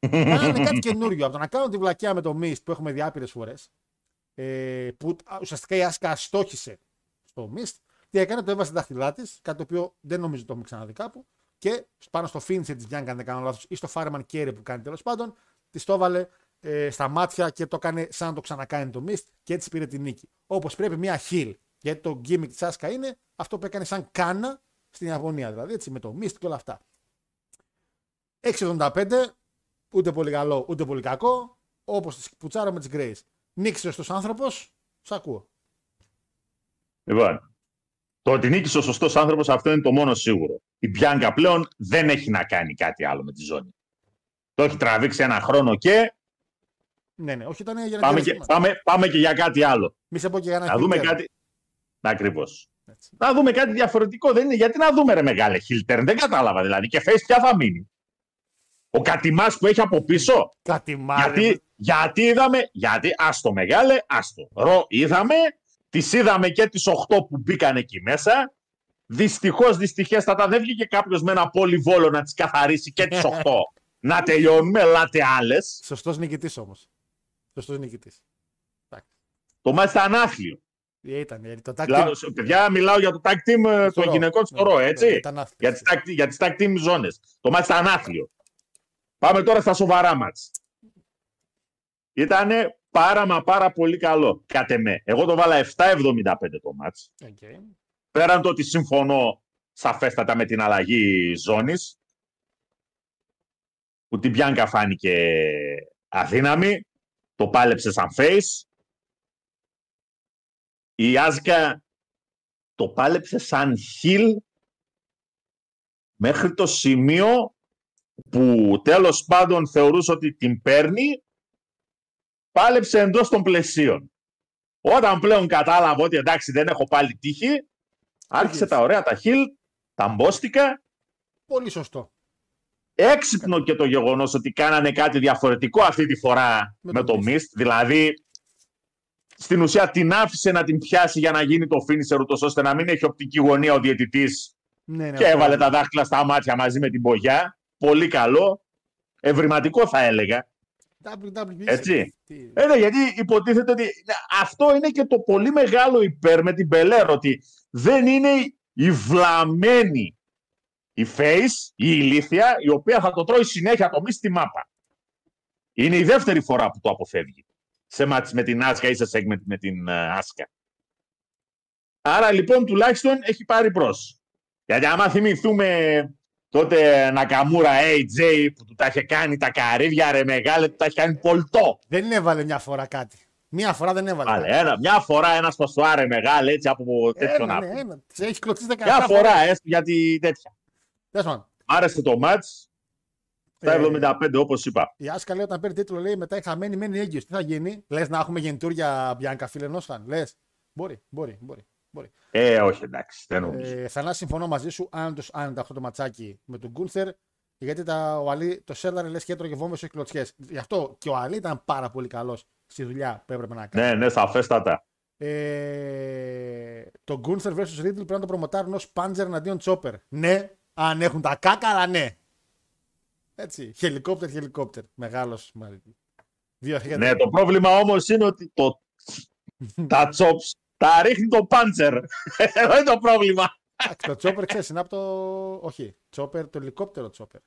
Κάνανε κάτι καινούριο. Από το να κάνουν τη βλακιά με το Mist που έχουμε δει άπειρες φορές. Ε, που α, ουσιαστικά η Άσκα στόχισε στο Mist. Τι έκανε, το έβασε στα δάχτυλά της, κάτι το οποίο δεν νομίζω ότι το έχουμε ξαναδεί κάπου. Και πάνω στο Finisher της Bianca, αν δεν κάνω λάθος, ή στο Fireman Carry που κάνει τέλος πάντων, της το έβαλε ε, στα μάτια και το έκανε σαν να το ξανακάνει το Mist και έτσι πήρε την νίκη. Όπως πρέπει μια heel. Γιατί το gimmick της Άσκα είναι αυτό που έκανε σαν κάνα στην Ιαπωνία, δηλαδή έτσι με το Mist και όλα αυτά. 6,75 ούτε πολύ καλό ούτε πολύ κακό. Όπως τη πουτσάρα με τις Grace. Νίξε στο άνθρωπος, σ' ακούω. Λοιπόν, το ότι νίκησε ο σωστός άνθρωπος αυτό είναι το μόνο σίγουρο. Η Μπιάνκα πλέον δεν έχει να κάνει κάτι άλλο με τη ζώνη. Το έχει τραβήξει ένα χρόνο και Ναι, ναι, όχι ήταν για να πάμε και, διαλύσουμε. πάμε, πάμε και για κάτι άλλο. Μη σε πω και για ένα Να δούμε χιλτέρ. κάτι. Ακριβώς. Έτσι. Να δούμε κάτι διαφορετικό. Δεν είναι. Γιατί να δούμε ρε μεγάλε Χίλτερν. Δεν κατάλαβα δηλαδή. Και face ποια θα μείνει. Ο Κατημάς που έχει από πίσω. Κάτι μάλλον. Γιατί, γιατί είδαμε, γιατί άστο μεγάλε, άστο. Ρο είδαμε, τις είδαμε και τις 8 που μπήκαν εκεί μέσα. Δυστυχώς, δυστυχέστατα δεν βγήκε κάποιος με ένα πολυβόλο να τις καθαρίσει και τις 8. να τελειώνουμε, ελάτε άλλες. Σωστός νικητής όμως. Σωστός νικητής. Το μάτι ήταν άθλιο. Ήταν. ε, Το tag Μιλάω- team- παιδιά, μιλάω για το tag team ε, Στο των Raw. γυναικών στο Ναι, ρο, ναι, έτσι. ήταν άθλιος. για τις tag, για τις tag team ζώνες. Το μάτι ήταν άθλιο. Πάμε τώρα στα σοβαρά ματς. Ήτανε πάρα μα πάρα πολύ καλό. Κατ' εμέ. Εγώ το βάλα 7,75 το ματς. Οκ. Πέραν το ότι συμφωνώ σαφέστατα με την αλλαγή ζώνης, που την Μπιάνκα φάνηκε αδύναμη, το πάλεψε σαν face. Η Άσκα το πάλεψε σαν heel μέχρι το σημείο που τέλος πάντων θεωρούσε ότι την παίρνει, πάλεψε εντός των πλαισίων. Όταν πλέον κατάλαβε ότι εντάξει δεν έχω πάλι τύχη, άρχισε τα ωραία τα χιλ, τα μπόστικα. Πολύ σωστό. Έξυπνο και το γεγονός ότι κάνανε κάτι διαφορετικό αυτή τη φορά Με με, το το Mist. Mist. Δηλαδή, στην ουσία την άφησε να την πιάσει για να γίνει το finisher, ούτως ώστε να μην έχει οπτική γωνία ο διαιτητής Ναι, ναι, και αυτό έβαλε είναι. τα δάχτυλα στα μάτια μαζί με την πογιά. Πολύ καλό. Ευρηματικό θα έλεγα. WWE. Έτσι. Τι- Ε, ναι, γιατί υποτίθεται ότι ναι, αυτό είναι και το πολύ μεγάλο υπέρ με την Μπελέρ, ότι δεν είναι η βλαμμένη η face, η ηλίθια, η οποία θα το τρώει συνέχεια το μη στη μάπα. Είναι η δεύτερη φορά που το αποφεύγει. Σε μάτς με την Άσκα ή σε segment με την ε, Άσκα. Άρα λοιπόν τουλάχιστον έχει πάρει προς. Γιατί άμα θυμηθούμε τότε Νακαμούρα AJ που του τα είχε κάνει τα καρύδια ρε μεγάλε, του τα είχε κάνει πολτό. Δεν έβαλε μια φορά κάτι. Μια φορά δεν έβαλε. Άλλε, κάτι. ένα, μια φορά ένα σπασουάρε μεγάλε έτσι από τέτοιο Ένα, να ναι, πούμε. ένα. Σε έχει κλωτσίσει 17 Μια φορά έστω γιατί τέτοια. Τέλος πάντων, Μ' άρεσε το μάτς. Στα Ε, 75 όπως είπα. Η Άσκα λέει όταν παίρνει τίτλο, λέει μετά η χαμένη μένει έγκυος. Τι θα γίνει, λες να έχουμε γεννητούρια Μπιάνκα φίλε Νόσφαν. Λες. Μπορεί, μπορεί, μπορεί. μπορεί. Ε, όχι εντάξει, δεν νομίζω. Ε, Θανάση, συμφωνώ μαζί σου. Αν το άνετα αυτό το ματσάκι με τον Γκούνθερ, γιατί τα, ο Αλή το σέρναρε λες και έτρωγε βόμβες όχι κλωτσιές. Γι' αυτό και ο Αλή ήταν πάρα πολύ καλός στη δουλειά που έπρεπε να κάνει. Ναι, ναι, σαφέστατα. Ε, το Γκούνθερ vs Riddle πρέπει να το προμοτάρουν ως Πάντζερ εναντίον Τσόπερ. Ναι, αν έχουν τα κάκα, αλλά ναι. Έτσι. Χελικόπτερ, χελικόπτερ. Μεγάλος. Δύο αρχικά. Ναι, το πρόβλημα όμως είναι ότι το... τα chops τα ρίχνει το πάντσερ. Εδώ είναι το πρόβλημα. Εντάξει, το Τσόπερ ξέρεις, είναι από το. Όχι. Τσόπερ, το ελικόπτερο Τσόπερ.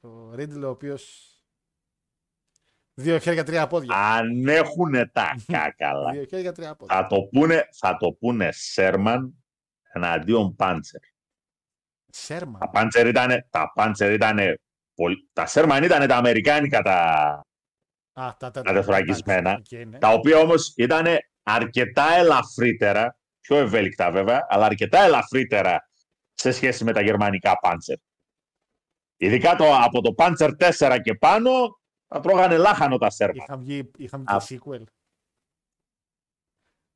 Το Riddle ο οποίο. Δύο χέρια, τρία πόδια. Αν έχουν τα κάκαλα, Δύο χέρια, τρία πόδια. θα το πούνε, θα το πούνε Σέρμαν εναντίον Πάντσερ. Σέρμαν. Τα Πάντσερ ήταν, τα Πάντσερ ήταν, πολύ- τα Σέρμαν ήταν τα αμερικάνικα τα, Α, τα, τα, τα τεθωρακισμένα, εντάξει, οκ, ναι. τα οποία όμως ήταν αρκετά ελαφρύτερα, πιο ευέλικτα βέβαια, αλλά αρκετά ελαφρύτερα σε σχέση με τα γερμανικά Πάντσερ. Ειδικά το, από το Πάντσερ 4 και πάνω, θα τρώγανε λάχανο τα Σέρμαν. Είχαν βγει, είχαν Α. βγει και sequel.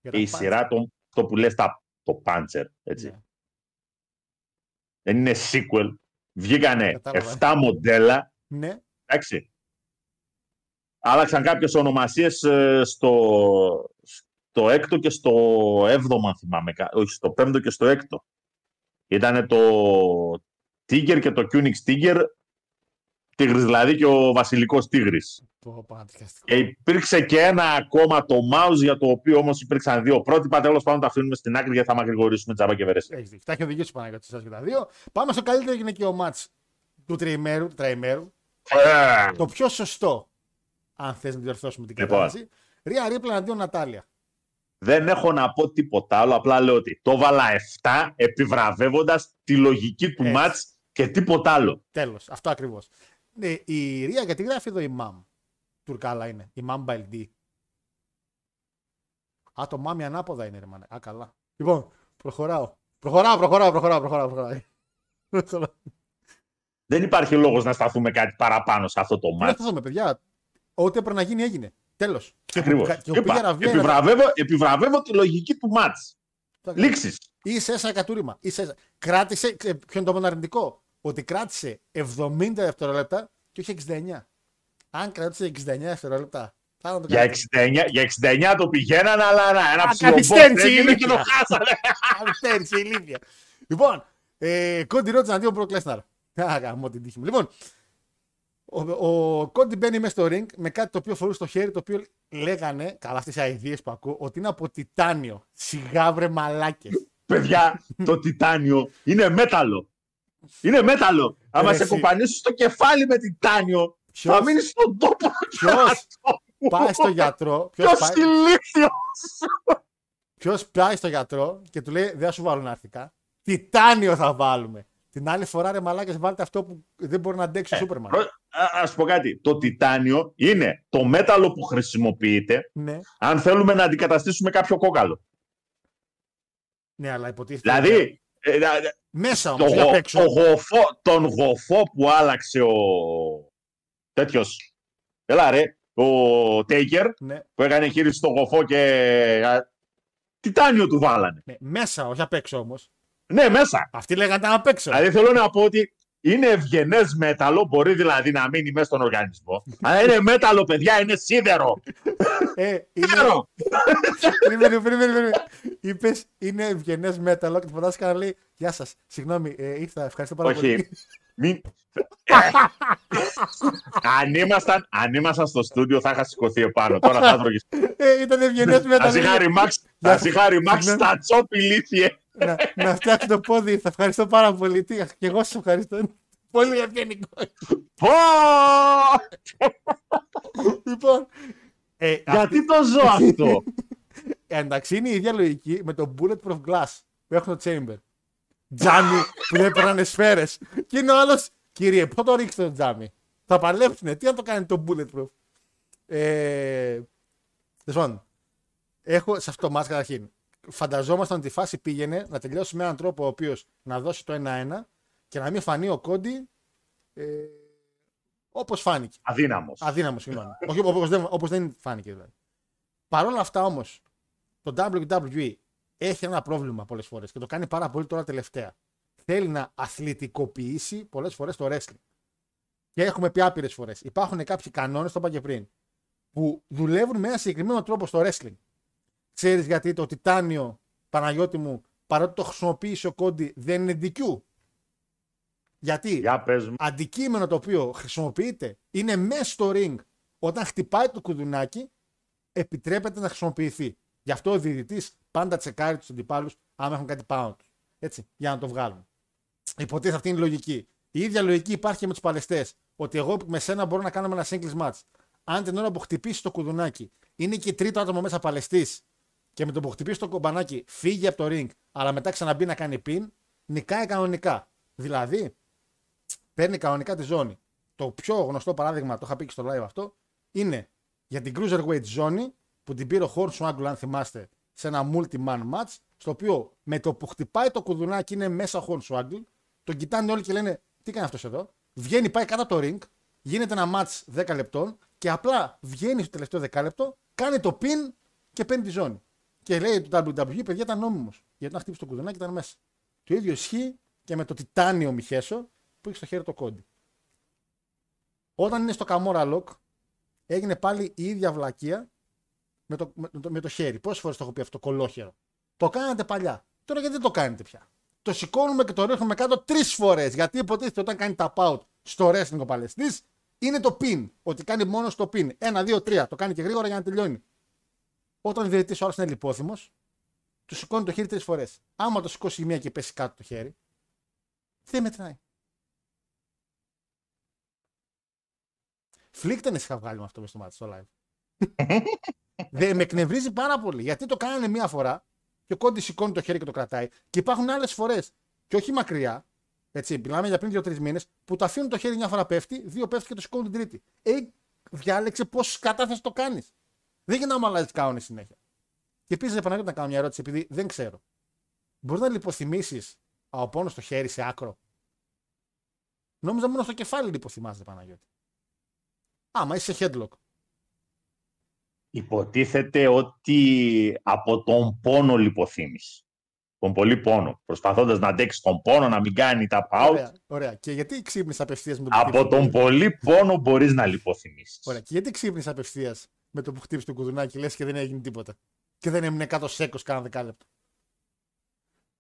Για τα η πάντα. σειρά το, το που λες τα, το Panzer, έτσι. Ναι. Δεν είναι sequel. Βγήκανε Κατάλαβα. 7 μοντέλα, Ναι, εντάξει. Άλλαξαν κάποιες ονομασίες ε, στο, στο έκτο και στο έβδομο, αν θυμάμαι. κα- Όχι, στο πέμπτο και στο έκτο. Ήτανε το Tiger και το Kunix Tiger, Τίγρης δηλαδή και ο βασιλικός Τίγρης. το πανατριχιαστικό. Και υπήρξε και ένα ακόμα το mouse για το οποίο όμως υπήρξαν δύο πρότυπα. Τέλος πάντων τα αφήνουμε στην άκρη γιατί θα μακρηγορήσουμε τσάμπα και βερέσαι. Έχεις δίκιο. Τα έχει οδηγήσει ο Παναγιώτης εσάς και τα δύο. Πάμε στο καλύτερο γυναικείο μάτς του τριημέρου, του τραημέρου. Ε, Το πιο σωστό, αν θες να διορθώσουμε την Λοιπόν. κατάσταση. Ρία Ρίπλα αντίον Νατάλια. Δεν έχω να πω τίποτα άλλο, απλά λέω ότι το βάλα 7 επιβραβεύοντας τη λογική του Έτσι. μάτς και τίποτα άλλο. Τέλος. Αυτό ακριβώς. Ναι, η Ρία γιατί γράφει εδώ η Μαμ. Τουρκάλα είναι. Η Μαμ Μπαϊλντή. Α, το Μάμι ανάποδα είναι ρε μάνα. Α, καλά. Λοιπόν, προχωράω. Προχωράω, προχωράω, προχωράω, προχωράω. προχωράω. Προχωράω. Δεν υπάρχει λόγος να σταθούμε κάτι παραπάνω σε αυτό το Τι να μάτς. το δούμε, παιδιά. Ό,τι έπρεπε να γίνει, έγινε. Τέλος. Ακριβώς. Και ο Είπα, πήγε ραβιέ. επιβραβεύω, επιβραβεύω τη λογική του μάτς. να- Λήξεις. Είσαι ένα κατούριμα. Είσαι... Κράτησε. ε, Ποιο είναι το μόνο αρνητικό; Ότι κράτησε 70 δευτερόλεπτα και όχι 69. Αν κράτησε 69 δευτερόλεπτα, θα ήταν το Για καλύτερο. 69, για 69 το πηγαίνανε, αλλά ένα, ένα Α, ψηλό καθυστέρησε η έγινε και το ηλίθεια. χάσανε. Καθυστέρησε η ηλίθεια. Λοιπόν, ε, Κόντι Ρότζ αντίον Μπροκ Λέσναρ. Α, γαμώ την τύχη μου. Λοιπόν, ο, ο Κόντι μπαίνει μέσα στο ring με κάτι το οποίο φορούσε στο χέρι, το οποίο λέγανε, καλά αυτές οι αηδίες που ακούω, ότι είναι από τιτάνιο. Σιγά βρε μαλάκες. Παιδιά, το τιτάνιο είναι μέταλλο. Είναι μέταλλο. Άμα Ρε, σε εσύ. κοπανίσει στο κεφάλι με τιτάνιο, Ποιος; θα μείνεις στον τόπο. Ποιος; πάει στο γιατρό, ποιος Ποιος πάει, ηλίθιος. ποιος πάει στο γιατρό και του λέει δεν θα σου βάλουν άρθικα. Τιτάνιο θα βάλουμε. Την άλλη φορά ρε μαλάκες βάλτε αυτό που δεν μπορεί να αντέξει ο Σούπερμαν. Α σου πω κάτι. Το τιτάνιο είναι το μέταλλο που χρησιμοποιείται Ναι, αν θέλουμε να αντικαταστήσουμε κάποιο κόκαλο. ναι, αλλά υποτίθεται. Δηλαδή, ε, δα- δα- Μέσα το όμως, για γο- απ' έξω. το γοφό, τον γοφό που άλλαξε ο τέτοιος. Έλα ρε, ο Τέικερ Ναι, που έκανε χείριση στο γοφό και α, τιτάνιο του βάλανε. ναι, μέσα, όχι απ' έξω όμως. Ναι, μέσα. Αυτοί λέγανε ήταν απ' έξω. Δηλαδή θέλω να πω ότι είναι ευγενές μέταλλο, μπορεί δηλαδή να μείνει μέσα στον οργανισμό. Αλλά είναι μέταλλο, παιδιά, είναι σίδερο. Ε, είναι, Σίδερο. Περίμενε, περίμενε, περίμενε. Είπες είναι ευγενές μέταλλο και του φαντάστηκα να λέει Γεια σας, συγγνώμη, ε, ήρθα, ευχαριστώ πάρα πολύ. Όχι. Μην... αν, ήμασταν, αν ήμασταν στο στούντιο θα είχα σηκωθεί επάνω. Τώρα θα έτρωγες. Ε, ήταν ευγενές Θα μέταλλο. είχα ρημάξει, θα σε είχα ρημάξει Συγγνώμη. στα τσόπι ηλίθιε. Να, να φτιάξει το πόδι, θα ευχαριστώ πάρα πολύ. Τι, και εγώ σας ευχαριστώ. Πολύ ευγενικό. Πω! λοιπόν, ε, Γιατί το ζω αυτό; Ε, εντάξει, είναι η ίδια λογική με το Bulletproof Glass που έχουν το Chamber. Τζάμι που δεν περνάνε σφαίρες. Και είναι ο άλλος, κύριε, πού το ρίξετε το τζάμι; Θα παλέψουνε. Τι να το κάνει το Bulletproof; Ε, τέλος πάντων, έχω σε αυτό το μάτς καταρχήν. Φανταζόμασταν ότι η φάση πήγαινε να τελειώσει με έναν τρόπο ο οποίος να δώσει το 1-1 και να μην φανεί ο Κόντι ε, όπως φάνηκε. Αδύναμος. Αδύναμος, συγγνώμη. Όχι όπω δεν, όπως δεν φάνηκε δηλαδή. Παρ' όλα αυτά όμως, το WWE έχει ένα πρόβλημα πολλές φορές και το κάνει πάρα πολύ τώρα τελευταία. Θέλει να αθλητικοποιήσει πολλές φορές το wrestling. Και έχουμε πει άπειρες φορές. Υπάρχουν κάποιοι κανόνες, το είπα και πριν, που δουλεύουν με ένα συγκεκριμένο τρόπο στο wrestling. Ξέρεις γιατί το τιτάνιο, Παναγιώτη μου, παρότι το χρησιμοποίησε ο Κόντι, δεν είναι DQ. Γιατί; Για πες μου. αντικείμενο το οποίο χρησιμοποιείται είναι μέσα στο ring όταν χτυπάει το κουδουνάκι επιτρέπεται να χρησιμοποιηθεί. Γι' αυτό ο διαιτητής πάντα τσεκάρει τους αντιπάλους άμα έχουν κάτι πάνω τους. Έτσι, για να το βγάλουν. Υποτίθεται αυτή είναι η λογική. Η ίδια λογική υπάρχει και με τους παλαιστές. Ότι εγώ με σένα μπορώ να κάνουμε ένα singles match. Αν την ώρα που χτυπήσει το κουδουνάκι είναι και τρίτο άτομο μέσα παλαιστής και με το που χτυπήσει το κομπανάκι φύγει από το ring, αλλά μετά ξαναμπεί να κάνει pin, νικάει κανονικά. Δηλαδή, παίρνει κανονικά τη ζώνη. Το πιο γνωστό παράδειγμα, το είχα πει και στο live αυτό, είναι για την Cruiserweight ζώνη που την πήρε ο Hornswoggle, αν θυμάστε, σε ένα multi-man match, στο οποίο με το που χτυπάει το κουδουνάκι είναι μέσα ο Hornswoggle, τον κοιτάνε όλοι και λένε τι κάνει αυτός εδώ; Βγαίνει, πάει κάτω από το ring, γίνεται ένα match 10 λεπτών και απλά βγαίνει στο τελευταίο δεκάλεπτο, κάνει το pin και παίρνει τη ζώνη. Και λέει το WWE, παιδιά ήταν νόμιμος. Γιατί να χτύπησε το κουδουνάκι ήταν μέσα. Το ίδιο ισχύει και με το τιτάνιο Μιχέσο που έχει στο χέρι το κόντι. Όταν είναι στο Camora Lock, έγινε πάλι η ίδια βλακεία με το, με, το, με το χέρι. Πόσες φορές το έχω πει αυτό, κολόχερο. Το κάνατε παλιά. Τώρα γιατί δεν το κάνετε πια; Το σηκώνουμε και το ρίχνουμε κάτω τρεις φορές. Γιατί υποτίθεται όταν κάνει tap out στο wrestling ο Παλαιστής, είναι το pin. Ότι κάνει μόνο στο pin. Ένα, δύο, τρία. Το κάνει και γρήγορα για να τελειώνει. Όταν ο διαιτητής ο άλλος είναι λιπόθυμο, του σηκώνει το χέρι τρεις φορές. Άμα το σηκώσει η μία και πέσει κάτω το χέρι, δεν μετράει. Φλίκτενε είχα βγάλει με αυτό με στο μάτι στο live. Δε, με εκνευρίζει πάρα πολύ γιατί το κάνανε μία φορά και ο Κόντι σηκώνει το χέρι και το κρατάει. Και υπάρχουν άλλες φορές, και όχι μακριά, έτσι, μιλάμε για πριν δύο-τρεις μήνες, που το αφήνουν το χέρι μια φορά πέφτει, δύο πέφτει και το σηκώνουν την τρίτη. Ε, διάλεξε πώς κατά θα το κάνεις. Δεν γίνεται να μου αλλάζεις κανόνες συνέχεια. Και επίσης, επανέρχομαι να κάνω μια ερώτηση, επειδή δεν ξέρω. Μπορεί να λιποθυμήσεις από πόνο στο χέρι σε άκρο; Νόμιζα μόνο στο κεφάλι λιποθυμάζεται Παναγιώτη. Άμα είσαι σε headlock. Υποτίθεται ότι από τον πόνο λιποθύμης. τον πολύ πόνο, προσπαθώντας να αντέξεις τον πόνο, να μην κάνει τα out. Ωραία, ωραία. Και γιατί ξύπνησε απευθείας με το που Από χτύπησε τον το- πολύ πόνο μπορείς να λιποθυμήσεις. Ωραία. Και γιατί ξύπνησε απευθείας με το που χτύπησε το κουδουνάκι, λες και δεν έγινε τίποτα. Και δεν έμεινε κάτω σέκο κάνα δεκάλεπτο.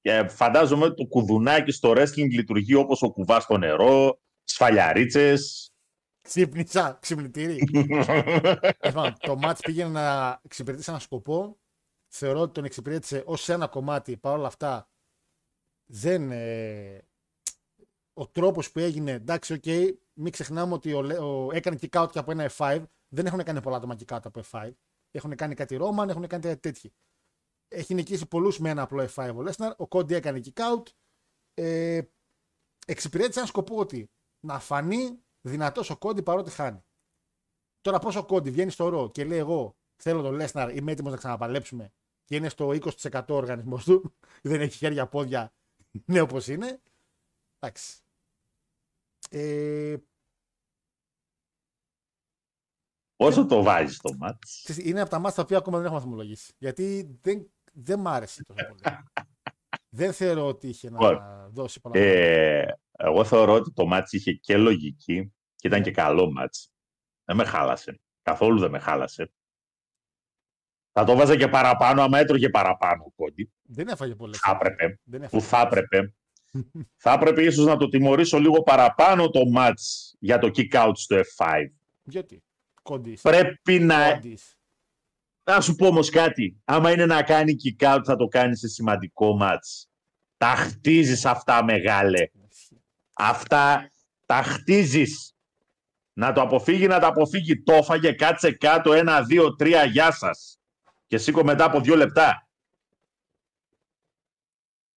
Και φαντάζομαι ότι το κουδουνάκι στο wrestling λειτουργεί όπως ο κουβάς στο νερό, σφαλιαρίτσες. Ξύπνησα, ξυπνητήρι. Λοιπόν, το μάτς πήγαινε να εξυπηρετήσει ένα σκοπό. Θεωρώ ότι τον εξυπηρέτησε ως ένα κομμάτι. Παρ' όλα αυτά, δεν, ε, ο τρόπος που έγινε, εντάξει, οκ, μην ξεχνάμε ότι ο, Λε- ο, έκανε kick out και από ένα F5. Δεν έχουν κάνει πολλά άτομα kick out από F5. Έχουν κάνει κάτι Roman, έχουν κάνει κάτι τέτοιο. Έχει νικήσει πολλούς με ένα απλό F5 ο Lesnar. Ο Cody έκανε kick out. Ε, εξυπηρέτησε ένα σκοπό ότι να φανεί δυνατός ο Cody παρότι χάνει. Τώρα πώς ο Κόντι βγαίνει στο ρο και λέει εγώ θέλω τον Λέσναρ, είμαι έτοιμος να ξαναπαλέψουμε και είναι στο 20% ο οργανισμό του, δεν έχει χέρια, πόδια, είναι όπως είναι. Εντάξει. Ε, Όσο το βάζεις το μάτς. ξέρεις, είναι από τα μάτια τα οποία ακόμα δεν έχουμε βαθμολογήσει. Γιατί δεν, δεν μ' άρεσε τόσο πολύ. δεν θεωρώ ότι είχε να Λοιπόν, δώσει πολλά. Ε, εγώ θεωρώ ότι το μάτς είχε και λογική και ήταν και καλό μάτς. Δεν με χάλασε. Καθόλου δεν με χάλασε. Θα το βάζα και παραπάνω, άμα έτρωγε παραπάνω ο Κόντι. δεν έφαγε πολλές. Θα έπρεπε. Δεν Που έφαγε. θα έπρεπε. θα έπρεπε ίσως να το τιμωρήσω λίγο παραπάνω το μάτς για το kick out στο F5. Γιατί; Κόντι. Πρέπει να... Κόντις. Να σου πω όμως κάτι. Άμα είναι να κάνει kick out θα το κάνει σε σημαντικό μάτς. Τα χτίζεις αυτά μεγάλε. Αυτά τα χτίζεις. Να το αποφύγει, να το αποφύγει. Το έφαγε, κάτσε κάτω, ένα, δύο, τρία, γεια σας. Και σήκω μετά από δύο λεπτά.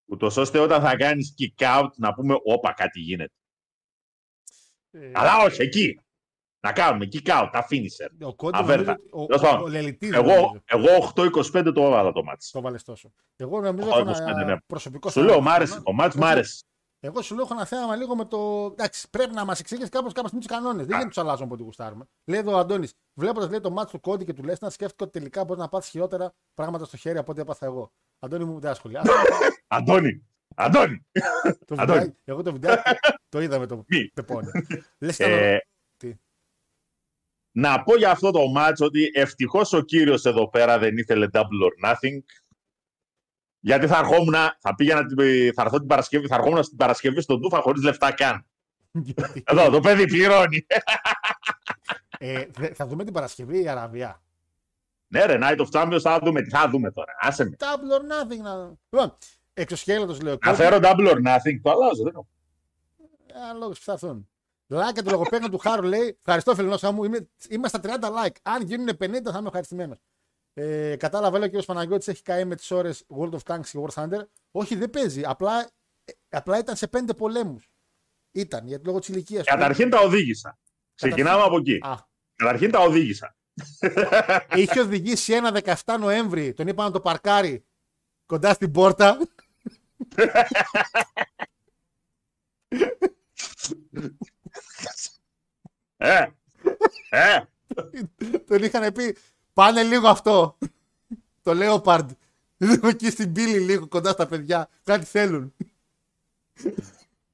Ούτως ώστε όταν θα κάνεις kick out να πούμε, όπα, κάτι γίνεται. Ε, Αλλά όχι, εκεί. Να κάνουμε kick out, τα finisher. Ο Κόντι Αβέρτα. νομίζω ότι- ο- Τέλος ο- πάντων, ο Λελιτής Εγώ, νομίζω. εγώ 8-25 το έβαλα το μάτς. Το βάλες τόσο. Εγώ νομίζω Εγώ έχω ένα 25, ναι. προσωπικό Σου λέω, θέμα. μ' άρεσε. Το μάτς μ' Εγώ- άρεσε. Εγώ σου λέω έχω ένα θέμα λίγο με το. Εντάξει, πρέπει να μας εξηγήσει κάπως κάποια στιγμή τους κανόνες. Δεν γίνεται να τους αλλάζουμε από ό,τι γουστάρουμε. Λέει εδώ ο Αντώνης, βλέποντας λέει το μάτσο του Κόντι και του Λέσνα, σκέφτηκα ότι τελικά μπορεί να πάθεις χειρότερα πράγματα στο χέρι από ό,τι έπαθα εγώ. Αντώνη μου δεν ασχολιάζει. Αντώνη, Αντώνη. το Αντώνη. βιντεάκι- εγώ το βιντεάκι το είδα με το Μη. πεπόνι. Λες Ε, Τι. Να πω για αυτό το μάτς ότι ευτυχώς ο κύριος εδώ πέρα δεν ήθελε double or nothing. Γιατί θα ερχόμουν, θα πήγαινα, την- θα έρθω την Παρασκευή, θα ερχόμουν στην Παρασκευή στον Τούφα χωρίς λεφτά καν. Εδώ, το παιδί πληρώνει. ε, δε- θα δούμε την Παρασκευή η Αραβία; ναι ρε, Night of Champions θα δούμε, τι θα δούμε τώρα. Άσε με. Double or nothing. Να... Λοιπόν, εξωσχέλωτο λέω. Να φέρω double or nothing, το αλλάζω. Δεν έχω. λόγω που θα έρθουν. Like το λογοπαίγνιο του Χάρου λέει: Ευχαριστώ, φιλενόσα μου. Είμαι, είμαι στα 30 like. Αν γίνουν 50, θα είμαι ευχαριστημένο. Ε, κατάλαβα, λέει ο κ. Παναγιώτη έχει καεί με τι ώρε World of Tanks και War Thunder. Όχι, δεν παίζει. Απλά, ε, απλά ήταν σε πέντε πολέμου. Ήταν, γιατί λόγω τη ηλικία Καταρχήν τα οδήγησα. Ξεκινάμε από εκεί. Α, Καταρχήν τα οδήγησα. είχε οδηγήσει ένα 17 Νοέμβρη, τον είπα να το παρκάρει κοντά στην πόρτα. Ε, ε, τον είχαν πει πάνε λίγο αυτό. το Leopard. Λίγο εκεί στην πύλη λίγο κοντά στα παιδιά. Κάτι θέλουν.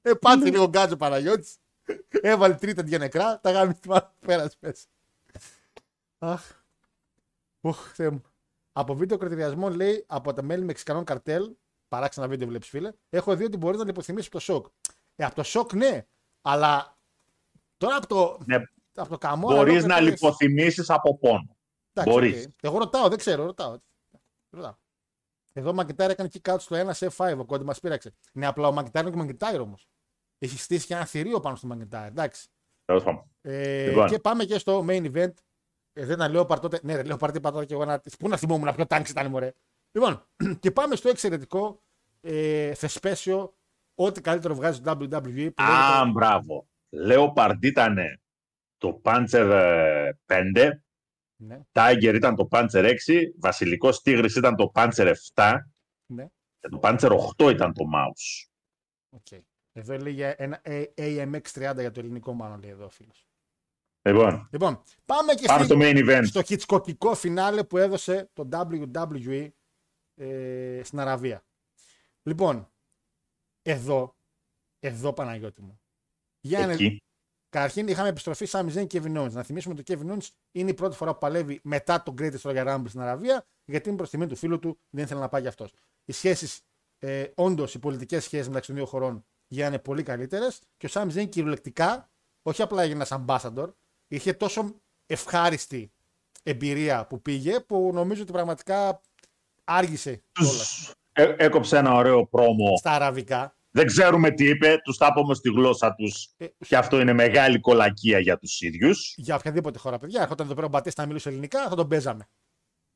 ε, πάτσε λίγο γκάτζο Παναγιώτης. Έβαλε τρίτα για νεκρά. Τα γάμι στη μάνα πέρασε μέσα. Αχ. Οχ, Θεέ μου. Από βίντεο κριτηριασμό λέει από τα μέλη Μεξικανών καρτέλ. Παράξενα βίντεο βλέπεις φίλε. Έχω δει ότι μπορεί να λιποθυμήσει από το σοκ. Ε, από το σοκ ναι. Αλλά τώρα από το, ναι, από το καημό. μπορείς να λιποθυμήσεις από πόνο. Εντάξει, Μπορείς. οκ. Εγώ ρωτάω, δεν ξέρω, ρωτάω. ρωτάω. Εδώ ο Μακεντάιρ έκανε kick out στο 1 σε F5, ο Κόντι μας πείραξε. Ναι, απλά ο Μακεντάιρ είναι και ο Μακεντάιρ όμως. Έχει στήσει και ένα θηρίο πάνω στο Μακεντάιρ. Εντάξει. Τέλος πάντων. Ε, Λοιπόν. Και πάμε και στο main event. Ε, δεν ήταν Λέοπαρ τότε. Ναι, ρε, Λέοπαρ είπα τώρα και εγώ να. Πού να θυμόμουν ποιο τανκ ήταν, μωρέ. Λοιπόν, και πάμε στο εξαιρετικό ε, θεσπέσιο. Ό,τι καλύτερο βγάζει το WWE. Που Α, λέγεται- μπράβο. Λέοπαρντ ήταν το Panzer ε, 5, ναι, Tiger ήταν το Panzer 6, Βασιλικός Τίγρης ήταν το Panzer 7 ναι. και το Panzer 8 ήταν το Mouse. Okay. Εδώ λέει για ένα A- AMX30 για το ελληνικό, μάλλον λέει εδώ ο φίλος. Λοιπόν, Λοιπόν, πάμε και πάμε στη- στο main event. στο χιτσκοκικό φινάλε που έδωσε το WWE ε, στην Αραβία. Λοιπόν, εδώ, εδώ Παναγιώτη μου. Για να- Εκεί. Καταρχήν είχαμε επιστροφή Sami Zayn και Kevin Owens. Να θυμίσουμε ότι ο Kevin Owens είναι η πρώτη φορά που παλεύει μετά τον Greatest Royal Rumble στην Αραβία, γιατί είναι προς τιμή του φίλου του, δεν ήθελε να πάει γι' αυτός. Οι σχέσεις, ε, όντως, οι πολιτικές σχέσεις μεταξύ των δύο χωρών γίνανε πολύ καλύτερες και ο Sami Zayn κυριολεκτικά, όχι απλά έγινε ένας ambassador, είχε τόσο ευχάριστη εμπειρία που πήγε, που νομίζω ότι πραγματικά άργησε κιόλας Τους έ- έκοψε ένα ωραίο πρόμο. στα αραβικά. Δεν ξέρουμε τι είπε, τους τα είπε όμως στη γλώσσα τους. Ε, Και αυτό είναι μεγάλη κολακία για τους ίδιους. για οποιαδήποτε χώρα, παιδιά. Έρχονταν εδώ πέρα ο Μπατίστα να μιλούσε ελληνικά, θα τον παίζαμε.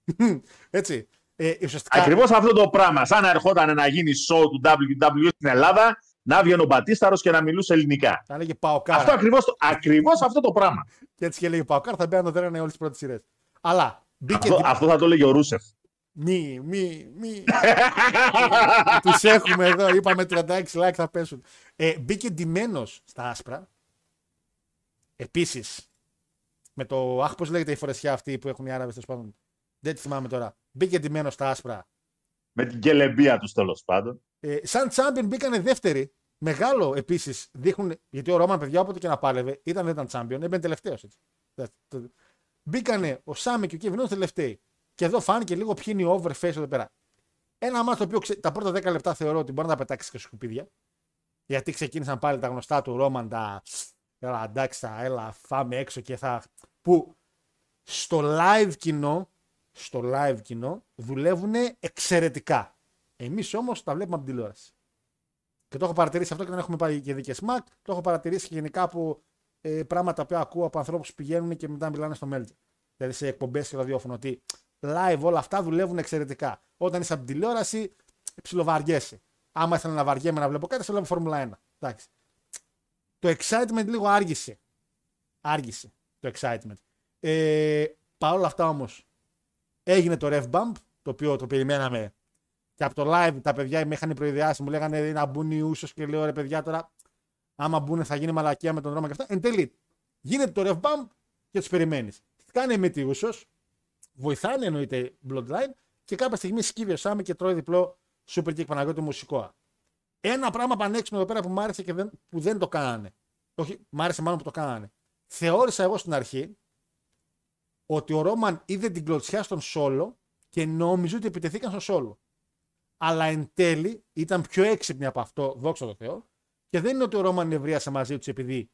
Έτσι. Ε, ουσιαστικά, Ακριβώς αυτό το πράγμα. Σαν να ερχόταν να γίνει show του WWE στην Ελλάδα, να βγαίνει ο Μπατίσταρος και να μιλούσε ελληνικά. θα λέγε Παοκάρα. Αυτό ακριβώς, το- ακριβώς αυτό το πράγμα. Και έτσι και λέγε Παοκάρα, θα μπαίνουν εδώ όλες τις πρώτες σειρές. Αλλά μπήκε. Αυτό, αυτό θα το έλεγε ο Ρούσεφ. Μη, μη, μη. Τους έχουμε εδώ, είπαμε 36 like θα πέσουν. Ε, μπήκε ντυμένος στα άσπρα. Επίσης, με το. Αχ, πώς λέγεται η φορεσιά αυτή που έχουν οι Άραβες, τέλος πάντων. Δεν τη θυμάμαι τώρα. Μπήκε ντυμένος στα άσπρα. Με την κελεμπία τους τέλος πάντων. Ε, σαν champion μπήκανε δεύτεροι. Μεγάλο επίσης δείχνουν. Γιατί ο Ρόμαν, παιδιά, όποτε και να πάλευε, ήταν δεν ήταν champion, έμπαινε τελευταίος. Μπήκανε ο Σάμι και ο Kevin Owens τελευταίοι. Και εδώ φάνηκε λίγο ποιοι είναι οι overface εδώ πέρα. Ένα μάτι το οποίο ξε- τα πρώτα 10 λεπτά θεωρώ ότι μπορεί να τα πετάξεις και σκουπίδια. Γιατί ξεκίνησαν πάλι τα γνωστά του Ρόμαν τα. Έλα, εντάξει, θα, έλα, φάμε έξω και θα. Που στο live κοινό, στο live κοινό δουλεύουν εξαιρετικά. Εμείς όμως τα βλέπουμε από την τηλεόραση. Και το έχω παρατηρήσει αυτό και δεν έχουμε πάει και δίκε Mac. Το έχω παρατηρήσει και γενικά από ε, πράγματα που ακούω από ανθρώπους που πηγαίνουν και μετά μιλάνε στο Melter. Δηλαδή σε εκπομπές και ραδιόφωνο. Ότι live όλα αυτά δουλεύουν εξαιρετικά. Όταν είσαι από την τηλεόραση, ψιλοβαριέσαι. Άμα ήθελα να βαριέμαι να βλέπω κάτι, θα βλέπω Φόρμουλα 1. Εντάξει. Το excitement λίγο άργησε. Άργησε το excitement. Ε, Παρ' όλα αυτά όμως, έγινε το rev bump, το οποίο το περιμέναμε και από το live τα παιδιά με είχαν προειδιάσει, μου λέγανε να μπουν οι ούσο και λέω ρε παιδιά τώρα, άμα μπουν θα γίνει μαλακία με τον δρόμο και αυτά. Εν τέλει, γίνεται το rev bump και τους περιμένεις. Κάνει με τη ούσος, βοηθάνε εννοείται bloodline και κάποια στιγμή σκύβει ο Σάμι και τρώει διπλό super kick Παναγιώτη μουσικόα. Ένα πράγμα πανέξυπνο εδώ πέρα που μου άρεσε και δεν, που δεν το κάνανε. Όχι, μ' άρεσε μάλλον που το κάνανε. Θεώρησα εγώ στην αρχή ότι ο Ρόμαν είδε την κλωτσιά στον Σόλο και νόμιζε ότι επιτεθήκαν στον Σόλο. Αλλά εν τέλει ήταν πιο έξυπνοι από αυτό, δόξα τω Θεώ, και δεν είναι ότι ο Ρόμαν νευρίασε μαζί τους επειδή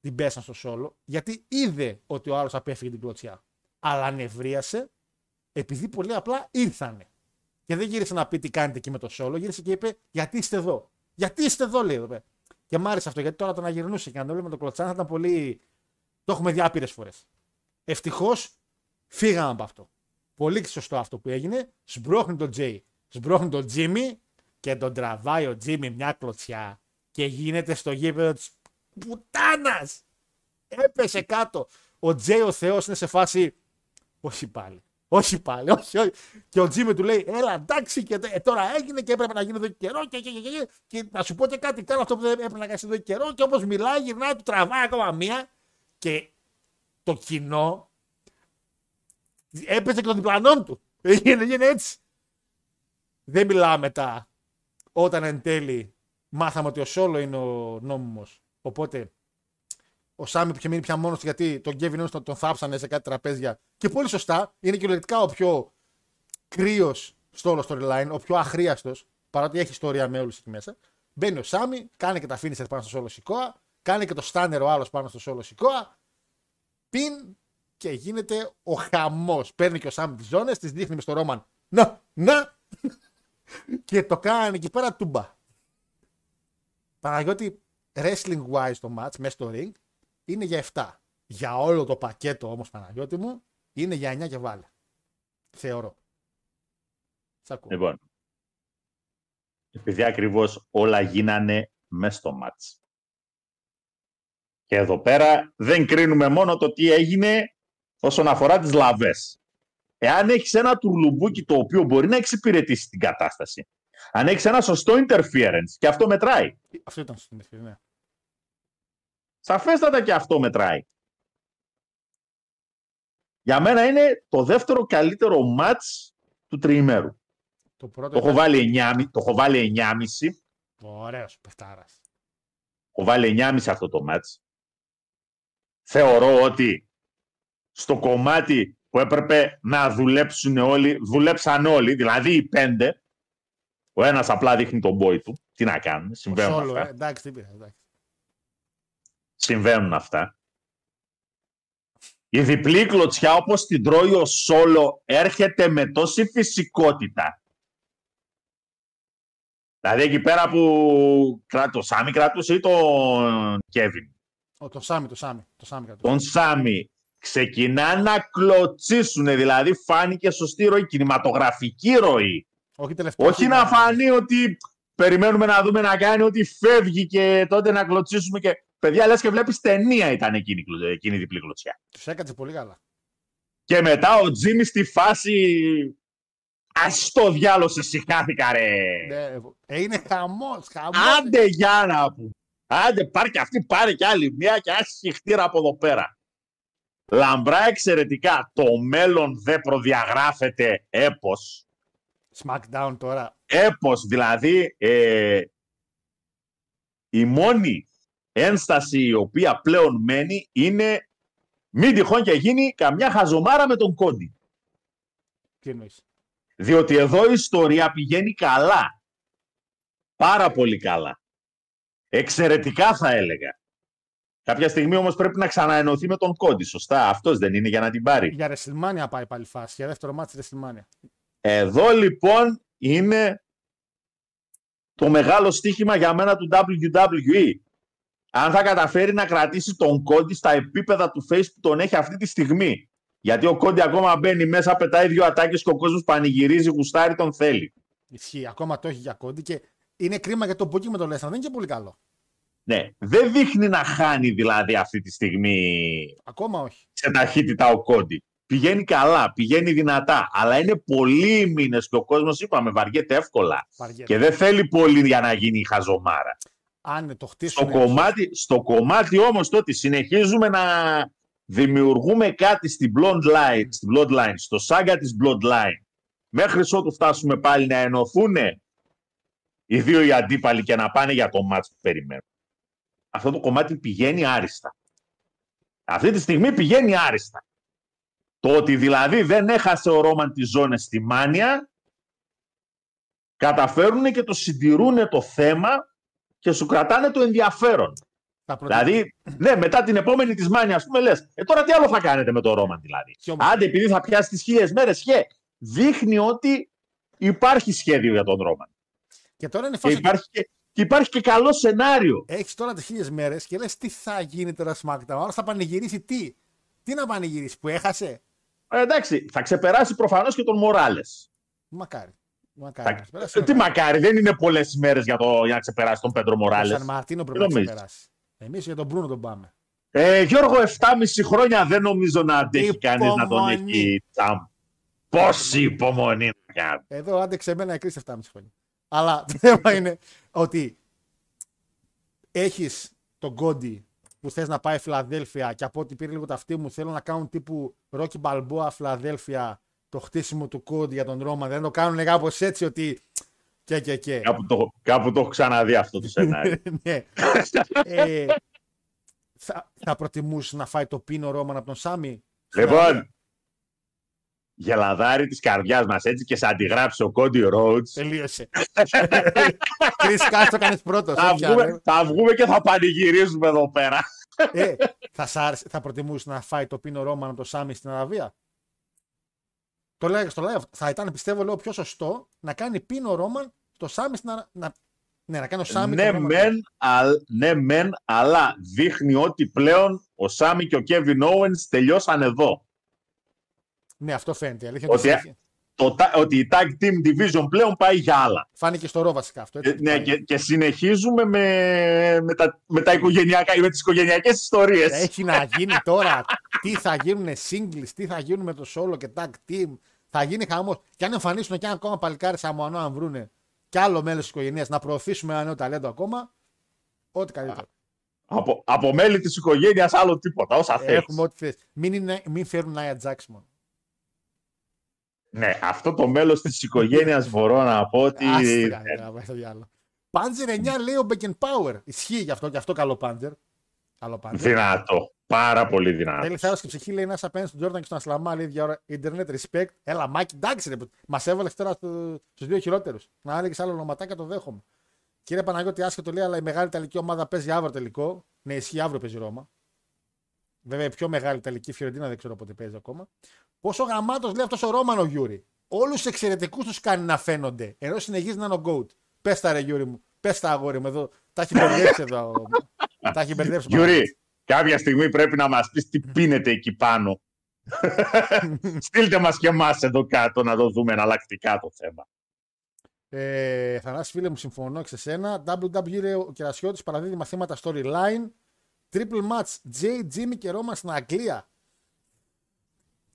την πέσαν στο Σόλο, γιατί είδε ότι ο άλλος απέφυγε την κλωτσιά. Αλλά νευρίασε επειδή πολύ απλά ήρθανε. Και δεν γύρισε να πει τι κάνετε εκεί με το Σόλο, γύρισε και είπε Γιατί είστε εδώ; Γιατί είστε εδώ, λέει εδώ πέρα. Και μ' άρεσε αυτό, γιατί τώρα το να γυρνούσε και να το λέμε το κλωτσάν θα ήταν πολύ. Το έχουμε δει άπειρες φορές. Ευτυχώς φύγαμε από αυτό. Πολύ σωστό αυτό που έγινε. Σμπρώχνει τον Τζέι, σμπρώχνει τον Τζίμι και τον τραβάει ο Τζίμι μια κλωτσιά και γίνεται στο γήπεδο της πουτάνας. Έπεσε κάτω. Ο Τζέι ο Θεός είναι σε φάση. Όχι πάλι. Όχι πάλι, όχι, όχι. Και ο Τζίμι του λέει: Έλα, εντάξει, και ε, τώρα έγινε και έπρεπε να γίνει εδώ και καιρό. Και, και, και, και, και να σου πω και κάτι, κάνω αυτό που δεν έπρεπε να κάνεις εδώ και καιρό. Και όπως μιλάει, γυρνάει, του τραβάει ακόμα μία. Και το κοινό έπαιζε και των διπλανών του. Έγινε, έγινε έτσι. Δεν μιλάμε μετά όταν εν τέλει μάθαμε ότι ο Σόλο είναι ο νόμιμος. Οπότε ο Σάμι που είχε μείνει πια μόνος του γιατί τον Γκέβιν Owens τον, τον θάψανε σε κάτι τραπέζια. Και πολύ σωστά είναι κυριολεκτικά ο πιο κρύος στο όλο storyline, ο πιο αχρίαστος, παρότι έχει ιστορία με όλους εκεί μέσα. Μπαίνει ο Σάμι, κάνει και τα finisher πάνω στο Σόλο Σικόα, κάνει και το στάνερ ο άλλος πάνω στο Σόλο Σικόα, πιν και γίνεται ο χαμός. Παίρνει και ο Σάμι τις ζώνες, τις δείχνει μες στο Ρόμαν. Να, να! και το κάνει εκεί πέρα τούμπα. Παναγιώτη, wrestling wise το match μέσα στο ring είναι για 7. Για όλο το πακέτο όμως Παναγιώτη μου είναι για 9 και βάλε. Θεωρώ. Σ' ακούω. Λοιπόν, επειδή ακριβώς όλα γίνανε μέσα στο μάτς. Και εδώ πέρα δεν κρίνουμε μόνο το τι έγινε όσον αφορά τις λαβές. Εάν έχεις ένα τουρλουμπούκι το οποίο μπορεί να εξυπηρετήσει την κατάσταση, αν έχεις ένα σωστό interference και αυτό μετράει, Αυτό ήταν στην ευκαιρία. Ναι. Σαφέστατα και αυτό μετράει. Για μένα είναι το δεύτερο καλύτερο μάτς του τριημέρου. Το πρώτο Το έχω ήταν- βάλει 9,5. Το έχω βάλει 9,5. Ωραίος παιχτάρας. Έχω βάλει 9,5 αυτό το μάτς. Θεωρώ ότι στο κομμάτι που έπρεπε να δουλέψουν όλοι, δουλέψαν όλοι, δηλαδή οι πέντε, ο ένας απλά δείχνει τον μπόι του. Τι να κάνουμε, συμβαίνουν Σόλο, αυτά. ε, εντάξει, τι πήρε, εντάξει. Συμβαίνουν αυτά. Η διπλή κλωτσιά όπως την τρώει ο Σόλο έρχεται με τόση φυσικότητα. Δηλαδή εκεί πέρα που κρά- το Σάμι κρατούσε ή τον Κέβιν; Ο, το Σάμι, το Σάμι. Το Σάμι κρατούσε. Τον Σάμι ξεκινά να κλωτσίσουν, δηλαδή φάνηκε σωστή ροή, κινηματογραφική ροή. Όχι τελευταίο. Όχι να φανεί ότι περιμένουμε να δούμε να κάνει ότι φεύγει και τότε να κλωτσίσουμε και... Παιδιά, λες και βλέπεις ταινία ήταν εκείνη, η κλω- εκείνη η διπλή κλωτσιά. Τους έκατσε πολύ καλά. Και μετά ο Τζίμι στη φάση. Α το διάλο, σε σηκάθηκα, ρε. Ναι, ε, είναι χαμός. Χαμός. Άντε για να πούμε. Άντε, πάρε και αυτή, πάρε και άλλη μία και άσχη χτύρα από εδώ πέρα. Λαμπρά εξαιρετικά. Το μέλλον δεν προδιαγράφεται έπος. Smackdown τώρα. Έπος, δηλαδή ε, η μόνη ένσταση η οποία πλέον μένει είναι μην τυχόν και γίνει καμιά χαζομάρα με τον Κόντι. Τι εννοείς; Διότι εδώ η ιστορία πηγαίνει καλά. Πάρα πολύ καλά. Εξαιρετικά θα έλεγα. Κάποια στιγμή όμως πρέπει να ξαναενωθεί με τον Κόντι, σωστά. Αυτός δεν είναι για να την πάρει. Για WrestleMania πάει πάλι φάση. Για δεύτερο μάτι WrestleMania. Εδώ λοιπόν είναι το μεγάλο στοίχημα για μένα του WWE. Αν θα καταφέρει να κρατήσει τον Κόντι στα επίπεδα του face που τον έχει αυτή τη στιγμή. Γιατί ο Κόντι ακόμα μπαίνει μέσα, πετάει δύο ατάκες και ο κόσμος πανηγυρίζει, γουστάρει, τον θέλει. Ισχύει. Ακόμα το έχει για κόντι και είναι κρίμα για το booking με το Lesnar. Δεν είναι και πολύ καλό. Ναι, δεν δείχνει να χάνει δηλαδή αυτή τη στιγμή Ακόμα όχι. σε ταχύτητα ο Κόντι. Πηγαίνει καλά, πηγαίνει δυνατά, αλλά είναι πολλοί μήνες και ο κόσμος, είπαμε, βαριέται εύκολα. Βαριέται. Και δεν θέλει πολύ για να γίνει η χαζομάρα. Αν το Στο χτίσουν. κομμάτι, στο κομμάτι όμως το ότι συνεχίζουμε να δημιουργούμε κάτι στην Bloodline, στην Bloodline, στο σάγκα της Bloodline, μέχρι ότου φτάσουμε πάλι να ενωθούν οι δύο οι αντίπαλοι και να πάνε για το μάτς που περιμένουν. Αυτό το κομμάτι πηγαίνει άριστα. Αυτή τη στιγμή πηγαίνει άριστα. Το ότι δηλαδή δεν έχασε ο Ρόμαν τις ζώνες στη Μάνια, καταφέρουν και το συντηρούν το θέμα και σου κρατάνε το ενδιαφέρον. Θα προτείνω- Δηλαδή, ναι, μετά την επόμενη της Μάνιας, ας πούμε, λες, ε, τώρα τι άλλο θα κάνετε με το Ρόμαν, δηλαδή; Ποιο- Άντε, επειδή θα πιάσει τις χίλιες μέρες, χε, δείχνει ότι υπάρχει σχέδιο για τον Ρόμαν. Και τώρα είναι Και φάση. υπάρχει και, και υπάρχει και καλό σενάριο. Έχεις τώρα τις χίλιες μέρες και λες τι θα γίνει τώρα SmackDown. Άρα θα πανηγυρίσει τι; Τι να πανηγυρίσει που έχασε; Ε, εντάξει, θα ξεπεράσει προφανώς και τον Μοράλες. Μακάρι. Μακάρι. να περάσει. Ε, Τι μακάρι, δεν είναι πολλές μέρες για, το- για να ξεπεράσει τον Πέντρο Ο Μοράλες. Σαν Μαρτίνο πρέπει Τι να νομίζεις; ξεπεράσει. Εμείς για τον Μπρούνο τον πάμε. Ε, Γιώργο, 7,5 χρόνια δεν νομίζω να αντέχει κανείς να τον Υπομονή. έχει τσάμπ. Πόση υπομονή να κάνει. Εδώ άντεξε εμένα εκκρίση 7,5 χρόνια. Αλλά το θέμα είναι ότι έχεις τον Κόντι που θες να πάει Φιλαδέλφια και από ό,τι πήρε λίγο ταυτί μου θέλω να κάνουν τύπου Ρόκι Μπαλμπόα Φιλαδέλφια το χτίσιμο του Κόντι για τον Ρώμα. Δεν το κάνουν κάπως έτσι ότι. Και και και. Κάπου το, κάπου το έχω ξαναδεί αυτό το σενάριο. ναι. ε, θα, θα προτιμούσε να φάει το πίνο Ρόμαν από τον Σάμι; Λοιπόν, γελαδάρι της καρδιάς μας έτσι και σε αντιγράψει ο Κόντι Ρόουτς. Τελείωσε. Κρι Κάστρο κάνεις πρώτος. Θα βγούμε, θα βγούμε και θα πανηγυρίζουμε εδώ πέρα. ε, θα, σ' άρεσε- θα προτιμούσε να φάει το πίνο Ρόμαν από τον Σάμι στην Αραβία; Το λέω στο live. Θα ήταν πιστεύω λέω πιο σωστό να κάνει πίνο Ρόμαν στο Σάμι στην Αραβία. Να... Ναι, να κάνει ο Σάμι. ναι, τον Ρόμαν. μεν, αλ, ναι, μεν, αλλά δείχνει ότι πλέον ο Σάμι και ο Κέβιν Owens τελειώσαν εδώ. Ναι, αυτό φαίνεται. η Αλήθεια, Ότι- είναι ότι Το, τα- ότι η Tag Team Division πλέον πάει για άλλα. Φάνηκε στο ρο βασικά αυτό. Ε, Έτσι, ναι, πάει. και, και συνεχίζουμε με, με, τα, με, τα οικογενειακά, με τις οικογενειακές ιστορίες. Έχει να γίνει τώρα. τι θα γίνουν singles, τι θα γίνουν με το solo και tag team. Θα γίνει χαμό. Και αν εμφανίσουν και ένα ακόμα παλικάρι Σαμουανό, αν βρούνε κι άλλο μέλος της οικογένειας να προωθήσουμε ένα νέο ταλέντο ακόμα. Ό,τι καλύτερο. Από, από μέλη της οικογένειας άλλο τίποτα, όσα θέλεις. Έχουμε ό,τι θες. Μην, είναι, μην φέρουν Νάια Τζάξ μόνο. Ναι, αυτό το μέλος της οικογένειας μπορώ να πω ότι. Άστρα, να πάει στο διάλογο. Πάντζερ 9 λέει ο Μπέκεν Power. Ισχύει γι' αυτό, γι' αυτό καλό Πάντζερ. Καλό Πάντζερ. Δυνατό. Πάρα πολύ δυνατός. Θέλει θάρρο και ψυχή, λέει να είσαι απέναντι στον Τζόρνταν και στον Ασλαμά, λέει για ώρα. Ιντερνετ, respect. Έλα, Μάκη, εντάξει, ρε. Μας έβαλες τώρα στους δύο χειρότερους. Να έλεγες άλλο ονοματάκια, το δέχομαι. Κύριε Παναγιώτη, άσχετο λέει, αλλά η μεγάλη Ιταλική ομάδα παίζει αύριο τελικό. Ναι, ισχύει αύριο παίζει η Ρώμα. Βέβαια, η πιο μεγάλη Ιταλική Φιωρεντίνα δεν ξέρω πότε παίζει ακόμα. Πόσο γαμάτος λέει αυτός ο Ρόμανο Γιούρι. Όλους τους εξαιρετικούς τους κάνει να φαίνονται. Ενώ συνεχίζει να είναι ο Goat. Πες τα ρε Γιούρι μου. Πες τα αγόρι μου εδώ. Τα έχει μπερδέψει εδώ. τα έχει μπερδέψει. Γιούρι, κάποια στιγμή πρέπει να μας πεις τι πίνετε εκεί πάνω. Στείλτε μας και εμάς εδώ κάτω να το δούμε εναλλακτικά το θέμα. Ε, Θανάσης φίλε μου, συμφωνώ και σε σένα. WWE ο Κερασιώτης παραδίδει μαθήματα storyline. Triple match J, Jimmy και Roman στην Αγγλία.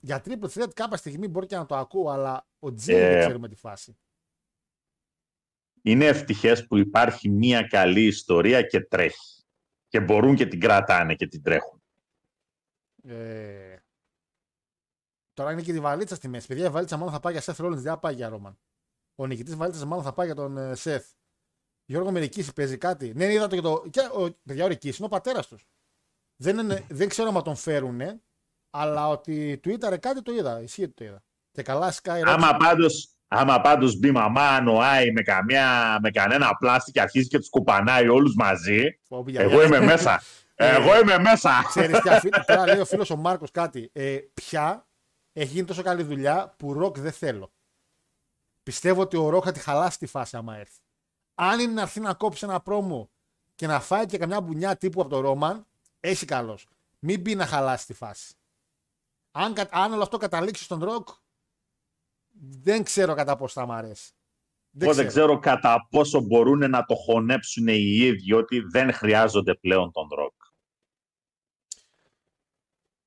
Για triple threat κάποια στιγμή μπορεί και να το ακούω, αλλά ο J Ε, δεν ξέρουμε τη φάση. Είναι ευτυχές που υπάρχει μια καλή ιστορία και τρέχει. Και μπορούν και την κρατάνε και την τρέχουν. Ε, τώρα είναι και τη βαλίτσα στη μέση. Παιδιά, η βαλίτσα μάλλον θα πάει για Seth Rollins, δεν θα πάει για Roman. Ο νικητής βαλίτσας μάλλον θα πάει για τον ε, Seth. Γιώργο Μερικίση παίζει κάτι. Ναι, είδα το και το. Και, ο, παιδιά, ο Ρικίση είναι ο πατέρας τους. Δεν, είναι, δεν ξέρω αν τον φέρουνε, αλλά ότι του ήταν κάτι το είδα. Ισχύει ότι το είδα. Και καλά Sky Άμα πάντως, άμα πάντως μπει μαμά νοάει με, καμιά, με κανένα πλάστη και αρχίζει και τους κουπανάει όλους μαζί, Πω, εγώ είμαι μέσα. Εγώ είμαι μέσα. Ξέρεις ποια φίλη, τώρα λέει ο φίλος ο Μάρκος κάτι. Ε, πια έχει γίνει τόσο καλή δουλειά που ροκ δεν θέλω. Πιστεύω ότι ο ροκ θα τη χαλάσει τη φάση άμα έρθει. Αν είναι να έρθει να κόψει ένα promo και να φάει και καμιά μπουνιά τύπου από το Ρόμαν, έχει καλώς. Μην μπει να χαλάσει τη φάση. Αν, κα- αν όλο αυτό καταλήξει στον ροκ, δεν ξέρω κατά πώς θα μ' αρέσει. Εγώ δεν ξέρω κατά πόσο μπορούν να το χωνέψουν οι ίδιοι ότι δεν χρειάζονται πλέον τον ροκ.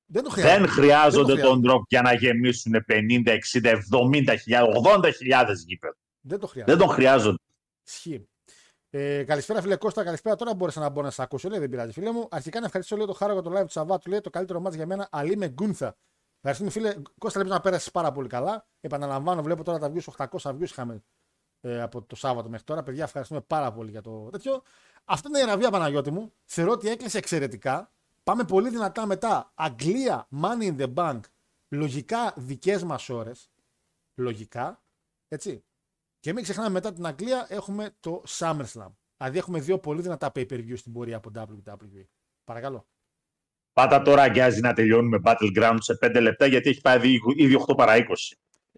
Δεν το χρειάζεται. Δεν χρειάζονται Δεν το τον ροκ για να γεμίσουν 50, 60, 70 χιλιάδες, 80 χιλιάδες γήπεδα. Δεν το χρειάζεται. Δεν τον χρειάζονται. Ισχύει. Ε, καλησπέρα, φίλε Κώστα. Καλησπέρα. Τώρα μπόρεσα να μπω να σα ακούσω. Λέει, δεν πειράζει, φίλε μου. Αρχικά να ευχαριστήσω λίγο το χάρο για το live του Σαββάτου. Λέει το καλύτερο μάτς για μένα. Αλή με Γκούνθα. Ευχαριστούμε, φίλε. Κώστα, λέει να πέρασε πάρα πολύ καλά. Επαναλαμβάνω, βλέπω τώρα τα views 800 views είχαμε ε, από το Σάββατο μέχρι τώρα. Παιδιά, ευχαριστούμε πάρα πολύ για το τέτοιο. Αυτή είναι η ραβία Παναγιώτη μου. Θεωρώ ότι έκλεισε εξαιρετικά. Πάμε πολύ δυνατά μετά. Αγγλία, Money in the Bank. Λογικά δικές μας ώρες. Λογικά. Έτσι. Και μην ξεχνάμε μετά την Αγγλία έχουμε το SummerSlam. Δηλαδή έχουμε δύο πολύ δυνατά pay-per-view στην πορεία από WWE. Παρακαλώ. Πάτα τώρα αγκιάζει να τελειώνουμε Battleground σε 5 λεπτά γιατί έχει πάει ήδη- ήδη 8 παρά 20.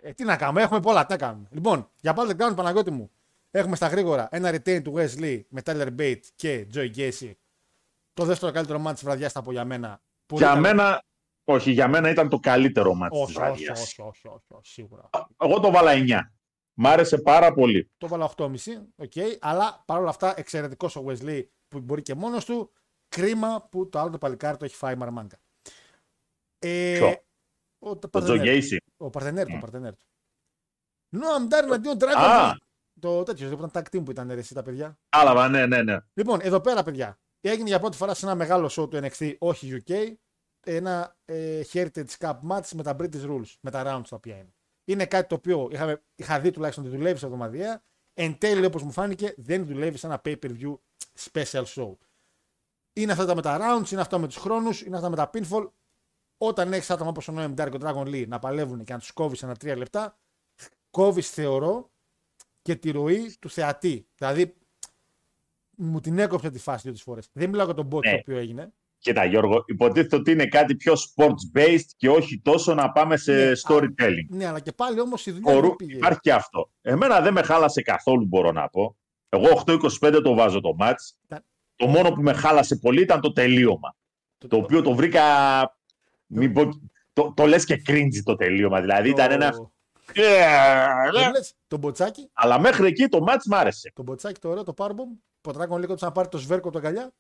Ε, τι να κάνουμε, έχουμε πολλά, τι να κάνουμε. Λοιπόν, για Battleground Παναγιώτη μου, έχουμε στα γρήγορα ένα retain του Wesley με Tyler Bate και Joey Gacy. Το δεύτερο καλύτερο μάτι της βραδιάς θα πω για μένα. Πολύ Για καλό. μένα, όχι, για μένα ήταν το καλύτερο μάτι της Όχι, όχι, βραδιάς. όχι, όχι, όχι, όχι, σίγουρα. Εγώ το βάλα 9. Μ' άρεσε πάρα πολύ. Το βάλα 8,5, οκ. αλλά παρόλα αυτά εξαιρετικός ο Wesley που μπορεί και μόνος του. Κρίμα που το άλλο το παλικάρι το έχει φάει μαρμάγκα. Ε, Ποιο; Ο, Το Τζο Παρθενέρ. Γκέισι. Ο Παρθενέρ του, Mm. ο Παρθενέρ του. Noam Dar εναντίον Dragon Α. Lee. Το τέτοιος, που ήταν tag team που ήταν ρε, εσύ τα παιδιά. Άλαβα, ναι, ναι, ναι. Λοιπόν, εδώ πέρα, παιδιά, έγινε για πρώτη φορά σε ένα μεγάλο show του NXT, όχι UK, ένα ε, Heritage Cup match με τα British Rules, με τα rounds τα οποία είναι. Είναι κάτι το οποίο είχαμε, είχα δει τουλάχιστον ότι δουλεύει σε εβδομαδιαία. Εν τέλει, όπως μου φάνηκε, δεν δουλεύει σε ένα pay-per-view special show. Είναι αυτά τα με τα rounds, είναι αυτά με τους χρόνους, είναι αυτά με τα pinfall. Όταν έχεις άτομα όπως ο Noam Dar και ο Dragon Lee να παλεύουν και να τους κόβεις ένα τρία λεπτά, κόβεις, θεωρώ, και τη ροή του θεατή. Δηλαδή, μου την έκοψε τη φάση δύο φορές. Δεν μιλάω για τον bot Ναι. το οποίο έγινε. Κοίτα Γιώργο, υποτίθεται ότι είναι κάτι πιο sports-based και όχι τόσο να πάμε σε Ναι, storytelling. Ναι, αλλά και πάλι όμως η δουλειά Μπορού- δεν πήγε. Υπάρχει και αυτό. Εμένα δεν με χάλασε καθόλου, μπορώ να πω. Εγώ 8-25 το βάζω το match. Τα- Το μόνο που με χάλασε πολύ ήταν το τελείωμα. Το οποίο το βρήκα. Μην πω, το, το λες και cringe το τελείωμα. Δηλαδή ήταν ένα. Δεν λες, το μποτσάκι, Αλλά μέχρι εκεί το match μ' άρεσε. το μποτσάκι το ωραίο, το powerbomb. Ποτράκον λίγο τους να πάρει το σβέρκο από το αγκαλιά.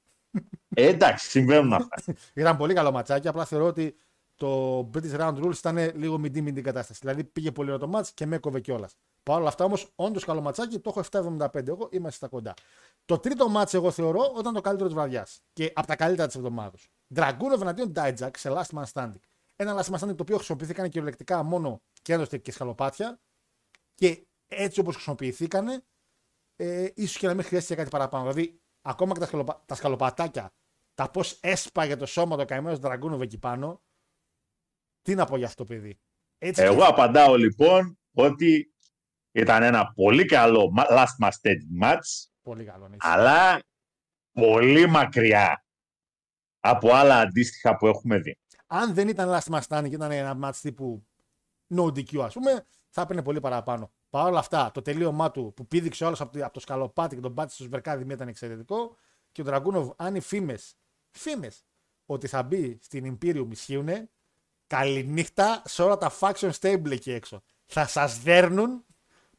Ε, εντάξει, συμβαίνουν αυτά. Ήταν πολύ καλό ματσάκι. Απλά θεωρώ ότι το British Round Rules ήταν λίγο μηντή μηντή κατάσταση. Δηλαδή πήγε πολύ ωραίο το μάτς και με έκοβε κιόλας. Παρ' όλα αυτά όμως, όντως καλό ματσάκι, το έχω 7,75 εγώ, είμαστε στα κοντά. Το τρίτο μάτς εγώ θεωρώ ότι ήταν το καλύτερο της βραδιάς και από τα καλύτερα της εβδομάδας. Dragunov εναντίον Dijak σε Last Man Standing. Ένα Last Man Standing το οποίο χρησιμοποιήθηκαν κυριολεκτικά μόνο και έδωσε και σκαλοπάτια. Και έτσι όπως χρησιμοποιηθήκανε, ε, ίσως και να μην χρειάστηκε κάτι παραπάνω. Δηλαδή, ακόμα και τα, σκαλοπα... τα σκαλοπατάκια, τα πώς έσπαγε το σώμα το καημένος Δραγκούνοβ εκεί πάνω. Τι να πω για αυτό το παιδί. Έτσι Εγώ και- απαντάω λοιπόν ότι ήταν ένα πολύ καλό μα- last man standing match, Πολύ καλό. ναι. αλλά πολύ μακριά από άλλα αντίστοιχα που έχουμε δει. Αν δεν ήταν last man standing και ήταν ένα match τύπου no DQ, ας πούμε, θα έπαιρνε πολύ παραπάνω. Παρ' όλα αυτά, το τελείωμά του που πήδηξε όλος από, το- από το σκαλοπάτι και τον πάτησε στο σβερκάδι μία ήταν εξαιρετικό. Και ο Ντραγκούνοβ, αν οι φήμες, φήμες, ότι θα μπει στην Imperium ισχύουν, καληνύχτα σε όλα τα faction stable εκεί έξω. Θα σας δέρνουν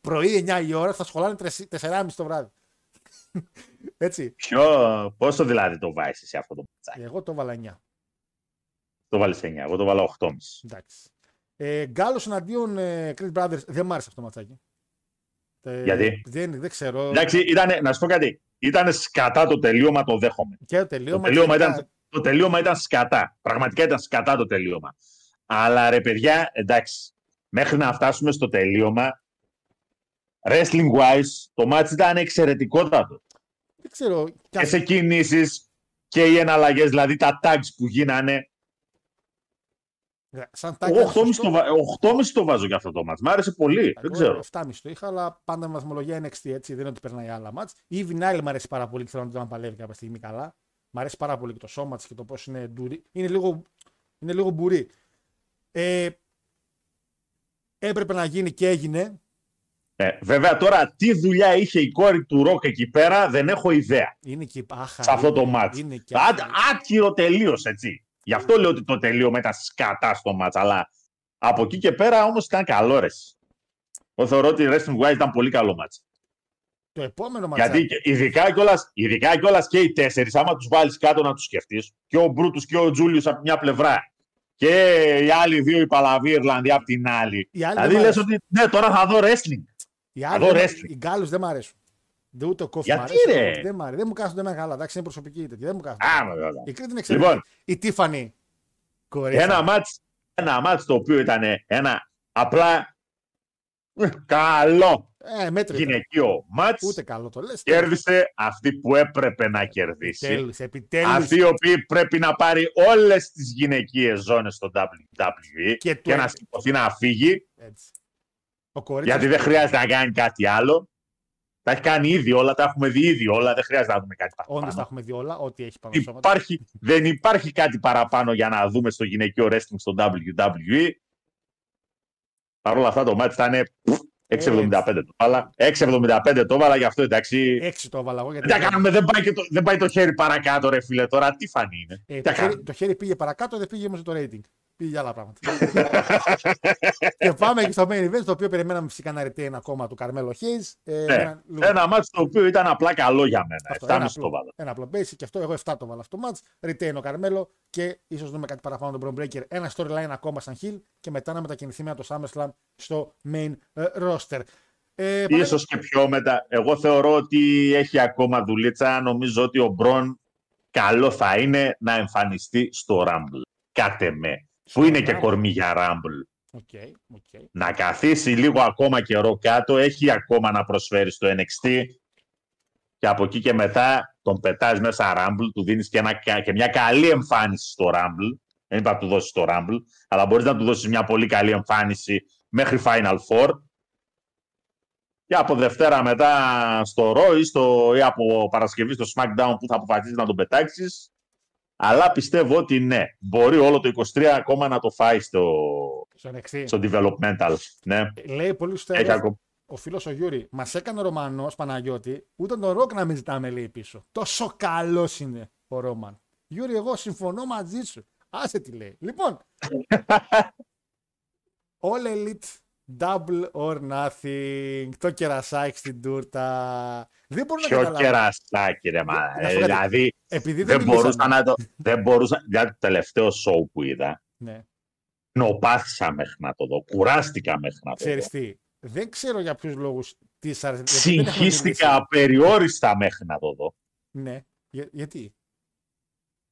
πρωί 9 η ώρα, θα σχολάνε 4.30 το βράδυ. Έτσι. Ποιο, πόσο δηλαδή το βάζεις εσύ αυτό το ματσάκι. Εγώ το βάλα 9. Το βάλεις 9, εγώ το βάλω 8,5. Εντάξει. Ε, Γκάλος εναντίον ε, Creed Brothers. Δεν μ' άρεσε αυτό το ματσάκι. Ε, Γιατί; Δεν, δεν ξέρω. Εντάξει, ήτανε, να σου πω κάτι. Ήταν σκατά το τελείωμα, το δέχομαι. Και το Το τελείωμα. τελείωμα, γενικά, ήταν, το τελείωμα ήταν σκατά. Πραγματικά ήταν σκατά το τελείωμα. Αλλά ρε παιδιά, εντάξει, μέχρι να φτάσουμε στο τελείωμα, wrestling wise, το μάτς ήταν εξαιρετικότατο. Δεν ξέρω. κι Και ας- σε κινήσεις και οι εναλλαγές, δηλαδή τα tags που γίνανε. Σαν τάκι. Εγώ 8,5 το, βα- 8,5 το βάζω για αυτό το μάτς. Μ' άρεσε πολύ. Δεν ξέρω. 7,5 το είχα, αλλά πάντα με βαθμολογία NXT έτσι. Δεν είναι ότι περνάει άλλα μάτς. Η Βινάλη μου αρέσει πάρα πολύ και θέλω να την παλεύει κάποια στιγμή καλά. Μ' αρέσει πάρα πολύ και το σώμα τη και το πώς είναι ντουρί. Είναι λίγο, είναι λίγο μπουρί. Ε, έπρεπε να γίνει και έγινε. Ε, βέβαια τώρα τι δουλειά είχε η κόρη του Ροκ εκεί πέρα δεν έχω ιδέα. Είναι και άχα. σε αυτό το είναι- ματς. Είναι και Α- άχα. Άκυρο τελείως έτσι. Γι' αυτό λέω ότι το τελείωμα ήταν σκατά στο ματς. Αλλά από εκεί και πέρα όμως ήταν καλό ρε. Εγώ θεωρώ ότι wrestling wise ήταν πολύ καλό ματς. Το επόμενο ματσάκι. Γιατί και- ειδικά κιόλας, ειδικά κιόλας και οι τέσσερις, άμα τους βάλεις κάτω να τους σκεφτείς, και ο Μπρούτους και ο Τζούλιος από μια πλευρά, και οι άλλοι δύο, οι Παλαβοί Ιρλανδοί από την άλλη. Οι άλλοι Δηλαδή δεν μ' λες αρέσουν. ότι ναι, τώρα θα δω wrestling. Οι άλλοι Εδώ δεν- wrestling. οι Γκάλους δεν μ' αρέσουν. Δεν ούτε ο κόφι Γιατί, μ' αρέσει. ρε; Δεν, μ' αρέσει. δεν μου κάθονται με καλά. Εντάξει, είναι προσωπική η τέτοια. Δεν μου κάθονται. Α, βέβαια. Η Κρήτη είναι εξαιρετική. Λοιπόν, Η Τίφανη. Κορίτσια. ένα μάτς, ένα μάτς το οποίο ήταν ένα απλά ε, καλό Ε, μέτρη. ήταν. γυναικείο μάτς. Ούτε καλό το λες. Κέρδισε αυτή που έπρεπε να κερδίσει. Επιτέλους, επιτέλους. Αυτή η οποία πρέπει να πάρει όλες τις γυναικείες ζώνες στο WWE Και και, του- να σηκωθεί να φύγει, Έτσι. Ο κορίτσια. γιατί δεν χρειάζεται να κάνει κάτι άλλο. Τα έχει κάνει ήδη όλα, τα έχουμε δει ήδη όλα, δεν χρειάζεται να δούμε κάτι Όντως τα παραπάνω. έχουμε δει όλα. Ό,τι έχει πάνω στο σώμα. Υπάρχει, δεν υπάρχει κάτι παραπάνω για να δούμε στο γυναικείο wrestling στο WWE. Παρ' όλα αυτά το μάτι ήταν 6,75 το βάλα. 6,75 το βάλα, γι' αυτό εντάξει. Έξι το έβαλα εγώ. Γιατί Τι να κάνουμε, δεν πάει, και το, δεν πάει το χέρι παρακάτω, ρε φίλε. Τώρα τι φανεί είναι; Ε, Τι το, να χέρι, κάνουμε; το χέρι πήγε παρακάτω, δεν πήγε όμως το rating. Πήγε για άλλα πράγματα. και πάμε και στο main event, το οποίο περιμέναμε φυσικά να retain ακόμα του Καρμέλο Hayes. Ε, Ναι. ένα, λίγο- Ένα μάτι το οποίο ήταν απλά καλό για μένα. Αυτό, 7,5 ένα, το απλό, βάλα. ένα απλό basic και αυτό. Εγώ 7 το βάλα αυτό το match. Retain ο Καρμέλο και ίσως δούμε κάτι παραπάνω τον Bron Breaker. Ένα storyline ακόμα σαν Hill και μετά να μετακινηθεί με το SummerSlam στο main ε, roster. Ε, πάμε- Ίσως και πιο μετά. Εγώ θεωρώ ότι έχει ακόμα δουλίτσα. Νομίζω ότι ο Μπρον καλό θα είναι να εμφανιστεί στο Rumble. Κάτε με. Στο Που είναι και Rumble. κορμί για Rumble. Οκ, οκ. Να καθίσει λίγο ακόμα καιρό κάτω. Έχει ακόμα να προσφέρει στο NXT. Και από εκεί και μετά τον πετάς μέσα Rumble. Του δίνεις και, ένα, και μια καλή εμφάνιση στο Rumble. Δεν είπα να του δώσεις το Rumble. Αλλά μπορείς να του δώσεις μια πολύ καλή εμφάνιση μέχρι Final Four. Και από Δευτέρα μετά στο Raw ή, στο, ή από Παρασκευή στο SmackDown που θα αποφασίσεις να τον πετάξεις. Αλλά πιστεύω ότι ναι, μπορεί όλο το 23 ακόμα να το φάει στο, Στο NXT. στο developmental. Ναι, Λέει πολύ σωστά. έχει εδώ, ακόμα. Ο φίλος ο Γιούρι μας έκανε Ρωμανός Παναγιώτη, ούτε τον Ροκ να μην ζητάμε λέει πίσω. Τόσο καλός είναι ο Ρόμαν. Γιούρι, εγώ συμφωνώ μαζί σου. Άσε τι λέει. Λοιπόν. All Elite Double or Nothing. Το κερασάκι στην τούρτα. Δεν μπορώ να Ποιο καταλάβω. κερασάκι, ρε μα. Να σου Ε, πω κάτι. δηλαδή Επειδή δεν, δεν μπορούσα μιλήσαμε. να το. Δεν μπορούσα. Δηλαδή το τελευταίο show που είδα, Ναι. νοπάθησα μέχρι να το δω. Κουράστηκα μέχρι να το δω. Ξέρεις τι. Δεν ξέρω για ποιους λόγους τις σ' άρεσε. γιατί δεν έχουμε Συγχύστηκα μιλήσει. απεριόριστα μέχρι να το δω. Ναι. Για- γιατί;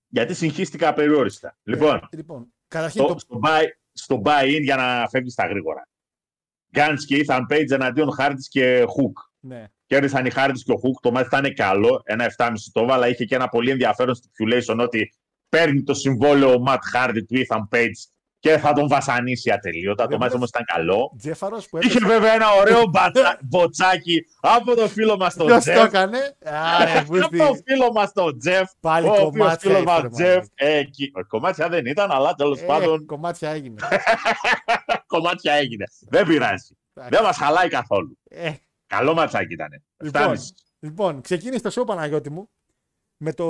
Γιατί συγχύστηκα απεριόριστα. Λοιπόν, Ε, λοιπόν, καταρχήν το, στο, στο, buy, στο buy-in για να φεύγεις στα γρήγορα. Γκάντ και Ethan Page εναντίον Χάρτη και Χουκ. Ναι. Κέρδισαν οι Χάρτη και ο Χουκ. Το μάτι ήταν καλό, ένα 7,5 το έβαλα. Είχε και ένα πολύ ενδιαφέρον stipulation ότι παίρνει το συμβόλαιο ο Ματ Χάρτη του Ethan Page και θα τον βασανίσει ατελείωτα. Το Δεν μάτι μας- όμως ήταν καλό. Τζέφαρος που Είχε έπεσε. βέβαια ένα ωραίο μπατσα- μποτσάκι από το φίλο μας τον Ποιος το Τζεφ. έκανε. Άρε, Από το βούθι. φίλο μας τον Τζεφ. Πάλι Ο οποίος κομμάτια φίλος μας έφερε, Τζεφ. μαλάκα. ε, εκεί- ε, Κομμάτια δεν ήταν, αλλά τέλος Ε, πάντων Κομμάτια έγινε. κομμάτια έγινε. Δεν πειράζει. Εντάξει. Δεν μας χαλάει καθόλου. Ε, Καλό ματσάκι ήταν. Λοιπόν, λοιπόν, ξεκίνησε το show Παναγιώτη μου με το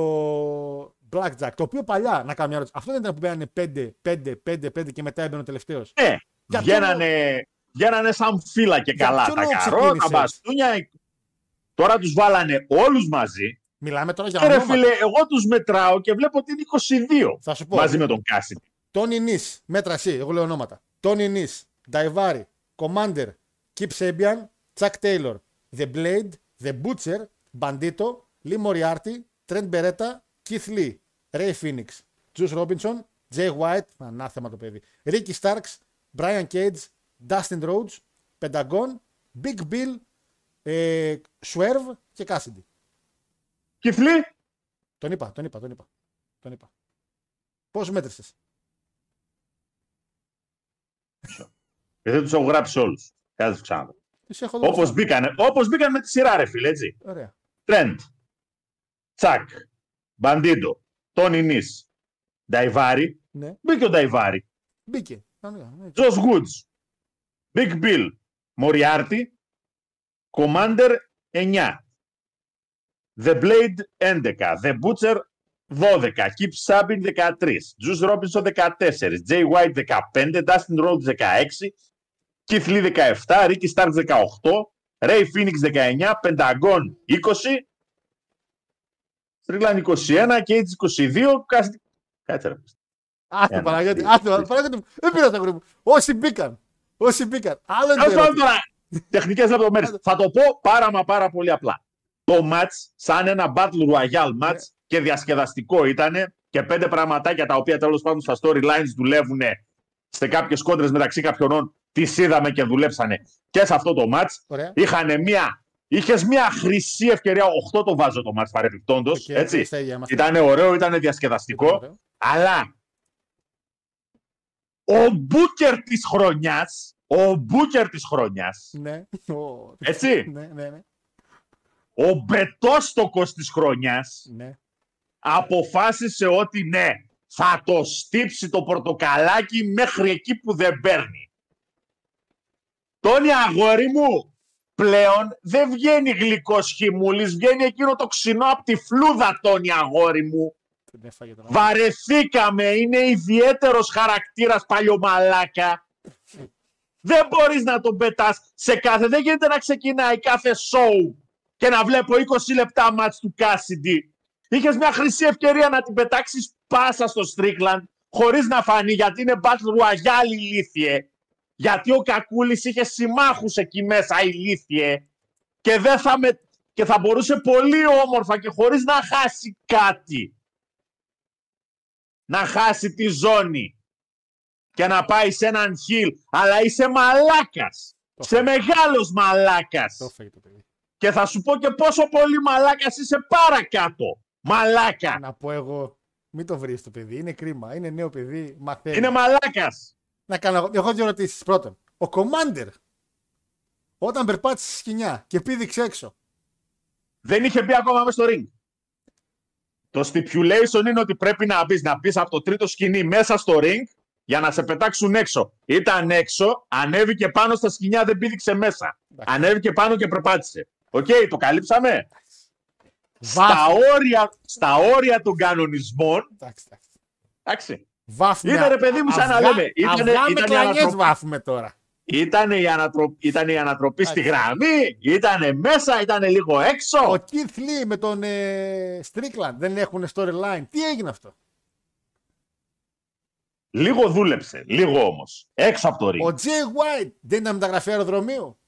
Blackjack. Το οποίο παλιά, να κάνω μια ερώτηση. Αυτό δεν ήταν που μπαίνανε 5, 5, 5, 5 και μετά έμπαινε ο τελευταίος. Ναι, Για βγαίνανε, βγαίνανε σαν φύλλα και Για καλά ποιο τα λόγο καρό, τα ξεκίνησες; μπαστούνια. Τώρα τους βάλανε όλους μαζί. Μιλάμε τώρα για Και ρε ονόματα. φίλε, εγώ τους μετράω και βλέπω ότι είναι 22 Θα σου πω. μαζί με τον Κάσιν. Τόνι Νις, μέτρα εσύ, εγώ λέω ονόματα. Τόνι Νις, Νταϊβάρη, Commander, Kip Sabian, Chuck Taylor, The Blade, The Butcher, Bandito, Lee Moriarty, Trent Beretta, Keith Lee, Ray Phoenix, Juice Robinson, Jay White, ανάθεμα το παιδί, Ricky Starks, Brian Cage, Dustin Rhodes, Pentagon, Big Bill, ε, Swerve και Cassidy. Κυφλή, Τον είπα, τον είπα, τον είπα. Τον είπα. Πώς μέτρησες. και δεν του έχω γράψει όλου. Κάτσε του ξαναδώ. Τις έχω δώσει. Όπως μπήκανε, όπως μπήκαν με τη σειρά, ρε φίλε, έτσι. Ωραία. Τρέντ, Τσακ, Μπαντίντο, Τόνι Νι, Νταϊβάρη. Ναι. Μπήκε ο Νταϊβάρη. Μπήκε. Κανονικά, ναι. Τζος Woods, Big Bill, Μοριάρτη, Commander 9, The Blade 11, The Butcher 12, Kip Sabin 13, Juice Robinson 14, Jay White 15, Dustin Rhodes 16, Keith Lee 17, Ricky Starks 18, Ray Phoenix 19, Pentagon 20, Strickland 21, Cage 22, Κάστι... Κάτσε ρε. Άστο Ένα, Παναγιώτη, δύο, άστο τρεις. Παναγιώτη. μου. Δεν πειράζει αγόρι μου. Όσοι μπήκαν. Όσοι μπήκαν. Άλλο είναι το Τέλος πάντων ερώτημα. τώρα, τεχνικές λεπτομέρειες. Θα το πω πάρα μα πάρα πολύ απλά. Το match, σαν ένα Battle Royale match και διασκεδαστικό ήταν και πέντε πραγματάκια τα οποία τέλος πάντων στα storylines δουλεύουν σε κάποιες κόντρες μεταξύ κάποιων τις είδαμε και δουλέψανε και σε αυτό το match. Ωραία. Είχαν μία, είχες μία χρυσή ευκαιρία, 8 το βάζω το match παρεπιπτόντος, Οκ, έτσι. στα ίδια είμαστε. Ήταν ωραίο, ήταν διασκεδαστικό. Ωραίο. Αλλά ο μπούκερ της χρονιάς, ο μπούκερ της χρονιάς, Ναι. Ω, Έτσι. Ναι, ναι, ναι. ο μπετόστοκος της χρονιάς, ναι. αποφάσισε ότι ναι, θα το στύψει το πορτοκαλάκι μέχρι εκεί που δεν παίρνει. Τόνι αγόρι μου, πλέον δεν βγαίνει γλυκός χυμούλης, βγαίνει εκείνο το ξινό από τη φλούδα, Τόνι αγόρι μου. Δεν έφαγε τον Βαρεθήκαμε, είναι ιδιαίτερος χαρακτήρας παλιωμαλάκα. Δεν μπορείς να τον πετάς σε κάθε, δεν γίνεται να ξεκινάει κάθε show και να βλέπω 20 λεπτά μάτς του Κάσιντι. Είχες μια χρυσή ευκαιρία να την πετάξεις πάσα στο Strickland χωρίς να φανεί γιατί είναι Battle Royale ηλίθιε. Γιατί ο Κακούλης είχε συμμάχους εκεί μέσα ηλίθιε και, δεν θα με... και θα μπορούσε πολύ όμορφα και χωρίς να χάσει κάτι να χάσει τη ζώνη και να πάει σε έναν χιλ. Αλλά είσαι μαλάκας. Το Σε μεγάλος μαλάκας. Το έφαγε το παιδί. Και θα σου πω και πόσο πολύ μαλάκας είσαι παρακάτω. Μαλάκα. Να πω εγώ. Μην το βρίζεις το παιδί. Είναι κρίμα. Είναι νέο παιδί. Μαθαίνει. Είναι μαλάκας. Να κάνω εγώ. Έχω δύο ερωτήσεις. Πρώτον, ο Komander όταν περπάτησε στα σχοινιά και πήδηξε έξω. Δεν είχε μπει ακόμα μέσα στο ring. Το stipulation είναι ότι πρέπει να μπεις να μπεις από το τρίτο σχοινί μέσα στο ring για να σε πετάξουν έξω. Ήταν έξω, ανέβηκε πάνω στα σχοινιά, δεν πήδηξε μέσα. Εντάξει. Ανέβηκε πάνω και περπάτησε. Οκ, το καλύψαμε. Στα Βάφ. όρια, στα όρια των κανονισμών. Εντάξει, εντάξει. Εντάξει. Βάφουμε. Είναι, ρε παιδί μου, σαν να αυγά- λέμε, ήτανε- αυγά με ήτανε κλανιές ανατροπή. βάφουμε τώρα. Ήταν η, ανατρο... ήτανε η ανατροπή στη Εντάξει. γραμμή, ήταν μέσα, ήταν λίγο έξω. Ο Keith Lee με τον ε, Strickland δεν έχουν storyline. Τι έγινε αυτό; Λίγο δούλεψε, λίγο όμως. Έξω από το ring. Ο Jay White δεν ήταν μεταγραφή αεροδρομίου;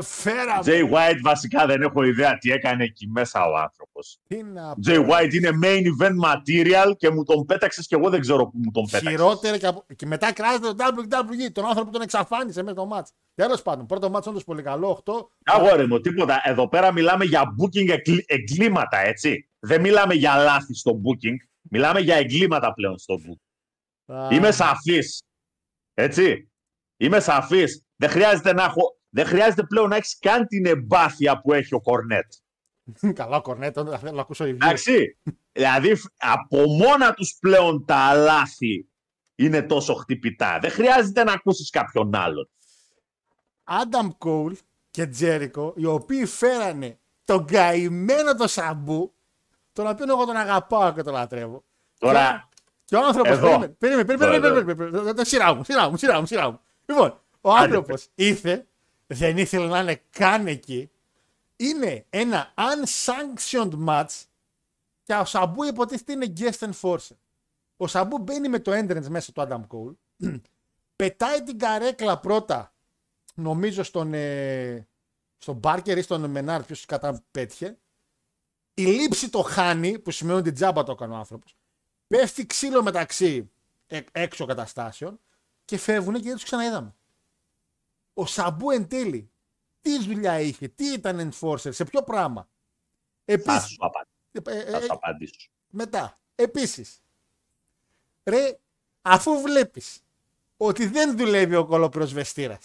Φέραμε. Jay White βασικά δεν έχω ιδέα τι έκανε εκεί μέσα ο άνθρωπος. Τι να πω. Jay White είναι main event material και μου τον πέταξες και εγώ δεν ξέρω που μου τον πέταξες. Χειρότερα και, από... και μετά κράζεται το WWE, τον άνθρωπο που τον εξαφάνισε μέσα στο μάτς. Τέλος πάντων, πρώτο μάτς όντως πολύ καλό, 8. Αγόρι μου, τίποτα. Εδώ πέρα μιλάμε για booking εγκλη- εγκλήματα, έτσι. Δεν μιλάμε για λάθη στο booking. Μιλάμε για εγκλήματα πλέον στο booking. Α, Είμαι σαφής. Έτσι. Είμαι σαφής. Δεν χρειάζεται, να έχω... Δεν χρειάζεται πλέον να έχει καν την εμπάθεια που έχει ο Κορνέτ. Καλά, Κορνέτ, δεν θέλω να ακούσω review. Εντάξει. δηλαδή φ- από μόνα τους πλέον τα λάθη είναι τόσο χτυπητά. Δεν χρειάζεται να ακούσεις κάποιον άλλον. Άνταμ Κόουλ και Τζέρικο, οι οποίοι φέρανε τον καημένο το Σαμπού, τον οποίο εγώ τον αγαπάω και τον λατρεύω. Τώρα, Και ο άνθρωπος. Εδώ. Περίμενε, περίμενε, περίμενε. Εδώ, περίμενε, περίμενε, περίμενε. Σειρά μου, σειρά μου, σειρά μου, σειρά μου. Λοιπόν, ο άνθρωπος ήρθε, δεν ήθελε να είναι καν εκεί. Είναι ένα unsanctioned match και ο Σαμπού υποτίθεται είναι guest enforcer. Ο Σαμπού μπαίνει με το entrance μέσα του Adam Cole, πετάει την καρέκλα πρώτα, νομίζω στον, ε, στον Πάρκερ ή στον Μενάρ, ποιος κατά πέτυχε. Η λήψη το χάνει, που σημαίνει ότι τζάμπα το έκανε ο άνθρωπος. Πέφτει ξύλο μεταξύ ε, έξω καταστάσεων και φεύγουν και δεν τους ξαναείδαμε. Ο Σαμπού εν τέλει, τι δουλειά είχε, τι ήταν enforcer, σε ποιο πράγμα. θα Επίσης, σου απαντήσω. Θα σου απαντήσω. μετά, επίσης, ρε, αφού βλέπεις ότι δεν δουλεύει ο κολοπροσβεστήρα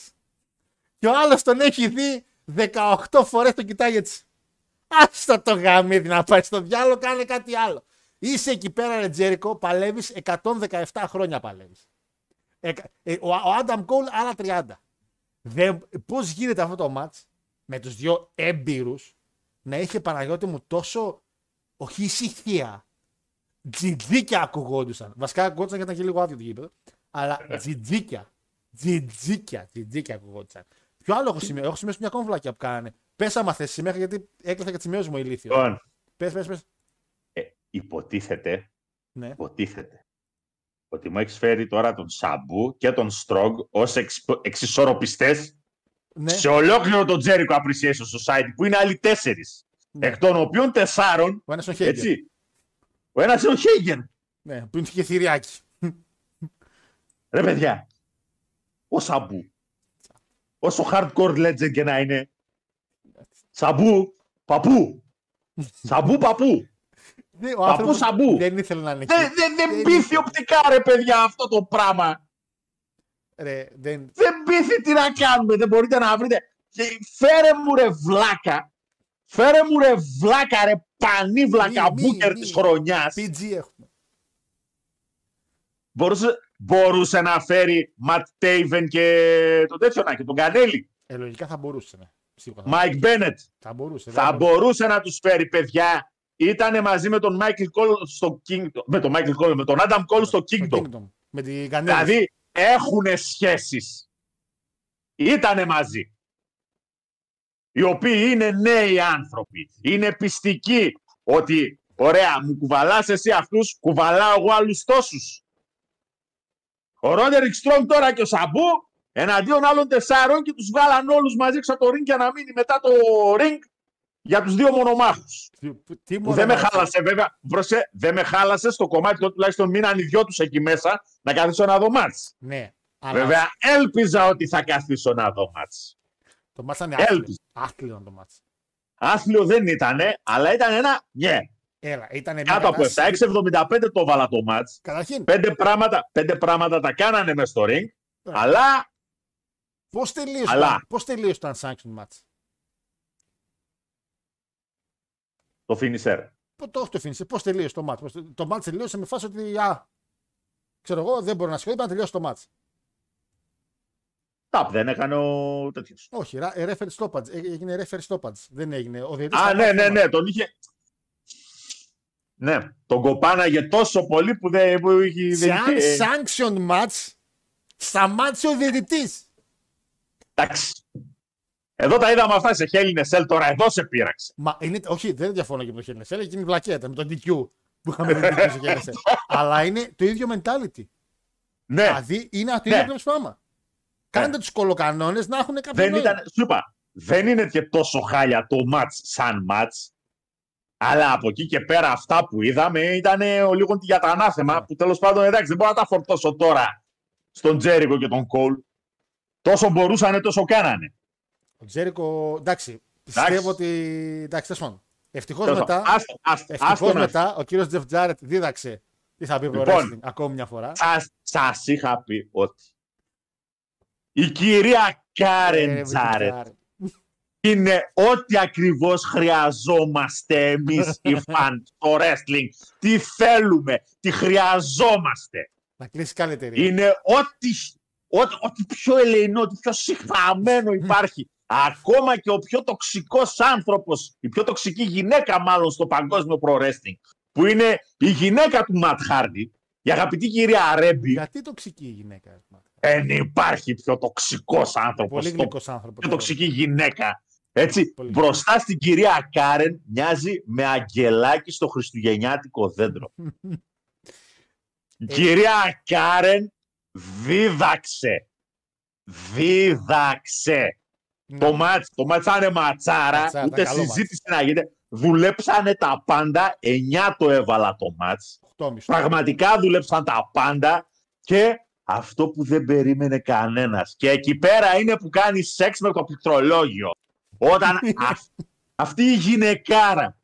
και ο άλλος τον έχει δει 18 φορές τον κοιτάει έτσι. Άστα το γαμίδι να πάει στο διάλογο, κάνε κάτι άλλο. Είσαι εκεί πέρα, ρε Τζέρικο, παλεύεις 117 χρόνια παλεύεις. ο, ο Άνταμ Κόλ άλλα 30. Δεν, πώς γίνεται αυτό το μάτς με τους δύο έμπειρους να είχε Παναγιώτη μου τόσο όχι ησυχία. Τζιτζίκια ακουγόντουσαν. Βασικά ακουγόντουσαν γιατί ήταν και λίγο άδειο το γήπεδο. Αλλά τζιτζίκια. Τζιτζίκια. Τζιτζίκια ακουγόντουσαν. Ποιο άλλο έχω σημειώσει. Έχω σημειώσει μια ακόμα βλάκια που κάνανε. Πες άμα θες σήμερα γιατί έκλεισα και τι σημειώσεις μου ηλίθιο. Λοιπόν, Πες, πες, πες. ε, υποτίθεται, Ναι. υποτίθεται ότι μου έχεις φέρει τώρα τον Σαμπού και τον Στρογγ ως εξ, εξισορροπιστές ναι. σε ολόκληρο το Jericho Appreciation Society που είναι άλλοι τέσσερις. Ναι. Εκ των οποίων τεσσάρων, Ο ένας ο Χέγγεν. έτσι, ο ένας είναι ο Χέγγεν. Ναι, που είναι και θηριάκι. Ρε παιδιά, ο Σαμπού, όσο hardcore legend και να είναι, Σαμπού, παππού, Σαμπού, παππού. Ναι, ο Παππού άνθρωπος Σαμπού. Δεν ήθελε να είναι εκεί. Δεν, δεν, δεν Δεν πείθει ήθελε. οπτικά ρε παιδιά αυτό το πράγμα. Ρε, δεν... Δεν πείθει τι να κάνουμε, δεν μπορείτε να βρείτε. Και Φέρε μου ρε βλάκα, φέρε μου ρε βλάκα ρε πανίβλακα Μη, μη, μπούκερ μη. της χρονιάς. PG έχουμε. Μπορούσε, μπορούσε να φέρει Ματ Τέιβεν και τον τέτοιο να και τον Κανέλη. Ε, λογικά θα μπορούσε. Ναι. Σίγουρα θα, Μάικ Μπένετ. θα μπορούσε. Θα δεν μπορούσε. μπορούσε να τους φέρει παιδιά. Ήτανε μαζί με τον Μάικλ Κόλ στο Kingdom. Με τον Μάικλ Κόλ, με τον Άνταμ Κόλ στο Στο Kingdom. Kingdom. Με την Κανέλη. Δηλαδή έχουν σχέσεις. Ήτανε μαζί. Οι οποίοι είναι νέοι άνθρωποι. Είναι πειστικοί ότι ωραία μου κουβαλάς εσύ αυτούς, κουβαλάω εγώ άλλους τόσους. Ο Ρόντερικ Στρονγκ τώρα και ο Σαμπού εναντίον άλλων τεσσάρων και τους βγάλαν όλους μαζί έξω από το ring για να μείνει μετά το ring για τους δύο μονομάχους. Τι, τι Που δεν με μονομάχη. χάλασε βέβαια. Βρωσε, δεν με χάλασε στο κομμάτι το ότι τουλάχιστον μείναν οι δυο τους εκεί μέσα να καθίσω να δω μάτς. Ναι. Αλλά Βέβαια, έλπιζα ότι θα καθίσω να δω μάτς. το μάτς ήταν άθλιο. Έλπιζα. Άθλιο ήταν το μάτς. Άθλιο δεν ήτανε, αλλά ήταν ένα ναι. Έλα, ήταν μια Κάτω από κατάσταση- 7. 6,75 το βάλα το μάτς. Καταρχήν, Πέντε πράγματα, πέντε πράγματα τα κάνανε μες στο ring, Ναι. αλλά πώς τελείωσε, Αλλά. το- πώς τελείωσε το unsanctioned match. Το finisher. Πώς το, όχι το φίνισε, πώς τελείωσε το match. Πώς, το- το match τελείωσε με φάση ότι, α, ξέρω εγώ, δεν μπορώ να συγχωρήσω, είπα να τελειώσει το match. Ταπ, δεν έκανε ο τέτοιος. Όχι, ρα- ε, referee stoppage. Ε, Έγινε referee stoppage. Δεν έγινε. Ο διαιτητής Α, θα ναι, πάρει ναι, θέμα. ναι, τον είχε... Ναι, τον κοπάναγε τόσο πολύ που δεν, που είχε, Σε δεν είχε... unsanctioned match σταμάτησε ο διαιτητής. Εντάξει. Εδώ τα είδαμε αυτά σε Hell in a Cell, τώρα εδώ σε πείραξε. Μα είναι, όχι, δεν διαφωνώ και με το Χέλνεσέλ, εκείνη η βλακία ήταν με τον DQ που είχαμε δει DQ στο Χέλνεσέλ. Αλλά είναι το ίδιο mentality. Ναι, Δηλαδή είναι το Ναι. ίδιο πράγμα. Κάντε τους κολοκανόνες να έχουν κάποιο δεν νόημα. ήταν, σου είπα, δεν είναι και τόσο χάλια το match σαν match. Αλλά από εκεί και πέρα αυτά που είδαμε ήταν ο λίγο για τα ανάθεμα που τέλος πάντων εντάξει δεν μπορώ να τα φορτώσω τώρα στον Τζέρικο και τον Κόλ. Τόσο μπορούσαν τόσο κάνανε. Ο Τζέρικο, εντάξει, πιστεύω ότι. Εντάξει, τέλο πάντων. Ευτυχώ Τέλος μετά, πάντων, άστο- άστο- ευτυχώς άστο να- μετά ο κύριο Τζεφ Τζάρετ δίδαξε τι θα πει pro Λοιπόν. wrestling ακόμη μια φορά. Σας, σας είχα πει ότι η κυρία Κάρεν Ε, Τζάρετ Τζάρετ. είναι ό,τι ακριβώς χρειαζόμαστε εμείς οι φαν στο wrestling. Τι θέλουμε, τι χρειαζόμαστε. Να κλείσει καλύτερη. Είναι ό,τι, ό,τι, ό,τι πιο ελεηνό, ό,τι πιο συγχαμένο υπάρχει. Ακόμα και ο πιο τοξικός άνθρωπος, η πιο τοξική γυναίκα μάλλον στο παγκόσμιο pro wrestling, που είναι η γυναίκα του Ματ Χάρντι, η αγαπητή κυρία Ρέμπι, Γιατί τοξική η γυναίκα. δεν υπάρχει πιο τοξικός άνθρωπος, Πολύ στο γλυκός άνθρωπος. πιο τοξική γυναίκα. Έτσι, Πολύ. μπροστά στην κυρία Κάρεν μοιάζει με αγγελάκι στο χριστουγεννιάτικο δέντρο. Η κυρία Κάρεν δίδαξε. Δίδαξε. Το μάτς, το μάτς ήταν ματσάρα, Ματσάρα, ούτε καλό συζήτηση να γίνεται. Δουλέψανε τα πάντα, 9 το έβαλα το μάτς. 8,5. Πραγματικά δούλεψαν τα πάντα και αυτό που δεν περίμενε κανένας. Και εκεί πέρα είναι που κάνει σεξ με το πληκτρολόγιο. Όταν αυ- αυτή η γυναικάρα,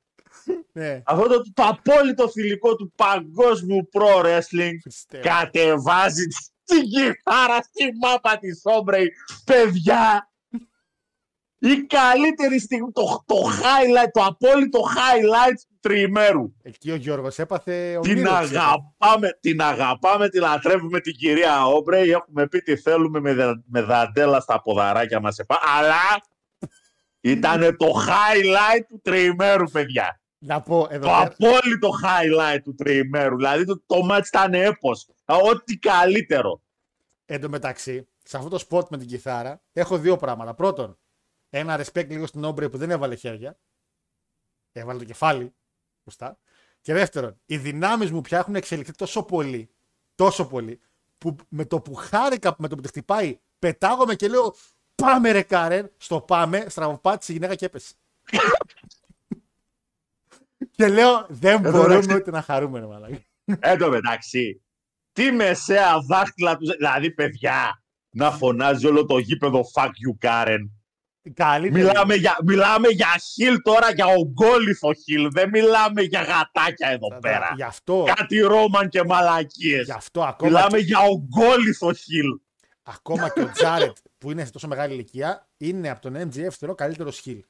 Ναι, αυτό το, το απόλυτο θηλυκό του παγκόσμιου pro wrestling Χριστέ. κατεβάζει την κιθάρα στη μάπα της Όμπρεϊ. Παιδιά, η καλύτερη στιγμή, το, το highlight, το απόλυτο highlight του τριημέρου. Εκεί ο Γιώργος έπαθε Την ονείρο, ξέρω. αγαπάμε, την αγαπάμε, την λατρεύουμε την κυρία Όμπρεϊ. Έχουμε πει τι θέλουμε με, δε- με δαντέλα στα ποδαράκια μας. επά- Αλλά ήταν το highlight του τριημέρου, παιδιά. Να πω εδώ Το πέρα. απόλυτο highlight του τριημέρου. Δηλαδή το, το match ήταν έπος. Ό,τι καλύτερο. Εν τω μεταξύ, σε αυτό το spot με την κιθάρα, έχω δύο πράγματα. Πρώτον, ένα respect λίγο στην Όμπρε που δεν έβαλε χέρια. Έβαλε το κεφάλι. Σωστά. Και δεύτερον, οι δυνάμεις μου πια έχουν εξελιχθεί τόσο πολύ, τόσο πολύ, που με το που χάρηκα, με το που τη χτυπάει, πετάγομαι και λέω Πάμε ρε Κάρεν, στο πάμε, στραβοπάτησε η γυναίκα και έπεσε. και λέω δεν Εδώ μπορούμε εντάξει. ούτε να χαρούμε ρε μαλάκα. Εν τω μεταξύ, τι μεσαία δάχτυλα του. Δηλαδή, παιδιά, να φωνάζει όλο το γήπεδο fuck you, Karen. Καλύτερη. Μιλάμε για, μιλάμε για χιλ τώρα, για ογκόλυθο χιλ. Δεν μιλάμε για γατάκια εδώ πέρα. Γι' αυτό, Κάτι Ρόμαν και μαλακίες. γι' αυτό ακόμα, Μιλάμε για ογκόλυθο χιλ. ακόμα και ο Τζάρετ που είναι σε τόσο μεγάλη ηλικία είναι από τον MGF θεωρώ καλύτερος χιλ.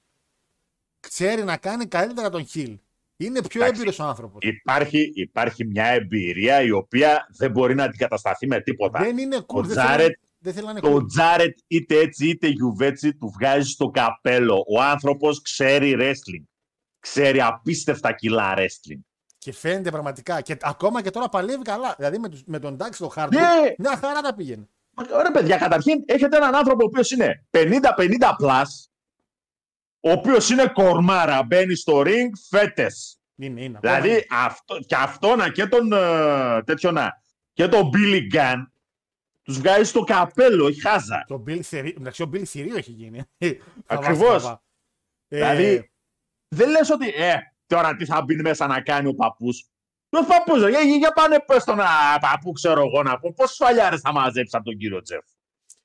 Ξέρει να κάνει καλύτερα τον χιλ. Είναι πιο Εντάξει. έμπειρος ο άνθρωπος. Υπάρχει, υπάρχει μια εμπειρία η οποία δεν μπορεί να αντικατασταθεί με τίποτα. Δεν είναι cool. Ο δεν, Τζάρετ- θέλει, δεν θέλει να είναι Το cool. Τζάρετ είτε έτσι είτε γιουβέτσι του βγάζει στο καπέλο. Ο άνθρωπος ξέρει wrestling. Ξέρει απίστευτα κιλά wrestling. Και φαίνεται πραγματικά. Και ακόμα και τώρα παλεύει καλά. Δηλαδή με, τους, με τον Dax το Hard Ναι. μια χαρά τα πήγαινε. Ωραία παιδιά, καταρχήν έχετε έναν άνθρωπο ο οποίος είναι 50-50 plus, ο οποίος είναι κορμάρα, μπαίνει στο ring φέτες. Είναι, είναι. ακόμα Δηλαδή είναι. αυτό, και αυτόνα και τον ε, τέτοιο να, και τον Billy Gunn τους βγάζει στο καπέλο, όχι χάζα. Το Bill Θηρίο, εντάξει, ο Bill Θηρίο έχει γίνει. Θα Ακριβώς. βάζει, θα βάζει. Ε, Δηλαδή, δεν λες ότι, ε, τώρα τι θα μπει μέσα να κάνει ο παππούς. Ποιος παππούς, ρε, για, για πάνε πες τον α, παππού, ξέρω εγώ να πω, πόσους φαλιάρες θα μαζέψει από τον κύριο Τζεφ.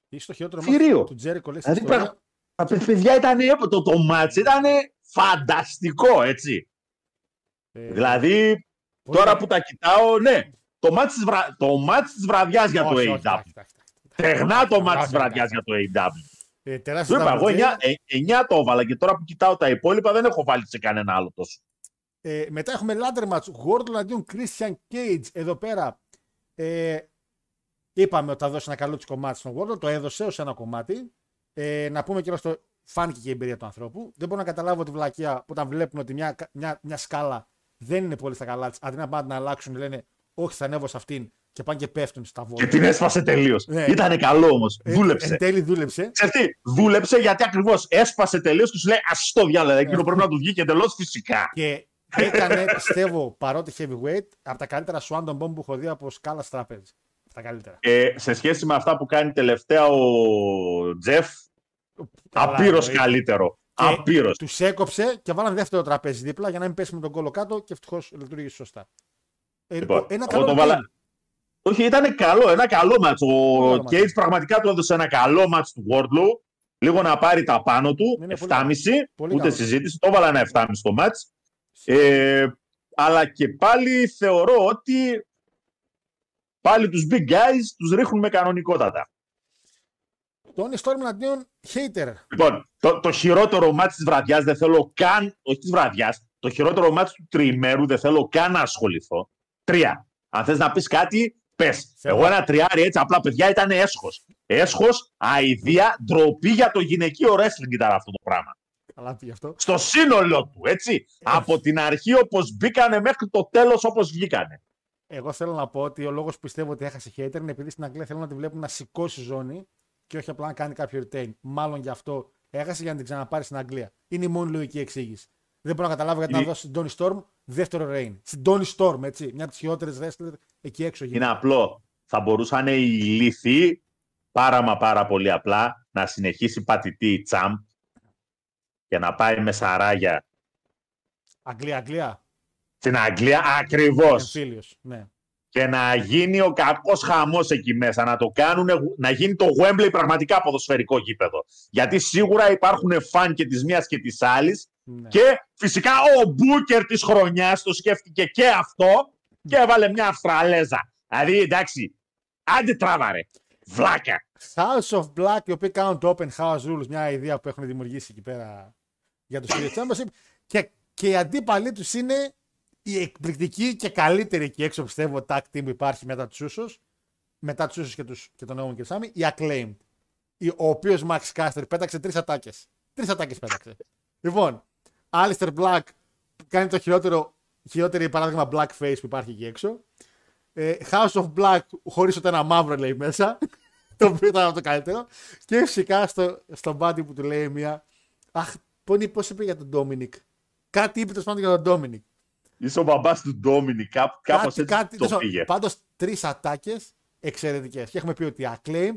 Είσαι το χειρότερο Θηρίο. μάθημα του Τζέρικο λέει στην Δηλαδή, ιστορία. πραγμα- Τα παι- παιδιά ήταν, το, το μάτς ήταν φανταστικό, έτσι. Ε, Δηλαδή, πολύ τώρα καλό. που τα κοιτάω, ναι, το μάτς της, βρα... το μάτς της βραδιάς για το Όχι, όχι, AEW. όχι, όχι, όχι. Τεχνά το Όχι, μάτς όχι, της όχι, βραδιάς όχι. για το AEW. Ε, Σου τεράστιο είπα, εγώ double J. 9, το έβαλα και τώρα που κοιτάω τα υπόλοιπα δεν έχω βάλει σε κανένα άλλο τόσο. Ε, μετά έχουμε ladder match. Gordon αντίον Christian Cage. Εδώ πέρα ε, είπαμε ότι θα δώσει ένα καλό τσικο κομμάτι στον Gordon. Το έδωσε ως ένα κομμάτι. Ε, να πούμε και στο φάνηκε και η εμπειρία του ανθρώπου. Δεν μπορώ να καταλάβω τη βλακεία που όταν βλέπουν ότι μια, μια, μια σκάλα δεν είναι πολύ στα καλά της. Αντί να πάνε να αλλάξουν, λένε Όχι, θα ανέβω σε αυτήν και πάνε και πέφτουν στα Και βόλια. την έσπασε τελείως. Ναι. Ήτανε καλό όμως. Ε, Δούλεψε. Ε, Εν τέλει δούλεψε. Ξέρεις τι, δούλεψε γιατί ακριβώς έσπασε τελείως και σου λέει Α το διάλεγα. Εκείνο πρέπει να του βγει και εντελώς φυσικά. Και έκανε, πιστεύω, παρότι heavyweight, από τα καλύτερα Swanton Bomb που έχω δει από σκάλα τραπέζι. Από τα καλύτερα. Ε, σε σχέση με αυτά που κάνει τελευταία ο Τζεφ, Απείρως εννοείται. καλύτερο. Απείρως. Τους έκοψε και βάλαν δεύτερο τραπέζι δίπλα για να μην πέσει με τον κόλλο κάτω και ευτυχώς λειτουργήσε σωστά. Ε, Λοιπόν, ένα εγώ καλό το routine. βάλα- Όχι, ήταν καλό, ένα καλό μάτς. Ο Καλό μάτς. Κέιτ πραγματικά του έδωσε ένα καλό μάτς του Wardlow. Λίγο να πάρει τα πάνω του. Είναι πολύ 7,5. πολύ ούτε καλό. συζήτηση. Το έβαλα ένα 7,5 στο μάτς. Ε, αλλά και πάλι θεωρώ ότι πάλι τους big guys τους ρίχνουν με κανονικότατα. Τόνι Στόρμ εναντίον hater. Λοιπόν, το, το χειρότερο μάτς της βραδιάς δεν θέλω καν, όχι της βραδιάς, το χειρότερο μάτς του τριημέρου δεν θέλω καν να ασχοληθώ. Τρία. Αν θες να πεις κάτι, πες. Θέλω. Εγώ ένα τριάρι έτσι, απλά παιδιά ήταν έσχος. Έσχος, αηδία, ντροπή για το γυναικείο wrestling ήταν αυτό το πράγμα. Καλά πήγε αυτό. Στο σύνολο του, έτσι. Από την αρχή όπως μπήκανε μέχρι το τέλος όπως βγήκανε. Εγώ θέλω να πω ότι ο λόγος που πιστεύω ότι έχασε hater είναι επειδή στην Αγγλία θέλουν να τη βλέπουν να σηκώσει ζώνη και όχι απλά να κάνει κάποιο retain. Μάλλον γι' αυτό έχασε για να την ξαναπάρει στην Αγγλία. Είναι η μόνη λογική εξήγηση. Δεν μπορώ να καταλάβω γιατί να Είναι- δώσει στην Tony Storm δεύτερο reign. Στην Tony Storm, έτσι. Μια από τις χειρότερες wrestler εκεί έξω. Είναι απλό. Θα μπορούσαν οι λύθοι πάρα μα πάρα πολύ απλά να συνεχίσει πατητή η τσάμπ και να πάει με σαράγια Αγγλία, Αγγλία. στην Αγγλία ακριβώς Εμφύλιος. Ναι. και να γίνει ο κακός χαμός εκεί μέσα, να το κάνουν, να γίνει το Wembley πραγματικά ποδοσφαιρικό γήπεδο. Γιατί σίγουρα υπάρχουν φαν και της μίας και της άλλης ναι. και φυσικά ο Μπούκερ της χρονιάς το σκέφτηκε και αυτό και έβαλε μια Αυστραλέζα. Δηλαδή εντάξει, άντε τράβαρε, βλάκα. House of Black, οι οποίοι κάνουν το Open House Rules, μια ιδέα που έχουν δημιουργήσει εκεί πέρα για το Spirit Championship. Και, και οι αντίπαλοι τους είναι η εκπληκτική και καλύτερη εκεί έξω, πιστεύω, tag team που υπάρχει μετά τους Ούσους. Μετά τους Ούσους και, τους, και τον Owen και Σάμι, η Acclaimed. Η- Ο οποίος Max Caster πέταξε τρεις ατάκες. Τρεις ατάκες πέταξε. λοιπόν, Alistair Black που κάνει το χειρότερο, χειρότερη παράδειγμα blackface που υπάρχει εκεί έξω. Ε, House of Black χωρίς ούτε ένα μαύρο λέει μέσα. το οποίο ήταν το καλύτερο. Και φυσικά στο, στο body που του λέει μία. Αχ, πόνι, πώς είπε για τον Ντόμινικ. Κάτι είπε τέλος πάντων για τον Ντόμινικ. Είσαι ο μπαμπάς του Ντόμινι, κάπως Κάτι, έτσι κάτι, το πήγε. Πάντως τρεις ατάκες εξαιρετικές. Και έχουμε πει ότι οι Acclaim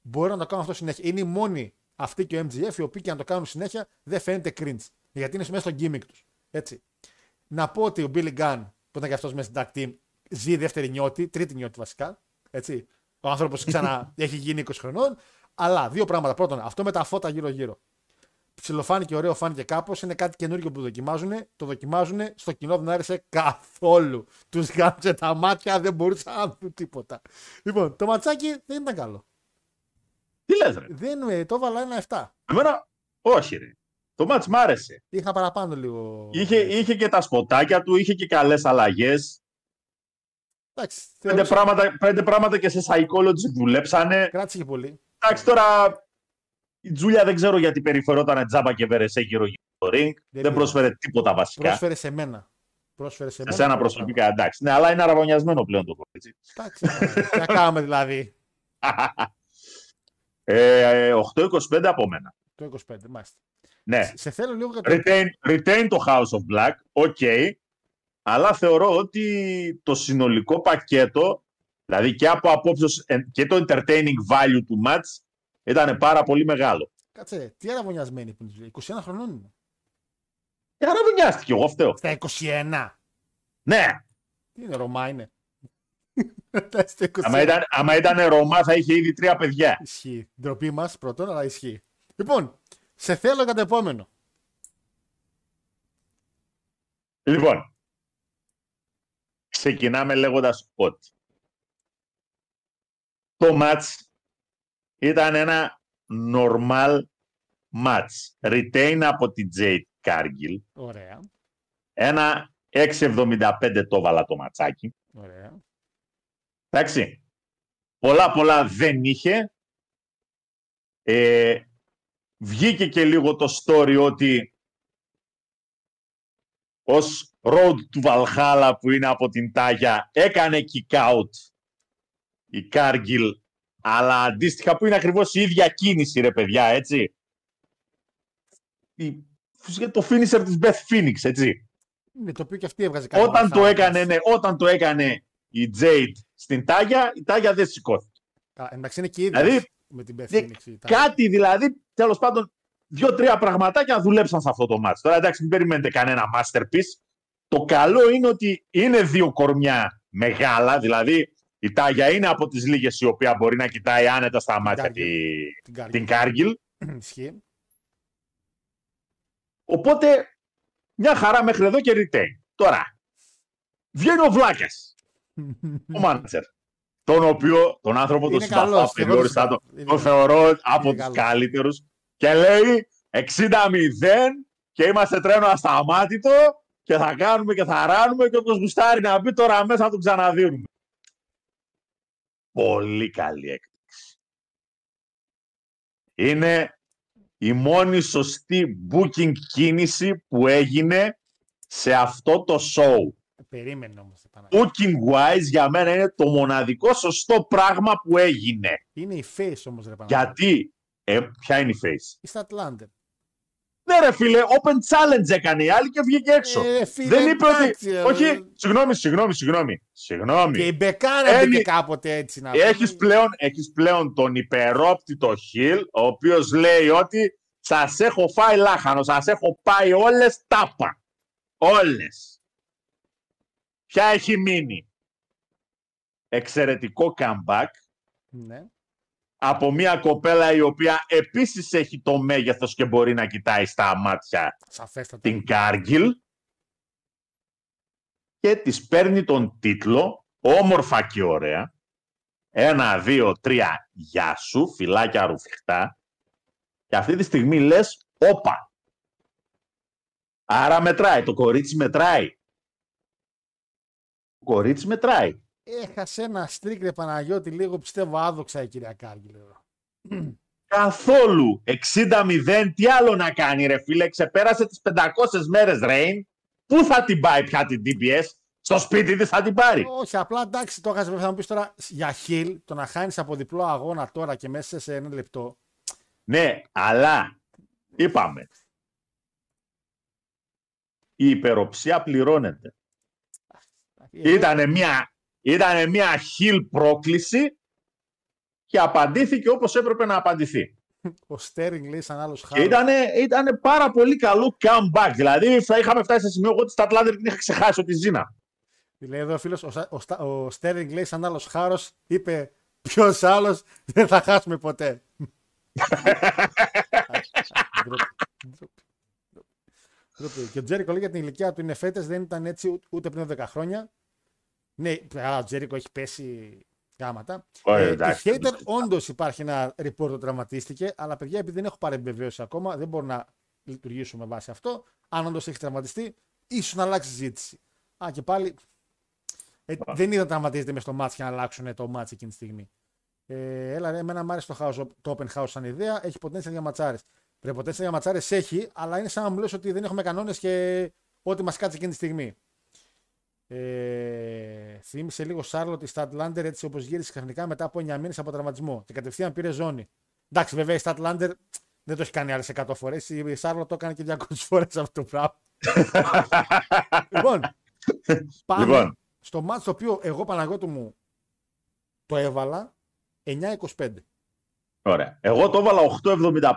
μπορεί να το κάνουν αυτό συνέχεια. Είναι οι μόνοι αυτοί και ο MGF οι οποίοι και να το κάνουν συνέχεια δεν φαίνεται cringe. Γιατί είναι μέσα στο gimmick τους. Έτσι. Να πω ότι ο Billy Gunn που ήταν και αυτός μέσα στην tag team ζει δεύτερη νιώτη, τρίτη νιώτη βασικά. Έτσι. Ο άνθρωπος ξανά έχει γίνει 20 χρονών. Αλλά δύο πράγματα. Πρώτον, αυτό με τα φώτα γύρω-γύρω. Ψιλοφάνηκε ωραίο, φάνηκε κάπως. Είναι κάτι καινούργιο που δοκιμάζουν. Το δοκιμάζουν. Στο κοινό δεν άρεσε καθόλου. Τους γάμψε τα μάτια, δεν μπορούσαν να δουν τίποτα. Λοιπόν, το ματσάκι δεν ήταν καλό. Τι λες ρε; Δεν, ε, το έβαλα ένα 7. Εμένα, όχι ρε. Το μάτς μ' άρεσε. Είχα παραπάνω λίγο. Είχε, είχε και τα σποτάκια του, είχε και καλές αλλαγές. Εντάξει, Πέντε θεωρούσα- πράγματα, πέντε πράγματα και σε psychology δουλέψανε. κράτησε και πολύ. Εντάξει τώρα, η Τζούλια δεν ξέρω γιατί περιφερόταν τζάμπα και βερεσέ γύρω γύρω στο ring. Δεν, είδα. πρόσφερε τίποτα βασικά. Πρόσφερε σε μένα. Πρόσφερε σε Σε μένα. σένα προσωπικά, εντάξει. Ναι, αλλά είναι αραβωνιασμένο πλέον το κορίτσι. Εντάξει, τι να κάνουμε δηλαδή. ε, 8-25 από μένα. Το 25, μάλιστα. Ναι. Σε θέλω λίγο για το. Retain, retain το House of Black, ok. Αλλά θεωρώ ότι το συνολικό πακέτο, δηλαδή και από απόψεως ε, και το entertaining value του match, ήταν πάρα πολύ μεγάλο. Κάτσε, τι αραβωνιασμένη που είναι. 21 χρονών είναι. Και αραβωνιάστηκε, εγώ φταίω. Στα 21. Ναι, Τι είναι, Ρωμά είναι. Τα στα 21. άμα ήταν, άμα ήταν Ρωμά θα είχε ήδη τρία παιδιά. Ισχύει. Ντροπή μας πρώτον, αλλά ισχύει. Λοιπόν, σε θέλω για το επόμενο. Λοιπόν, ξεκινάμε λέγοντας ότι το match ήταν ένα normal match. Retain από την Jade Cargill. Ωραία. Ένα 6,75 το βάλα το ματσάκι. Ωραία. Εντάξει. Πολλά πολλά δεν είχε. Ε, βγήκε και λίγο το story ότι ως road του Valhalla που είναι από την Τάγια έκανε kick out η Κάργιλ αλλά αντίστοιχα που είναι ακριβώς η ίδια κίνηση ρε παιδιά έτσι. Η- το finisher της Beth Phoenix έτσι. Είναι το οποίο και αυτή έβγαζε κάτι. Όταν το, μαθάματα. έκανε, ναι, όταν το έκανε η Jade στην Τάγια, η Τάγια δεν σηκώθηκε. Καλά, εντάξει, είναι και η ίδια Δηλαδή, με την δε- Beth Phoenix. η Τάγια. Κάτι δηλαδή τέλος πάντων δύο-τρία πραγματάκια δουλέψαν σε αυτό το μάτι. Τώρα εντάξει, μην περιμένετε κανένα masterpiece. Το καλό είναι ότι είναι δύο κορμιά μεγάλα, δηλαδή η Τάγια είναι από τις λίγες η οποία μπορεί να κοιτάει άνετα στα μάτια τη, Την Κάργιλ. την Κάργιλ. Ισχύει. Οπότε μια χαρά μέχρι εδώ και retain. Τώρα, βγαίνει ο Βλάκα, ο Μάντσερ. Τον οποίο, τον άνθρωπο, τον Είναι συμπαθώ καλός, και εγώ τον απεριόριστα, τον, συμπαθώ. Είναι τον καλός. θεωρώ από Είναι τους καλός. καλύτερους και λέει 60-0 και είμαστε τρένο ασταμάτητο και θα κάνουμε και θα ράνουμε και όποιος γουστάρει να μπει τώρα μέσα θα τον ξαναδίνουμε. Πολύ καλή έκπληξη. Είναι η μόνη σωστή booking κίνηση που έγινε σε αυτό το show. Περίμενε όμως. Booking wise για μένα είναι το μοναδικό σωστό πράγμα που έγινε. Είναι η face όμως, ρε Παναγιώτη. Γιατί, ε, ποια είναι η face; Η Statlander. Ναι ρε φίλε, open challenge έκανε η άλλη και βγήκε έξω. Ε, φίλε, Δεν είπε εντάξει, ότι... ε, Όχι, συγγνώμη, συγγνώμη, συγγνώμη. Συγγνώμη. Και η Μπεκάρα Ένι- μπήκε κάποτε έτσι να Έχεις πει. πλέον, έχεις πλέον τον υπερόπτητο Χιλ, ο οποίος λέει ότι σας έχω φάει λάχανος, σας έχω πάει όλες τάπα. Όλες. Ποια έχει μείνει; Εξαιρετικό comeback Ναι. από μια κοπέλα η οποία επίσης έχει το μέγεθος και μπορεί να κοιτάει στα μάτια Σαφέστατα. την Κάργιλ και της παίρνει τον τίτλο όμορφα και ωραία ένα, δύο, τρία γεια σου, φυλάκια ρουφιχτά και αυτή τη στιγμή λες όπα άρα μετράει, το κορίτσι μετράει το κορίτσι μετράει Έχασε ένα στρίκ ρε Παναγιώτη λίγο πιστεύω άδοξα η κυρία Κάργιλ. εδώ. Καθόλου. 60-0. Τι άλλο να κάνει, ρε φίλε. Ξεπέρασε τις 500 μέρες, Ρέιν. Πού θα την πάει πια την DBS. Στο σπίτι της θα την πάρει. Όχι, απλά εντάξει, το έχασε. Θα μου πεις τώρα για χιλ το να χάνεις από διπλό αγώνα τώρα και μέσα σε ένα λεπτό. Ναι, αλλά είπαμε. Η υπεροψία πληρώνεται. Ε, Ήτανε μια, ήτανε μια χιλ πρόκληση και απαντήθηκε όπως έπρεπε να απαντηθεί. Ο Στέρινγκ λέει σαν άλλος Και χάρος. ήτανε, ήτανε πάρα πολύ καλό comeback. Δηλαδή θα είχαμε φτάσει σε σημείο εγώ ότι στα Ατλάντερ την είχα ξεχάσει ότι ζήνα. Λέει εδώ ο φίλος, ο, Σα- ο, Στα- ο Στέρινγκ λέει σαν άλλος χάρος, είπε ποιος άλλος δεν θα χάσουμε ποτέ. Ντροπή, ντροπή, ντροπή. Και ο Τζέρικο λέει για την ηλικία του είναι φέτες, δεν ήταν έτσι ού- ούτε πριν 10 χρόνια. Ναι, αλλά ο Τζέρικο έχει πέσει γάματα. Ωραία, Ε, η εντάξει, Hater εντάξει. όντως υπάρχει ένα report που τραυματίστηκε, αλλά παιδιά επειδή δεν έχω παρεμπεβαίωση ακόμα, δεν μπορώ να λειτουργήσω με βάση αυτό. Αν όντως έχει τραυματιστεί, ίσως να αλλάξει συζήτηση. Α, και πάλι. Ε, δεν είδα να τραυματίζεται με στο μάτς για να αλλάξουν το μάτς εκείνη τη στιγμή. Ε, έλα, ρε, εμένα μου άρεσε το, house, το open house σαν ιδέα. Έχει potential για ματσάρες. Ρε, potential για ματσάρες έχει, αλλά είναι σαν να μου λες ότι δεν έχουμε κανόνες και ό,τι μας κάτσει εκείνη τη στιγμή. Ε, θύμισε λίγο Σάρλοτ η Statlander έτσι όπως γύρισε ξαφνικά μετά από 9 μήνες από τραυματισμό και κατευθείαν πήρε ζώνη. Εντάξει, βέβαια η Statlander δεν το έχει κάνει άλλες 100 φορές. Η Σάρλοτ το έκανε και 200 φορές αυτό το πράγμα. λοιπόν, πάμε Λοιπόν. στο μάτς το οποίο εγώ Παναγιώτου μου το έβαλα 9-25. Ωραία. Εγώ το έβαλα 8,75.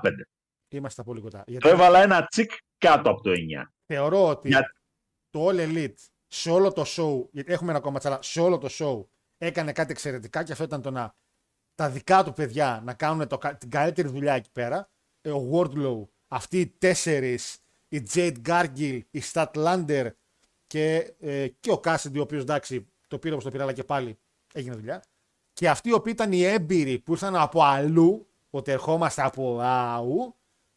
Είμαστε πολύ κοντά. Γιατί Το έβαλα ένα τσικ κάτω από το 9. θεωρώ ότι Για- το All Elite σε όλο το show, γιατί έχουμε ένα ακόμα ματσάλα, σε όλο το show έκανε κάτι εξαιρετικά και αυτό ήταν το να τα δικά του παιδιά να κάνουν το, κα- την καλύτερη δουλειά εκεί πέρα. Ε, Ο Wardlow, αυτοί οι τέσσερις, η Jade Gargill, η Statlander και, ε, και ο Cassidy, ο οποίος εντάξει το πήρε όπως το πήρε, αλλά και πάλι έγινε δουλειά. Και αυτοί οι οποίοι ήταν οι έμπειροι που ήρθαν από αλλού, ότι ερχόμαστε από αου,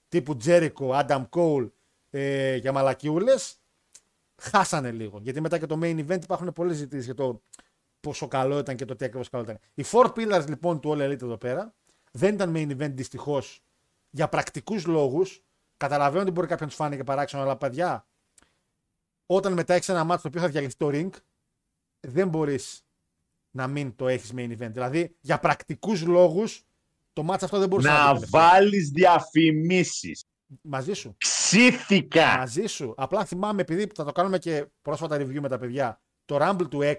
τύπου Τζέρικο, Άνταμ Κόουλ ε, για μαλακιούλες, χάσανε λίγο. Γιατί μετά και το main event υπάρχουν πολλές ζητήσεις για το πόσο καλό ήταν και το τι ακριβώς καλό ήταν. Οι four pillars λοιπόν του All Elite εδώ πέρα δεν ήταν main event δυστυχώς για πρακτικούς λόγους. Καταλαβαίνω ότι μπορεί κάποιον τους φάνηκε παράξενο, αλλά παιδιά, όταν μετά έχει ένα μάτσο το οποίο θα διαλυθεί το ring, δεν μπορείς να μην το έχεις main event. Δηλαδή, για πρακτικούς λόγους, το μάτσο αυτό δεν μπορούσε να, Να το βάλεις διαφημίσεις. Μαζί σου. Ξήθηκα. Μαζί σου. Απλά θυμάμαι, επειδή θα το κάνουμε και πρόσφατα review με τα παιδιά, το Rumble του 6,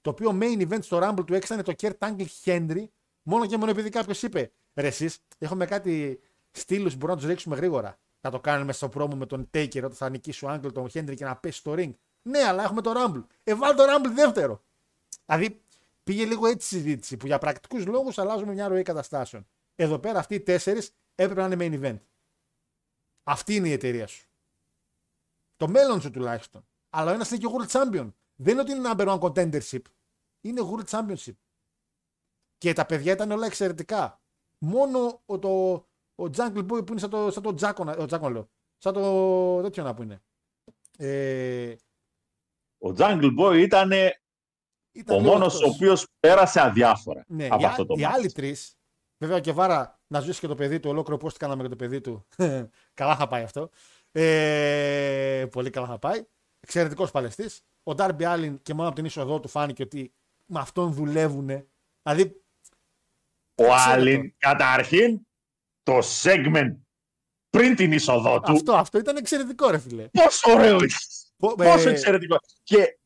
το οποίο main event στο Rumble του 6 ήταν το Kurt Angle Henry, μόνο και μόνο επειδή κάποιος είπε, ρε εσείς, έχουμε κάτι στήλους που μπορούμε να τους ρίξουμε γρήγορα. Να το κάνουμε στο πρόμο με τον Taker όταν θα νικήσει ο Άγγελ τον Χέντρι και να πέσει στο ring. Ναι, αλλά έχουμε το Rumble. Ε, βάλει το Rumble δεύτερο. Δηλαδή πήγε λίγο έτσι η συζήτηση που για πρακτικούς λόγους αλλάζουμε μια ροή καταστάσεων. Εδώ πέρα αυτοί οι τέσσερις έπρεπε να είναι main event. Αυτή είναι η εταιρεία σου. Το μέλλον σου τουλάχιστον. Αλλά ο ένας είναι και World Champion. Δεν είναι ότι είναι number one contendership. Είναι World Championship. Και τα παιδιά ήταν όλα εξαιρετικά. Μόνο ο, το, ο Jungle Boy που είναι σαν το, σαν το Τζάκο, ο Τζάκο λέω. Σαν το τέτοιο να που είναι. Ε, Ο Jungle Boy ήταν ήταν ο λίγο μόνος εκτός. ο οποίος πέρασε αδιάφορα Ναι, από οι, αυτό το οι μάτι. άλλοι τρεις, βέβαια και βάρα να ζήσει και το παιδί του, ολόκληρο πώ κάναμε και το παιδί του. καλά θα πάει αυτό. Ε, πολύ καλά θα πάει. Εξαιρετικός παλαιστής. Ο Ντάρμπι Άλλιν και μόνο από την είσοδό του φάνηκε ότι με αυτόν δουλεύουν. Δηλαδή, Ο Ξέρω Άλιν, καταρχήν, το segment πριν την είσοδό του. αυτό, αυτό ήταν εξαιρετικό, ρε φιλέ. Πόσο ωραίο είναι. Πο- Πόσο ε, εξαιρετικό. Και ε,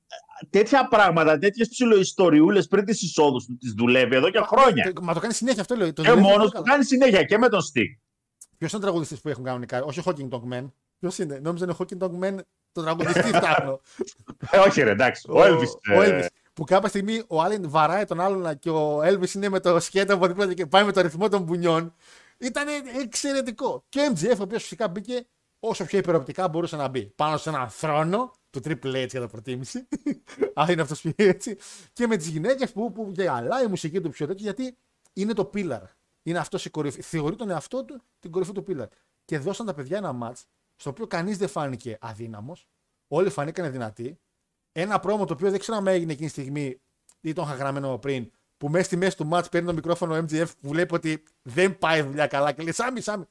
τέτοια πράγματα, τέτοιες ψιλοϊστοριούλες πριν τις εισόδους του, τις δουλεύει εδώ και χρόνια. το- Μα το κάνει συνέχεια αυτό, λέω. Το Και δουλεύει μόνος πολύ του καλά. κάνει συνέχεια και με τον Stick. Ποιος είναι ο τραγουδιστής που έχουν κανονικά, όχι ο Hawking Dog Man. Ποιος είναι, νόμιζα είναι ο Hawking Dog Man, τον τραγουδιστή φτιάχνω. Ε, όχι, ρε, εντάξει. Ο Elvis. Ο ε, Elvis. Που κάποια στιγμή ο Άλεν βαράει τον άλλον και ο Elvis είναι με το σκέτο από δίπλα και πάει με το ρυθμό των μπουνιών. Ήταν εξαιρετικό. Και ο MGF, ο οποίος φυσικά μπήκε όσο πιο υπεροπτικά μπορούσε να μπει. Πάνω σε έναν θρόνο του Triple H για το προτίμηση. Αν είναι αυτός που έτσι. Και με τις γυναίκες που, που γυαλάει η μουσική του πιο τέτοιο γιατί είναι το pillar. Είναι αυτός η κορυφή. Θεωρεί τον εαυτό του την κορυφή του pillar. Και δώσαν τα παιδιά ένα match στο οποίο κανείς δεν φάνηκε αδύναμος. Όλοι φανήκαν δυνατοί. Ένα πρόμο το οποίο δεν ξέρω αν έγινε εκείνη τη στιγμή ή τον είχα γραμμένο πριν. Που μέσα στη μέση του match παίρνει το μικρόφωνο ο MGF που βλέπει ότι δεν πάει δουλειά καλά και λέει Σάμι, Σάμι,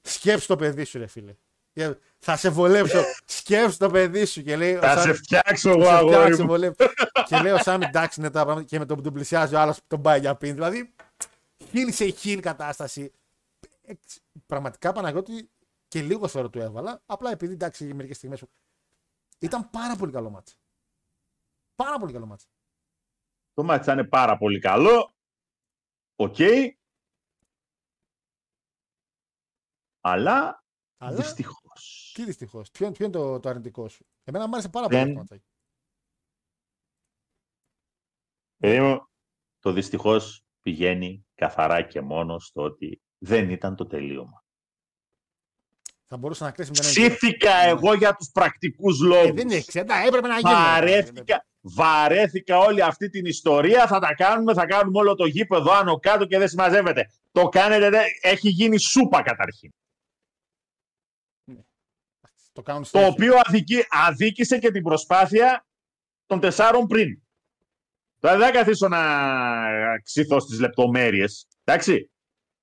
σκέψου το παιδί σου, ρε φίλε. Και Θα σε βολέψω. σκέψου το παιδί σου. Και λέει, ο Θα Σάμι- σε φτιάξω εγώ, σε αγόρι φτιάξω, μου. βολεύω. και λέει ο Σάμι, εντάξει είναι τα πράγματα και με το που τον πλησιάζει ο άλλος τον πάει για πίν. Δηλαδή, χίλ σε χίλ κατάσταση. Εξ- Πραγματικά Παναγιώτη και λίγο θεωρώ του έβαλα. Απλά επειδή εντάξει για μερικές στιγμές. Ήταν πάρα πολύ καλό μάτς. Πάρα πολύ καλό μάτς. Το μάτι θα είναι πάρα πολύ καλό. Οκ. Αλλά, Αλλά δυστυχώς. Τι δυστυχώς. Ποιο, ποιο είναι το, το αρνητικό σου; Εμένα μου άρεσε πάρα πολύ Δεν- αυτό το ματσάκι. Παιδί μου, το δυστυχώς πηγαίνει καθαρά και μόνο στο ότι δεν ήταν το τελείωμα. Θα μπορούσε να κλείσει με τον Ψήθηκα εγώ για τους πρακτικούς λόγους. Ε, δεν είναι εξέντα, έπρεπε να γίνει. Βαρέθηκα, βαρέθηκα όλη αυτή την ιστορία. Θα τα κάνουμε, θα κάνουμε όλο το γήπεδο άνω κάτω και δεν συμμαζεύεται. Το κάνετε, δε- έχει γίνει σούπα καταρχήν. Το, κάνουν Το συνέχεια. οποίο αδικεί, αδίκησε και την προσπάθεια των τεσσάρων πριν. Τώρα δεν θα καθίσω να ξύθω στις λεπτομέρειες. Εντάξει.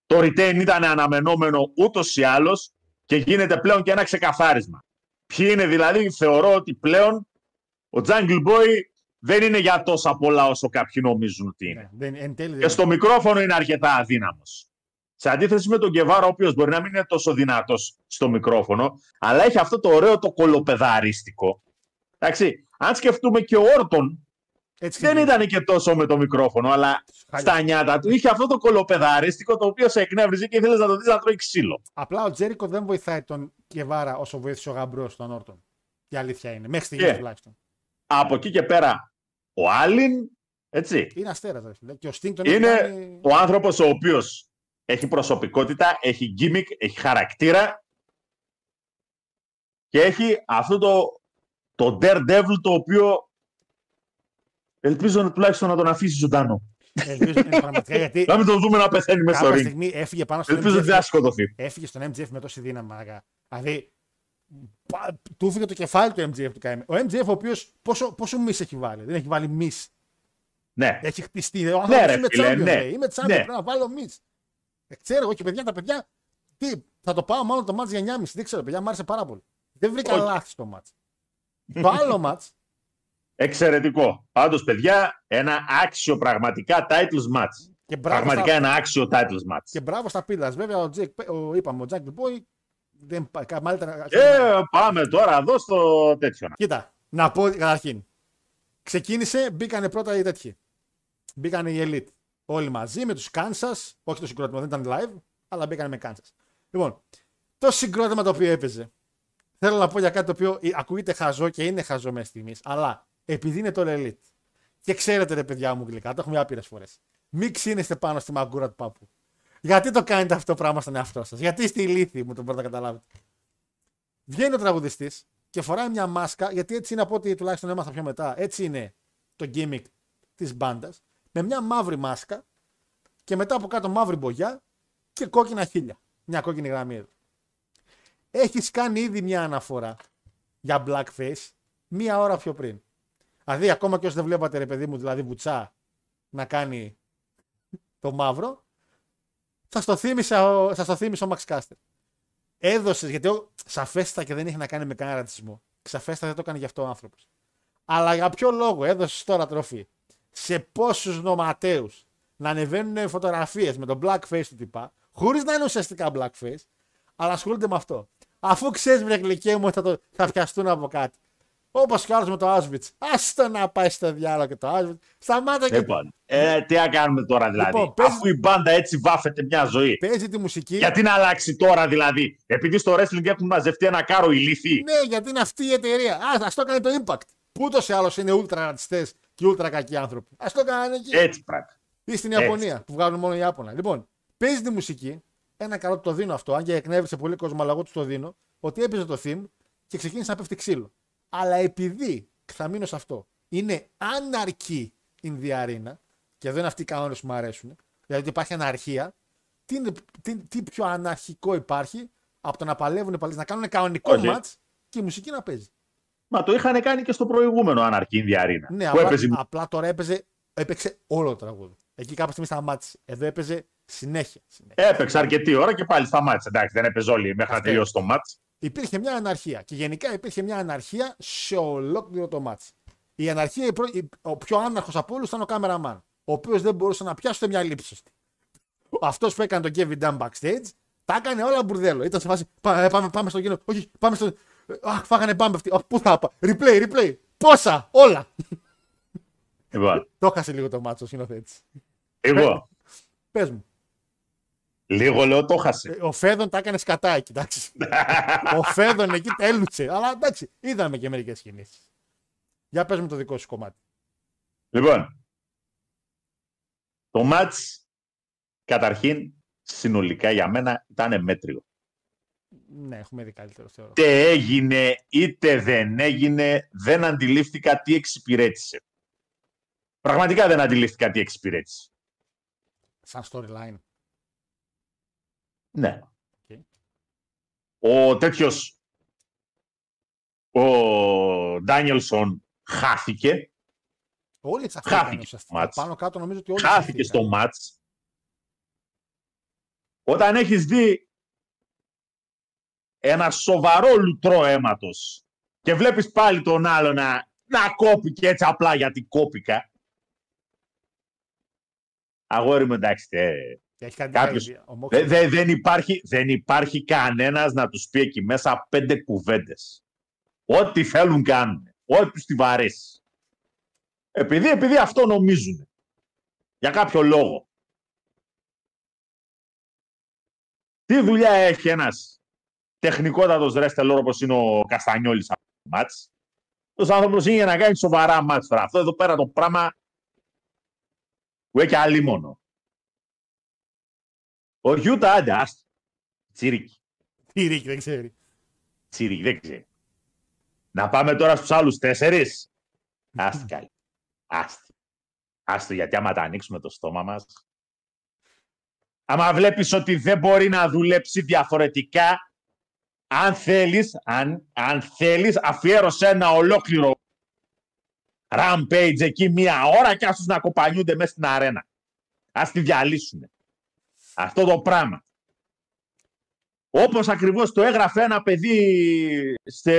Το retain ήταν αναμενόμενο ούτως ή άλλως και γίνεται πλέον και ένα ξεκαθάρισμα. Ποιοι είναι δηλαδή, θεωρώ ότι πλέον ο Jungle Boy δεν είναι για τόσα πολλά όσο κάποιοι νομίζουν ότι είναι. Ναι, δεν, εν τέλει δεν Και στο μικρόφωνο είναι αρκετά αδύναμος. Σε αντίθεση με τον Γκεβάρα, ο οποίος μπορεί να μην είναι τόσο δυνατός στο μικρόφωνο, αλλά έχει αυτό το ωραίο το κολοπεδαρίστικο. Εντάξει, αν σκεφτούμε και ο Όρτον, Έτσι δεν και ήταν και τόσο με το μικρόφωνο, αλλά Χάλια. στα νιάτα του είχε αυτό το κολοπεδαρίστικο το οποίο σε εκνεύριζε και ήθελες να το δεις να τρώει ξύλο. Απλά ο Τζέρικο δεν βοηθάει τον Κεβάρα όσο βοήθησε ο γαμπρός τον Όρτον. Η αλήθεια είναι. Μέχρι στιγμής Και- τουλάχιστον. Από εκεί και πέρα, ο Άλλην, έτσι, Είναι αστέρας, ρε φίλε. Και ο Στίνγκ τον Είναι έχει κάνει- ο άνθρωπος ο οποίος έχει προσωπικότητα, έχει gimmick, έχει χαρακτήρα και έχει αυτό το, το daredevil το οποίο ελπίζω τουλάχιστον να τον αφήσει ζωντανό. Ελπίζω είναι πραγματικά γιατί Να μην τον δούμε να πεθαίνει μέσα στο κάποια ring. στιγμή έφυγε πάνω στον Ελπίζω ότι δεν θα MJF. σκοτωθεί. Έφυγε στον MJF με τόση δύναμη. μαλάκα. Δηλαδή, πα- του έφυγε το κεφάλι του MJF του KM. Ο MJF ο οποίος πόσο, πόσο μισ έχει βάλει; Δεν έχει βάλει μισ. Ναι, Έχει χτιστεί. Ο άνθρωπος ρε είμαι φίλε, champion, ναι. λέει. Είμαι champion, Ναι. πρέπει να βάλω μισ. Ε, ξέρω εγώ και παιδιά, τα παιδιά. Τι, θα το πάω μάλλον το μάτς για 9,5. Δεν ξέρω, παιδιά, μου άρεσε πάρα πολύ. Δεν βρήκα Όχι. λάθη στο μάτς. το άλλο μάτς, εξαιρετικό. Πάντως, παιδιά, ένα άξιο πραγματικά titles match. και μπράβο, Πραγματικά στα, ένα άξιο titles match. και μπράβο στα πίλας. Βέβαια, ο Jake, ο, είπαμε, ο Jack the Boy, δεν, πάει- κα- μάλιστα, Ε, πάμε τώρα εδώ στο τέτοιο. Κοίτα, να πω καταρχήν. Ξεκίνησε, μπήκανε πρώτα οι τέτοιοι. Μπήκανε οι Elite. Όλοι μαζί με τους Kansas. Όχι το συγκρότημα, δεν ήταν live, αλλά μπήκανε με Kansas. Λοιπόν, το συγκρότημα το οποίο έπαιζε. Θέλω να πω για κάτι το οποίο ε, ακούγεται χαζό και είναι χαζό μέχρι στιγμής. Αλλά επειδή είναι το Elite. Και ξέρετε, ρε παιδιά μου γλυκά, το έχουμε άπειρες φορές. Μην ξύνεστε πάνω στη μαγκούρα του παππού. Γιατί το κάνετε αυτό το πράγμα στον εαυτό σας; Γιατί είστε ηλίθιοι, μου το μπορείτε να καταλάβετε. Βγαίνει ο τραγουδιστής και φοράει μια μάσκα, γιατί έτσι είναι από ό,τι τουλάχιστον έμαθα πιο μετά. Έτσι είναι το gimmick της μπάντας. Με μια μαύρη μάσκα και μετά από κάτω μαύρη μπογιά και κόκκινα χίλια. Μια κόκκινη γραμμή εδώ. Έχεις κάνει ήδη μια αναφορά για blackface μία ώρα πιο πριν. Δηλαδή, ακόμα και όσοι δεν βλέπατε, ρε παιδί μου, δηλαδή βουτσά να κάνει το μαύρο, θα το θύμισε ο, θα το θύμισε ο Max Caster. Έδωσες, γιατί ο, σαφέστα και δεν έχει να κάνει με κανένα ρατσισμό. Σαφέστα δεν το έκανε γι' αυτό ο άνθρωπος. Αλλά για ποιο λόγο έδωσες τώρα τροφή; Σε πόσους νοματέους να ανεβαίνουν φωτογραφίες με τον blackface του τυπά, χωρίς να είναι ουσιαστικά blackface, αλλά ασχολούνται με αυτό. Αφού ξέρεις, βρε γλυκέ μου, ότι θα, το, θα πιαστούν από κάτι. Όπως και άλλος με το Auschwitz. Άστο να πάει στο διάλογο και το Auschwitz. Σταμάτα και. Λοιπόν, ε, τι να κάνουμε τώρα δηλαδή; Λοιπόν, παίζει- Αφού η μπάντα έτσι βάφεται μια ζωή. Παίζει τη μουσική. Γιατί να αλλάξει τώρα δηλαδή; Επειδή στο wrestling έχουν μαζευτεί ένα κάρο ηλίθιοι. Ναι, γιατί είναι αυτή η εταιρεία. Α ας το έκανε το Impact. Που ούτως ή άλλως είναι ultra ρατσιστέ και ultra κακοί άνθρωποι. Α το κάνανε εκεί. Έτσι πράγμα. Ή στην έτσι. Ιαπωνία που βγάζουν μόνο οι Ιάπωνα. Λοιπόν, παίζει τη μουσική. Ένα καλό του το δίνω αυτό, αν και εκνεύρισε πολύ κόσμο, αλλά εγώ του το δίνω. Ότι έπαιζε το theme και ξεκίνησε να πέφτει ξύλο. Αλλά επειδή, θα μείνω σε αυτό, είναι αναρκή in the arena, και εδώ είναι αυτοί οι κανόνες που μου αρέσουν, δηλαδή ότι υπάρχει αναρχία, τι, είναι- τι, τι πιο αναρχικό υπάρχει από το να παλεύουν οι παλιές, να κάνουν κανονικό Όχι. match και η μουσική να παίζει. Μα το είχαν κάνει και στο προηγούμενο Αναρκή Διαρίνα. Ναι, που απλά, έπαιζε απλά τώρα έπαιζε, έπαιξε όλο το τραγούδι. Εκεί κάποια στιγμή σταμάτησε. Εδώ έπαιζε συνέχεια. συνέχεια. Έπαιξε αρκετή ώρα και πάλι σταμάτησε. Εντάξει, δεν έπαιζε όλοι μέχρι να Αυτό. τελειώσει το μάτς. Υπήρχε μια αναρχία. Και γενικά υπήρχε μια αναρχία σε ολόκληρο το μάτς. Η αναρχία, η πρω- η- ο πιο άναρχος από όλους ήταν ο κάμεραμαν. Ο οποίος δεν μπορούσε να πιάσει ούτε μια λήψη σωστή. Αυτός που έκανε τον Kevin Dunn backstage, τα έκανε όλα μπουρδέλο. Ήταν σε φάση. «Πά- ε, Πάμε, πάμε στο κοινό. Όχι, πάμε στο. Αχ, φάγανε μπάμπε αυτοί. Αχ, πού θα πάω. Replay, replay. Πόσα, όλα. Λοιπόν, το έχασε λίγο το μάτσο ο σκηνοθέτης. εγώ Πες μου. λίγο λέω το χάσε. Ε, Ο Φέδων τα έκανε σκατά εκεί, εντάξει. ο Φέδων εκεί τέλουσε. Αλλά εντάξει, είδαμε και μερικές κινήσεις. Για πες μου το δικό σου κομμάτι. Λοιπόν, το μάτς καταρχήν συνολικά για μένα ήταν μέτριο. Ναι, έχουμε δει καλύτερο θεωρώ. Είτε έγινε είτε δεν έγινε, δεν αντιλήφθηκα τι εξυπηρέτησε. Πραγματικά δεν αντιλήφθηκα τι εξυπηρέτησε. Σαν storyline. Ναι. Οκ. Ο τέτοιος ο Ντάνιελσον χάθηκε. Όλοι έτσι αυτό Χάθηκε ήταν το ουσιαστικά. μάτς. Πάνω κάτω νομίζω ότι όλοι χάθηκε χαθήκαν. στο μάτς. Όταν έχεις δει ένα σοβαρό λουτρό αίματος και βλέπεις πάλι τον άλλο να, να κόπηκε έτσι απλά γιατί κόπηκα. Αγόρι μου εντάξει, ε, Και έχει κάνει Κάποιος- idea. Ο Moxley- Δε- δε- δεν, υπάρχει, δεν υπάρχει κανένας να τους πει εκεί μέσα πέντε κουβέντες. Ό,τι θέλουν κάνουν. Ό,τι τους τη βαρέσει. Επειδή, επειδή αυτό νομίζουν. Για κάποιο λόγο. Τι δουλειά έχει ένας τεχνικότατος ρέστελόρ όπως είναι ο Καστανιόλης από το μάτς. Αυτός άνθρωπος είναι για να κάνει σοβαρά μάτς τώρα. Αυτό εδώ πέρα το πράγμα που έχει αλίμονο. Ο Γιούτα, άντε, άστο. Τσίρικι. Τι ρίκη, δεν ξέρει. Τσίρικι, δεν ξέρει. Να πάμε τώρα στους άλλους τέσσερις. Άστη καλή. Άστη. Άστο, γιατί άμα τα ανοίξουμε το στόμα μας. Άμα βλέπεις ότι δεν μπορεί να δουλέψει διαφορετικά, αν θέλεις, αν, αν θέλεις, αφιέρωσε ένα ολόκληρο rampage εκεί μία ώρα και άστος να κοπανιούνται μέσα στην αρένα. Ας τη διαλύσουνε. Αυτό το πράγμα. Όπως ακριβώς το έγραφε ένα παιδί σε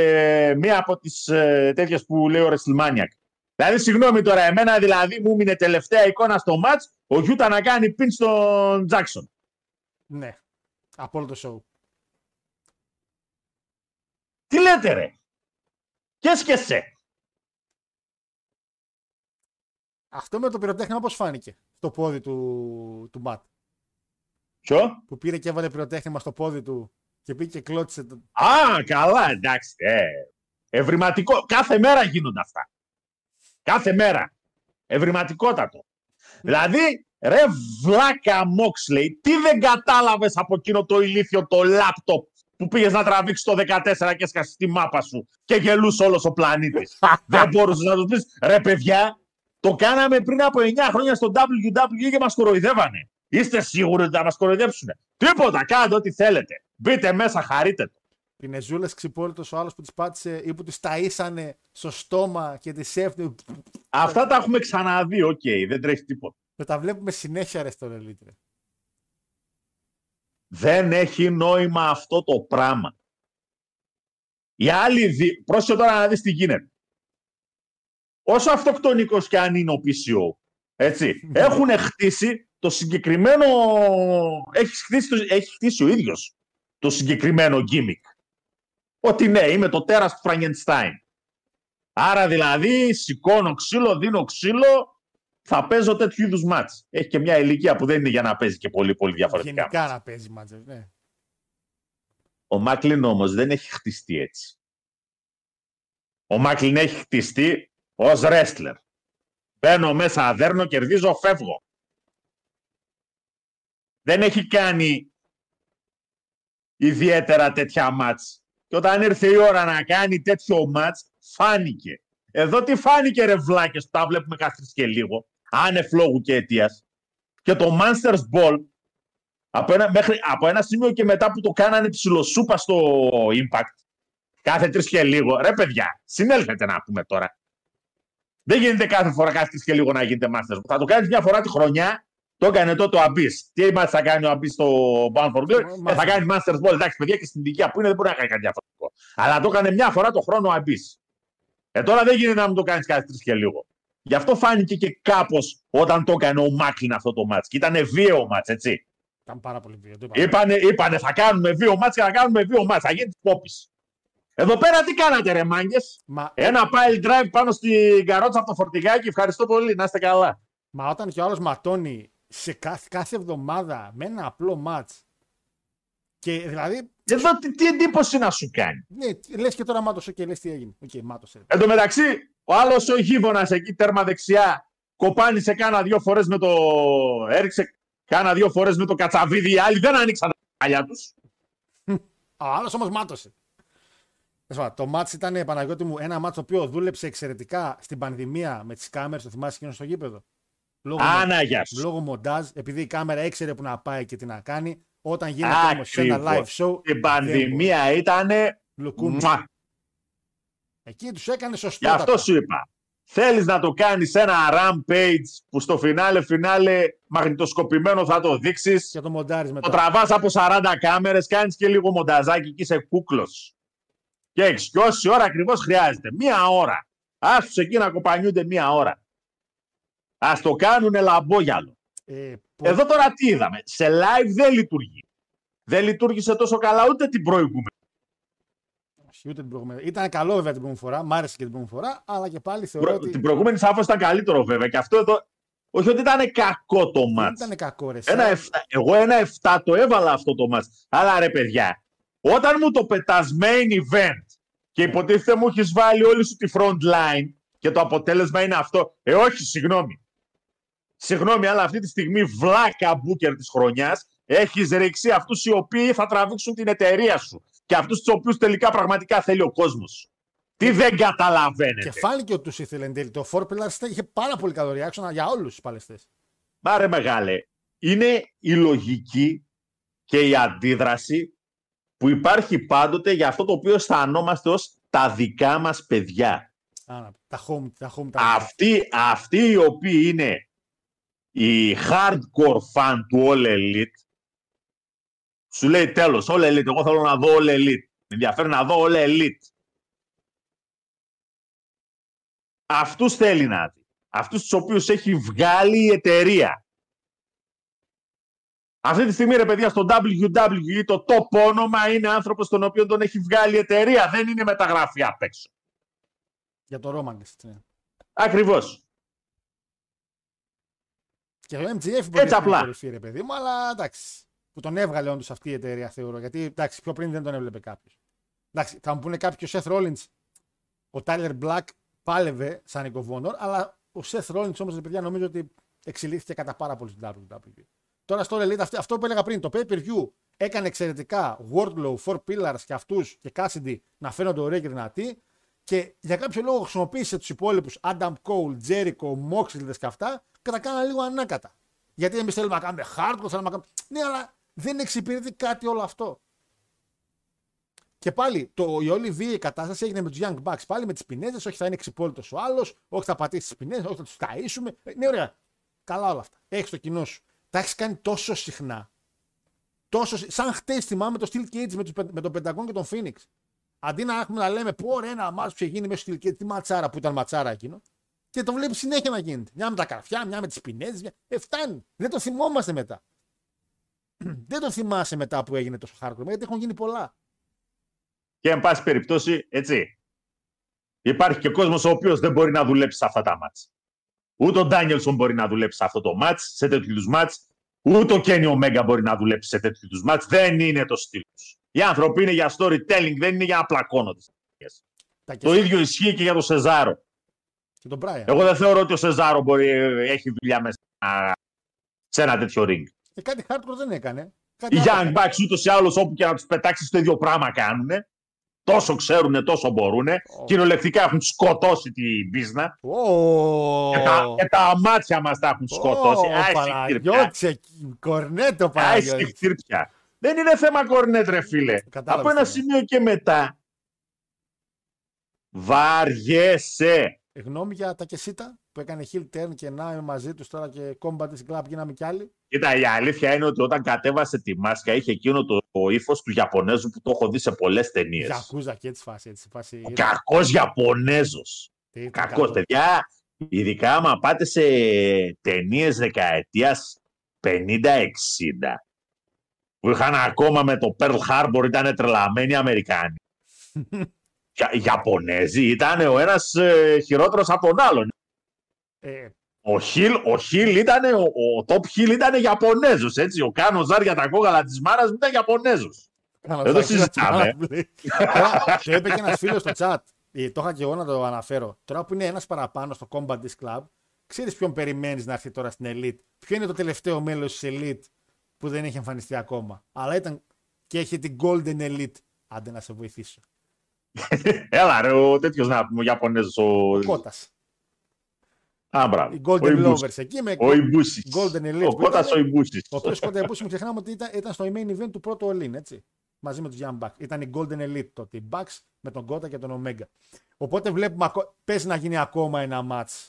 μία από τις ε, τέτοιες που λέει ο WrestleMania. Δηλαδή, συγγνώμη τώρα, εμένα δηλαδή μου μείνε τελευταία εικόνα στο μάτς ο Γιούτα να κάνει πιν στον Τζάξον. Ναι. Από όλο το show. Τι λέτε ρε; Και σκεσέ. Αυτό με το πυροτέχνημα πώς φάνηκε στο πόδι του, του Ματ; Ποιο; Που πήρε και έβαλε πυροτέχνημα στο πόδι του και πήγε και κλώτησε. Το... Α, καλά, εντάξει. Ε, ευρηματικό. Κάθε μέρα γίνονται αυτά. Κάθε μέρα. Ευρηματικότατο. δηλαδή, ρε βλάκα Μόξλεϊ, τι δεν κατάλαβες από εκείνο το ηλίθιο το λάπτοπ; Που πήγες να τραβήξεις το 14 και έσκασες τη μάπα σου και γελούσε όλος ο πλανήτης. δεν μπορούσες να τους πεις ρε παιδιά, το κάναμε πριν από 9 χρόνια στο WWE και μας κοροϊδεύανε. Είστε σίγουροι ότι θα μας κοροϊδέψουν. Τίποτα, κάντε ό,τι θέλετε. Μπείτε μέσα, χαρείτε το. Πινεζούλε ξυπόλυτος ο άλλος που τη πάτησε ή που τη ταΐσανε στο στόμα και τη έφτιαξε. Αυτά τα έχουμε ξαναδεί, οκ, δεν τρέχει τίποτα. Με τα βλέπουμε συνέχεια ρε στον Ελίτρε. Δεν έχει νόημα αυτό το πράγμα. Οι άλλοι δι... Πρόσεχε τώρα να δεις τι γίνεται. Όσο αυτοκτονικός και αν είναι ο PCO, έτσι, έχουν χτίσει το συγκεκριμένο... Έχει χτίσει, το... έχει χτίσει ο ίδιος το συγκεκριμένο gimmick. Ότι ναι, είμαι το τέρας του Φραγκενστάιν. Άρα δηλαδή σηκώνω ξύλο, δίνω ξύλο, θα παίζω τέτοιου είδους μάτς. Έχει και μια ηλικία που δεν είναι για να παίζει και πολύ πολύ διαφορετικά. Γενικά να παίζει μάτς, ναι. Ο Μάκλιν όμως δεν έχει χτιστεί έτσι. Ο Μάκλιν έχει χτιστεί ως wrestler. Μπαίνω μέσα, αδέρνω, κερδίζω, φεύγω. Δεν έχει κάνει ιδιαίτερα τέτοια μάτς. Και όταν ήρθε η ώρα να κάνει τέτοιο μάτς, φάνηκε. Εδώ τι φάνηκε ρε βλάκες που τα βλέπουμε κάθε και λίγο, άνευ λόγου και αιτίας. Και το Monsters Ball, από ένα, μέχρι, από ένα σημείο και μετά που το κάνανε ψιλοσούπα στο Impact, κάθε τρεις και λίγο, ρε παιδιά, συνέλθετε να πούμε τώρα. Δεν γίνεται κάθε φορά κάθε τρεις και λίγο να γίνεται Masters Ball. Θα το κάνεις μια φορά τη χρονιά, το έκανε τότε ο Abyss. Τι μάτς θα κάνει ο Abyss στο Bound for Glory, ε, θα κάνει Masters Ball. Εντάξει, παιδιά, και στην ηλικία που είναι δεν μπορεί να κάνει κάτι διαφορετικό. Αλλά το έκανε μια φορά το χρόνο ο Abyss. Ε, τώρα δεν γίνεται να μου το κάνεις κάθε τρεις και λίγο. Γι' αυτό φάνηκε και κάπως όταν το έκανε ο Μάκλιν αυτό το μάτς. Και ήταν βίαιο μάτς, έτσι. Ήταν πάρα πολύ βίαιο. Είπανε, είπανε, θα κάνουμε βίαιο μάτς και θα κάνουμε βίαιο μάτς. Θα γίνει τη κόπης. Εδώ πέρα τι κάνατε ρε μάγκες; Μα... Ένα piledriver πάνω στην καρότσα από το φορτηγάκι. Ευχαριστώ πολύ. Να είστε καλά. Μα όταν και ο άλλος ματώνει σε κάθε, κάθε εβδομάδα με ένα απλό μάτς και δηλαδή. Εδώ τι, τι εντύπωση να σου κάνει. Ναι, λες και τώρα μάτωσε και λες τι έγινε. OK, okay, μάτωσε. Εν τω μεταξύ, ο άλλος ο γείτονα εκεί τέρμα δεξιά κοπάνισε κάνα δύο φορές με το. έριξε κάνα δύο φορές με το κατσαβίδι. Οι άλλοι δεν ανοίξαν τα μαλλιά τους. Ο άλλος όμως μάτωσε. Το μάτς ήταν, Παναγιώτη μου, ένα μάτς το οποίο δούλεψε εξαιρετικά στην πανδημία με τις κάμερες, το θυμάσαι εκείνο στο γήπεδο; Λόγω, Άνα, γεια λόγω μοντάζ, επειδή η κάμερα ήξερε που να πάει και τι να κάνει, όταν γίνεται όμως σε ένα live show. Η πανδημία ήταν. Εκεί τους έκανε σωστό. Γι' αυτό σου είπα. Θέλεις να το κάνεις ένα rampage που στο φινάλε φινάλε μαγνητοσκοπημένο θα το δείξεις. Και το μοντάρεις μετά. Το τραβάς από 40 κάμερες, κάνεις και λίγο μονταζάκι και είσαι κούκλος. Και έχεις και όση ώρα ακριβώς χρειάζεται. Μία ώρα. Άσου εκεί να κοπανιούνται μία ώρα. Α το κάνουν λαμπόγιαλο. Ε, Εδώ τώρα τι είδαμε; Σε live δεν λειτουργεί. Δεν λειτουργήσε τόσο καλά ούτε την προηγούμενη. Ούτε την προηγούμενη. Ήταν καλό βέβαια την προηγούμενη φορά. Μ' άρεσε και την προηγούμενη φορά. Αλλά και πάλι θεωρώ Προ... ότι. Την προηγούμενη σαφώ ήταν καλύτερο βέβαια. Και αυτό εδώ. Όχι ότι ήταν κακό το μάτς. Δεν ήταν κακό ρε. Ένα 7... Εγώ ένα 7 το έβαλα αυτό το μάτς. Αλλά ρε παιδιά, όταν μου το πετάς main event και υποτίθεται μου έχεις βάλει όλη σου τη front line και το αποτέλεσμα είναι αυτό. Ε, όχι, συγγνώμη. Συγγνώμη, αλλά αυτή τη στιγμή βλάκα μπούκερ της χρονιάς έχεις ρίξει αυτούς οι οποίοι θα τραβήξουν την εταιρεία σου και αυτούς τους οποίους τελικά πραγματικά θέλει ο κόσμος. Τι δεν καταλαβαίνετε. Και φάνηκε ότι του ήθελε εν τέλει. Το Four Pillars είχε πάρα πολύ καλό reaction για όλους τους παλαιστές. Μάρε μεγάλε. Είναι η λογική και η αντίδραση που υπάρχει πάντοτε για αυτό το οποίο αισθανόμαστε ως τα δικά μας παιδιά. Α, τα home, τα home, τα αυτοί, αυτοί οι οποίοι είναι η hardcore fan του All Elite σου λέει τέλος, All Elite, εγώ θέλω να δω All Elite. Με ενδιαφέρει να δω All Elite. Αυτούς θέλει να δει. Αυτούς τους οποίους έχει βγάλει η εταιρεία. Αυτή τη στιγμή, ρε παιδιά, στο WWE το top όνομα είναι άνθρωπος τον οποίο τον έχει βγάλει η εταιρεία. Δεν είναι μεταγραφή απ' έξω. Για το Roman, ναι. Ακριβώς. Και το MGF μπορεί να είναι κορυφή, ρε παιδί μου, αλλά εντάξει. που τον έβγαλε όντως αυτή η εταιρεία, θεωρώ. Γιατί εντάξει, πιο πριν δεν τον έβλεπε κάποιος. Εντάξει, θα μου πούνε κάποιο ο Seth Rollins, ο Tyler Black πάλευε σαν οικοβόνορ, αλλά ο Seth Rollins όμως, παιδιά, νομίζω ότι εξελίχθηκε κατά πάρα πολύ στην WWE. Τώρα στο Elite, αυτό, αυτό που έλεγα πριν, το pay per view έκανε εξαιρετικά Wardlow, Four Pillars και αυτούς και Cassidy να φαίνονται ωραίοι και δυνατοί. Και για κάποιο λόγο χρησιμοποίησε τους υπόλοιπους Adam Cole, Jericho, Moxley και αυτά και τα κάνανε λίγο ανάκατα. Γιατί εμείς θέλουμε να κάνουμε hardcore, θέλουμε να κάνουμε. Ναι, αλλά δεν εξυπηρετεί κάτι όλο αυτό. Και πάλι το, η όλη βίαιη κατάσταση έγινε με τους Young Bucks. Πάλι με τις πινέζες, όχι θα είναι εξυπόλυτος ο άλλος, όχι θα πατήσει τις πινέζες, όχι θα τους ταΐσουμε. Ε, Ναι, ωραία. Καλά όλα αυτά. Έχεις το κοινό σου. Τα έχεις κάνει τόσο συχνά. Τόσο, συ- σαν χτες θυμάμαι το Steel Cage με, τους, πεν- με τον Πενταγόν και τον Phoenix. Αντί να έχουμε να λέμε πω ρε, ένα μάτσο που είχε γίνει μέσα στο Steel Cage, τι ματσάρα που ήταν ματσάρα εκείνο. Και το βλέπει συνέχεια να γίνεται. Μια με τα καρφιά, μια με τις πινέζες. Μια... Ε, φτάνει. Δεν το θυμόμαστε μετά. Δεν το θυμάσαι μετά που έγινε τόσο hardcore, γιατί έχουν γίνει πολλά. Και εν πάση περιπτώσει, έτσι. Υπάρχει και κόσμος ο οποίος δεν μπορεί να δουλέψει σε αυτά τα μάτς. Ούτε ο Ντάνιελσον μπορεί να δουλέψει σε αυτό το μάτς, σε τέτοιους είδου μάτς. Ούτε ο Κένι Ομέγκα μπορεί να δουλέψει σε τέτοιους είδου μάτς. Δεν είναι το στυλ τους. Οι άνθρωποι είναι για storytelling, δεν είναι για να πλακώνονται. Τα Το ίδιο ισχύει και για τον Σεζάρο. Και τον Brian. Εγώ δεν θεωρώ ότι ο Σεζάρο μπορεί, έχει δουλειά μέσα σε ένα τέτοιο ring. Και κάτι hardcore δεν έκανε. Κάτι Οι άλλο Young έκανε. Bucks ούτως ή άλλως όπου και να τους πετάξεις το ίδιο πράγμα κάνουν. Τόσο ξέρουν, τόσο μπορούν. Κυριολεκτικά έχουν σκοτώσει την πίσνα. Ω, Και, τα, και τα μάτια μας τα έχουν σκοτώσει. Ω, Άι, Παναγιώτσε, κορνέτο Άι, Παναγιώτη. Συχτήρπια. Δεν είναι θέμα κορνέτ, ρε φίλε. Κατάλαβες Από ένα τι σημείο και μετά. Βαριέσαι. Γνώμη για τα κεσίτα που έκανε heel turn και να είμαι μαζί τους τώρα και combat στην club γίναμε κι άλλοι. Κοίτα, η αλήθεια είναι ότι όταν κατέβασε τη μάσκα είχε εκείνο το, το ύφος του Ιαπωνέζου που το έχω δει σε πολλές ταινίες. Γιακούζα και έτσι φάση. Έτσι, φάση Ο κακό Ιαπωνέζος. Τι ήταν Κακό, κακό. παιδιά. Ειδικά άμα πάτε σε ταινίες δεκαετίας 50-60 που είχαν ακόμα με το Pearl Harbor ήταν τρελαμένοι Αμερικάνοι. Για, οι Ιαπωνέζοι ήταν ο ένας ε, χειρότερος από τον άλλον. Ε, Ο Χιλ, ο Χιλ ήταν, ο, ο Top Χιλ ήταν Ιαπωνέζος, έτσι. Ο Κάνος Ζάρ για τα κόκαλα της μάρας μου ήταν Ιαπωνέζος. κάνω Δεν το φάση, συζητάμε. έτσι, Τώρα, Το είπε και ένας φίλος στο chat. Ε, Το είχα και εγώ να το αναφέρω. Τώρα που είναι ένας παραπάνω στο Combat Disc Club, ξέρεις ποιον περιμένεις να έρθει τώρα στην Elite; Ποιο είναι το τελευταίο μέλος της Elite; Που δεν έχει εμφανιστεί ακόμα. Αλλά ήταν και έχει την Golden Elite. Άντε να σε βοηθήσω. Έλα ρε, ο τέτοιος να πούμε, ο Ιαπωνέζος, ο... Ο Κότα. Α, μπράβο. Οι Ο Golden Ιμπούσης. Lovers εκεί με Ο Ιμπούσης. Golden Elite. Ο που Κώτας ήταν- ο Ιμπούσης. Ο οποίος κοντά που μην ξεχνάμε ότι ήταν, ήταν στο main event του πρώτου All-In, έτσι. Μαζί με τους Young Bucks. Ήταν η Golden Elite τότε. Οι Bucks με τον Κότα και τον Omega. Οπότε βλέπουμε, ακο- παίζει να γίνει ακόμα ένα match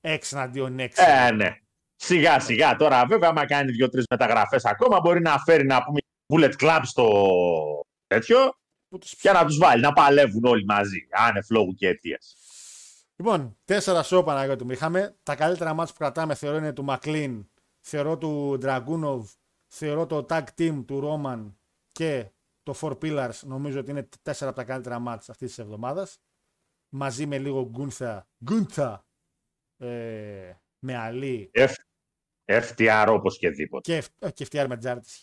6 εναντίον 6. Ε, ναι. Σιγά σιγά. Τώρα, βέβαια, άμα κάνει δύο-τρεις μεταγραφές ακόμα, μπορεί να φέρει να πούμε bullet club στο τέτοιο Που τους... για να τους βάλει να παλεύουν όλοι μαζί. Άνευ λόγου και αιτία. Λοιπόν, τέσσερα σώπα Παναγιώτη μου. Είχαμε τα καλύτερα μάτς που κρατάμε θεωρώ είναι του Μακλίν, θεωρώ του Dragunov, θεωρώ το tag team του Ρόμαν και το Four Pillars. Νομίζω ότι είναι τέσσερα από τα καλύτερα μάτς αυτής της εβδομάδας. Μαζί με λίγο Γκούνθα, Γκούνθα ε, με Αλή FTR οπωσδήποτε. και, ε, και FTR με Τζάρ της Χ.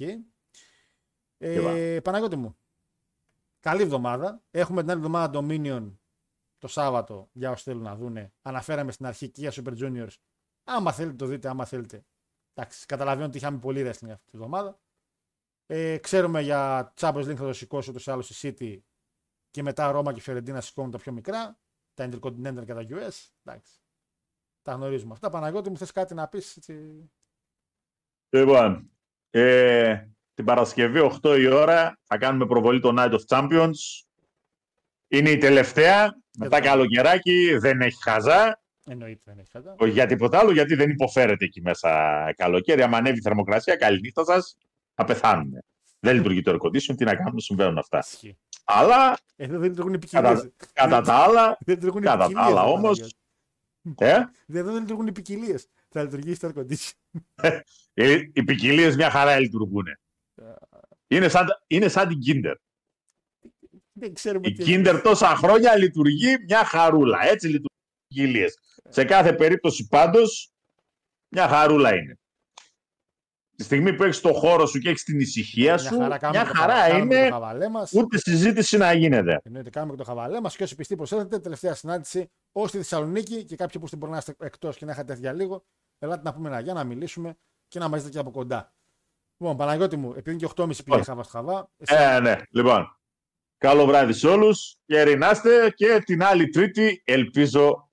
Ε, Είπα. Παναγιώτη μου, καλή εβδομάδα. Έχουμε την άλλη εβδομάδα Dominion το Σάββατο για όσοι θέλουν να δούνε. Αναφέραμε στην αρχή και για Super Juniors. Άμα θέλετε το δείτε, άμα θέλετε. Εντάξει, καταλαβαίνω ότι είχαμε πολύ wrestling αυτή τη εβδομάδα. Ε, ξέρουμε για Champions League θα το σηκώσει ούτως ή άλλως η City και μετά Ρώμα και Φιωρεντίνα σηκώνουν τα πιο μικρά. Τα Intercontinental και τα US. Εντάξει. Τα γνωρίζουμε αυτά. Παναγιώτη μου θες κάτι να πεις έτσι; Λοιπόν, ε, την Παρασκευή 8 η ώρα θα κάνουμε προβολή το Night of Champions. Είναι η τελευταία. Μετά το- καλοκαιράκι δεν έχει χαζά. Εννοείται δεν έχει κατά. Όχι για τίποτα άλλο, γιατί δεν υποφέρεται εκεί μέσα καλοκαίρι. Αν ανέβει η θερμοκρασία, καληνύχτα σας, θα πεθάνουμε. Δεν λειτουργεί το air condition, τι να κάνουμε, συμβαίνουν αυτά. Ισχύει. Αλλά Εδώ δεν λειτουργούν οι ποικιλίες. κατά, κατά τα άλλα, Δεν λειτουργούν οι κατά τα ποικιλίες, άλλα ρε όμως. Παναγιώτη. Ε, Εδώ δεν λειτουργούν οι ποικιλίες. Θα λειτουργήσει το air condition. ε, οι ποικιλίες μια χαρά λειτουργούν. Είναι σαν, είναι σαν την Kinder. Δεν ξέρουμε Η τι Kinder τόσα χρόνια λειτουργεί μια χαρούλα. Έτσι λειτουργούν οι ποικιλίες. Σε κάθε περίπτωση πάντως, μια χαρούλα είναι. Τη στιγμή που έχεις το χώρο σου και έχεις την ησυχία σου, μια χαρά, κάνουμε το χαρά χαβα- κάνουμε είναι το χαβαλέ μας. ούτε συζήτηση να γίνεται. Εννοείται, κάνουμε και το χαβαλέ μας και όσοι πιστοί προσέλθετε, τελευταία συνάντηση ως στη Θεσσαλονίκη και κάποιοι που στην μπορεί να είστε εκτός και να είχατε έρθει για λίγο, ελάτε να πούμε ένα για να μιλήσουμε και να μαζείτε και από κοντά. Λοιπόν, Παναγιώτη μου, επειδή είναι και 8.30 πήγε Λοιπόν. χαβά στο χαβά. εσύ- Ε, ναι. Λοιπόν, καλό βράδυ σε όλους και ερηνάστε και την άλλη τρίτη ελπίζω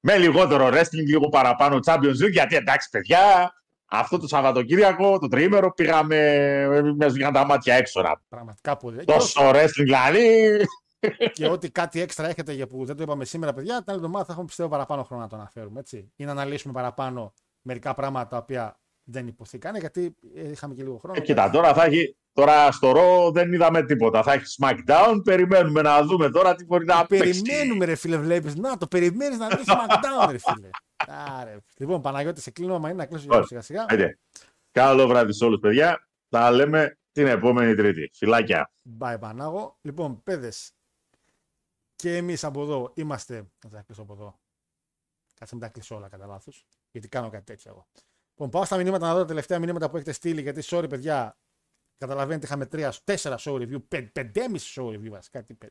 με λιγότερο wrestling, λίγο παραπάνω Champions League, γιατί εντάξει παιδιά, αυτό το Σαββατοκύριακο, το τριήμερο, πήγαμε, μας βγήκαν τα μάτια έξω. να- Πραγματικά πολύ. Και, ό- Τόσο wrestling δηλαδή. και ό,τι κάτι έξτρα έχετε για που δεν το είπαμε σήμερα, παιδιά, την άλλη εβδομάδα θα έχουμε πιστεύω παραπάνω χρόνο να το αναφέρουμε. Έτσι. Ή να αναλύσουμε παραπάνω μερικά πράγματα τα οποία δεν υποθήκανε, γιατί ε, είχαμε και λίγο χρόνο. Ε, κοίτα, τώρα θα έχει, τώρα στο ρο δεν είδαμε τίποτα. Θα έχει SmackDown, περιμένουμε να δούμε τώρα τι μπορεί να παίξει. Περιμένουμε, ρε φίλε, βλέπεις. Να το περιμένεις να δεις SmackDown, ρε φίλε. Άρε. Λοιπόν, Παναγιώτη, σε κλείνω, μα είναι να κλείσω για Ωραία. σιγά σιγά. Άντε. Καλό βράδυ σε όλους παιδιά. Τα λέμε την επόμενη Τρίτη. Φιλάκια. Bye, Πανάγο. Λοιπόν, παιδες. Και εμείς από εδώ είμαστε. Να τα κλείσω από εδώ. Κάτσε να τα κλείσω όλα κατά λάθος. Γιατί κάνω κάτι τέτοιο εγώ. Λοιπόν, πάω στα μηνύματα να δω τα τελευταία μηνύματα που έχετε στείλει. Γιατί, sorry, παιδιά, καταλαβαίνετε, είχαμε 3, 4 show review, 5,5 show review βασικά. Τι 5.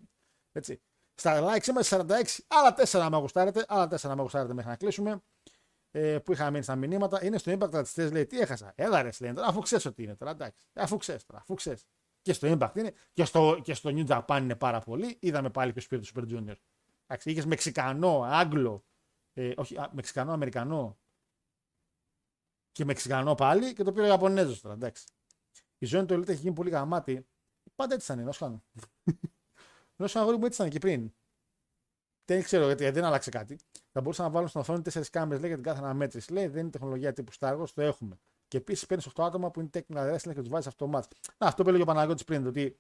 Έτσι. Στα likes είμαστε 46, άλλα 4 να με γουστάρετε, άλλα 4 να με γουστάρετε μέχρι να κλείσουμε. Ε, που είχα μείνει στα μηνύματα. Είναι στο Impact Ρατσιστέ, λέει τι έχασα. Έλα ρε, λέει τώρα, αφού ξέρεις ότι είναι τώρα. Εντάξει. Αφού ξέρεις τώρα, αφού ξέρεις. Και στο Impact είναι και στο, και στο New Japan είναι πάρα πολύ. Είδαμε πάλι ποιος πήρε το Super Junior. Εντάξει, είχες Μεξικανό, Άγγλο, ε, όχι, α, Μεξικανό, Αμερικανό και Μεξικανό πάλι και το πήρε ο Ιαπωνέζος τώρα. Εντάξει. Η ζώνη του Elite έχει γίνει πολύ γαμάτη. Πάντα έτσι ήταν, ενό χάνου. Ενό αγόρι μου έτσι ήταν και πριν. Δεν ξέρω γιατί δεν άλλαξε κάτι. Θα μπορούσαν να βάλουν στην οθόνη 4 κάμερες για την κάθε αναμέτρηση. Λέει δεν είναι τεχνολογία τύπου Star Wars, το έχουμε. Και επίσης παίρνεις 8 άτομα που είναι technical wrestling και τους βάζεις αυτό το match. Να, αυτό που έλεγε ο Παναγιώτης πριν, το ότι.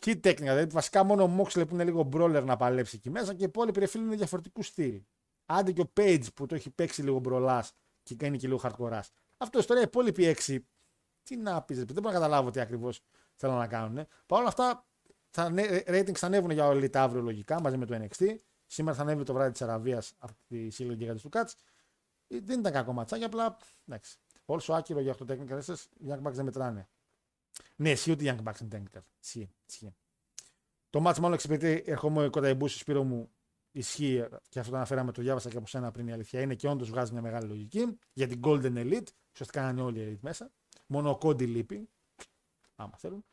Τι technical, δηλαδή βασικά μόνο ο Moxley που είναι λίγο brawler να παλέψει εκεί μέσα και οι υπόλοιποι ρε φίλοι είναι διαφορετικού στυλ. Άντε και ο Page που το έχει παίξει λίγο μπρολάς και κάνει και λίγο hardcore. Αυτό ιστορία οι υπόλοιποι έξι. Τι να πεις, δεν μπορώ να καταλάβω τι ακριβώς θέλουν να κάνουν. Παρ' όλα αυτά, τα νε- ratings θα ανέβουν για όλη τα αύριο λογικά μαζί με το NXT. Σήμερα θα ανέβει το βράδυ της Αραβίας από τη σύλλογη γίγαντε του Κάτς. Δεν ήταν κακό ματσάκι, απλά εντάξει. Όλσο άκυρο για 8 technical wrestlers, οι Young Bucks δεν μετράνε. Ναι, ισχύει ότι οι Young Bucks είναι technical. Ισχύει, ισχύει. Το μάτς μάλλον εξυπηρετεί, ερχόμαι κοντά εμπούση Σπύρο μου, ισχύει και αυτό το αναφέραμε, το διάβασα και από σένα πριν η αλήθεια είναι και όντως βγάζει μια μεγάλη λογική για την Golden Elite. Ουσιαστικά είναι όλοι οι Elite μέσα. Μόνο ο Κόντι λείπει. Άμα θέλουν.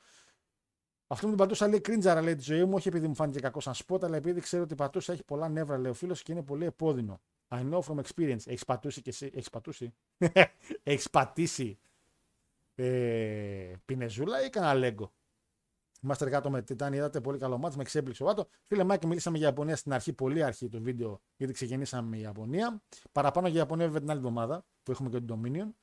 Αυτό με την πατούσα λέει κρίντζαρα λέει τη ζωή μου, όχι επειδή μου φάνηκε κακό σαν σπότα, αλλά επειδή ξέρω ότι η πατούσα έχει πολλά νεύρα, λέει ο φίλος και είναι πολύ επώδυνο. I know from experience. Έχεις πατούσει και εσύ. Έχεις πατούσει; έχεις πατήσει ε, πινεζούλα ή κανένα λέγκο. Είμαστε κάτω με Τιτάνι, είδατε πολύ καλό μάτς, με εξέπληξε ο Βάτο. Φίλε Μάκη, μιλήσαμε για Ιαπωνία στην αρχή, πολύ αρχή το βίντεο, γιατί ξεκινήσαμε η Ιαπωνία. Παραπάνω για Ιαπωνία βέβαια την άλλη εβδομάδα, που έχουμε και τον Dominion.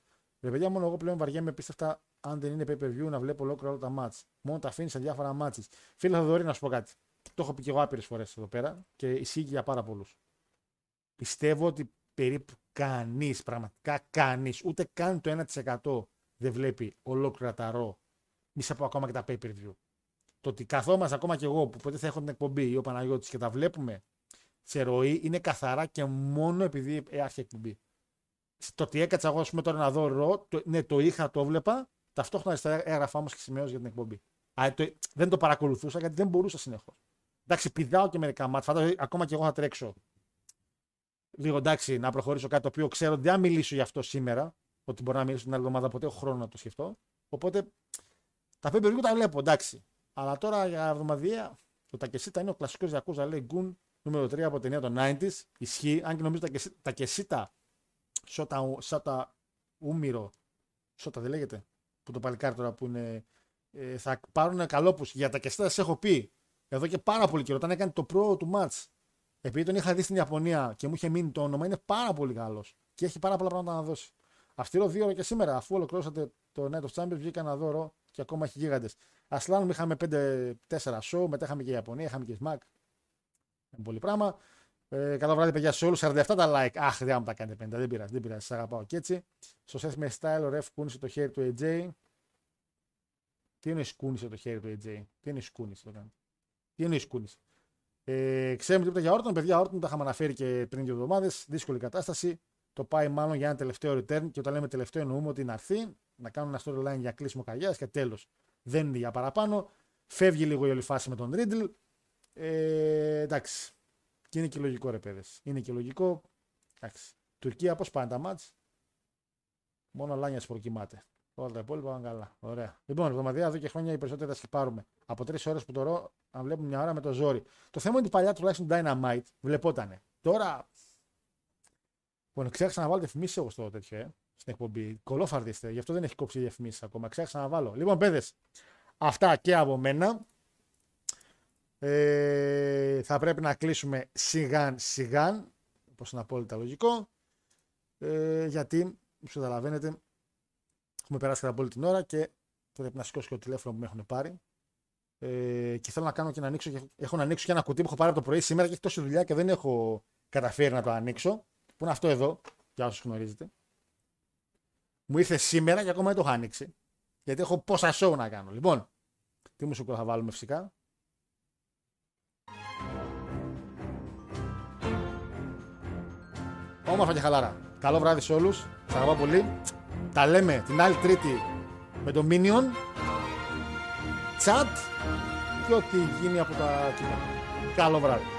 Ρε παιδιά, μόνο εγώ πλέον βαριέμαι πίστευτα αν δεν είναι pay per view να βλέπω ολόκληρα όλα τα μάτς. Μόνο τα αφήνει σε διάφορα μάτς. Φίλε Θοδωρή, να σου πω κάτι. Το έχω πει και εγώ άπειρες φορές εδώ πέρα και ισχύει και για πάρα πολλούς. Πιστεύω ότι περίπου κανείς, πραγματικά κανείς, ούτε καν το 1% δεν βλέπει ολόκληρα τα ρο. Μη σε πω ακόμα και τα pay per view. Το ότι καθόμαστε ακόμα και εγώ που ποτέ θα έχω την εκπομπή ή ο Παναγιώτης και τα βλέπουμε σε ροή είναι καθαρά και μόνο επειδή άρχισε εκπομπή. Το ότι έκατσα εγώ ας πούμε, τώρα να δω ρο, το, ναι, το είχα, το έβλεπα, ταυτόχρονα στα έγραφα όμως και σημειώσεις για την εκπομπή. Α, το, δεν το παρακολουθούσα γιατί δεν μπορούσα συνεχώς. Εντάξει, πηδάω και μερικά μάτια. Φαντάζομαι ακόμα και εγώ θα τρέξω. Λίγο εντάξει, να προχωρήσω κάτι το οποίο ξέρω ότι δεν θα μιλήσω γι' αυτό σήμερα. Ότι μπορώ να μιλήσω την άλλη εβδομάδα, ποτέ έχω χρόνο να το σκεφτώ. Οπότε τα pay per view τα βλέπω, εντάξει. Αλλά τώρα για εβδομαδιαία το Τακεσίτα είναι ο κλασικός Γιακούζα λέει γκουν νούμερο 3 από ταινία των 90s. Ισχύει, αν και νομίζω τα Κεσίτα, Σότα, Σότα Ούμιρο, Σότα δεν λέγεται, που το παλικάρι τώρα που είναι. Ε, θα πάρουν καλόπου. Για τα Κεσίτα σας έχω πει εδώ και πάρα πολύ καιρό. Όταν έκανε το προ του match, επειδή τον είχα δει στην Ιαπωνία και μου είχε μείνει το όνομα, είναι πάρα πολύ καλός. Και έχει πάρα πολλά πράγματα να δώσει. Αυστηρό δύο ώρα και σήμερα, αφού ολοκληρώσατε το Night of Champions, βγήκα να δω ρο και ακόμα έχει γίγαντες. Ασλάνου είχαμε 5-4 show, μετά είχαμε και Ιαπωνία, είχαμε και Smack. Είναι πολύ πράγμα. Ε, καλό βράδυ, παιδιά, σε όλους. 47 τα like. Αχ, δεν μου τα κάνετε 50. Δεν πειράζει, δεν πειράζει. Σας αγαπάω και έτσι. Στο Seth με style, ο Ρεφ κούνησε το χέρι του AJ. Τι είναι σκούνησε το χέρι του AJ. Τι είναι σκούνησε το κάνει; Τι είναι σκούνησε. Ε, ξέρουμε τίποτα για Όρτον. Παιδιά, Όρτον τα είχαμε αναφέρει και πριν δύο εβδομάδες. Δύσκολη κατάσταση. το πάει μάλλον για ένα τελευταίο return. Και όταν λέμε τελευταίο, εννοούμε ότι να έρθει να κάνουν ένα storyline για κλείσιμο καρδιά και τέλος. Δεν είναι για παραπάνω. Φεύγει λίγο η όλη φάση με τον Ρίτλ. Ε, εντάξει. Και είναι και λογικό ρε παιδες. Είναι και λογικό. Εντάξει. Τουρκία πώς πάνε τα μάτς; Μόνο ο Λάνιας προκυμάται. Όλα τα υπόλοιπα πάνε καλά. Ωραία. Λοιπόν, εβδομαδία εδώ και χρόνια οι περισσότεροι θα σκυπάρουμε. Από τρεις ώρες που τώρα, αν βλέπουμε μια ώρα με το ζόρι. Το θέμα είναι ότι παλιά τουλάχιστον Dynamite βλεπότανε. Τώρα. Λοιπόν, ξέχασα να βάλω διαφημίσεις εγώ στο τέτοιο, ε, στην εκπομπή. Κολόφαρδι είστε, γι' αυτό δεν έχει κόψει διαφημίσεις ακόμα. Ξέχασα να βάλω. Λοιπόν, παιδες, αυτά και από μένα. Ε, θα πρέπει να κλείσουμε σιγάν σιγάν, όπως είναι απόλυτα λογικό, ε, γιατί, όπως καταλαβαίνετε, έχουμε περάσει κατά πολύ την ώρα και πρέπει να σηκώσω και το τηλέφωνο που με έχουν πάρει. Ε, και θέλω να κάνω και να ανοίξω. Έχω να ανοίξω και ένα κουτί που έχω πάρει από το πρωί σήμερα και έχει τόση δουλειά και δεν έχω καταφέρει να το ανοίξω. Που είναι αυτό εδώ, για όσους γνωρίζετε. Μου ήρθε σήμερα και ακόμα δεν το έχω ανοίξει. Γιατί έχω πόσα show να κάνω. Λοιπόν, τι μουσικό θα βάλουμε φυσικά; Όμορφα και χαλάρα. Καλό βράδυ σε όλους. Σας αγαπάω πολύ. Τα λέμε την άλλη Τρίτη με το Minion. Chat και ό,τι γίνει από τα κοινά. Καλό βράδυ.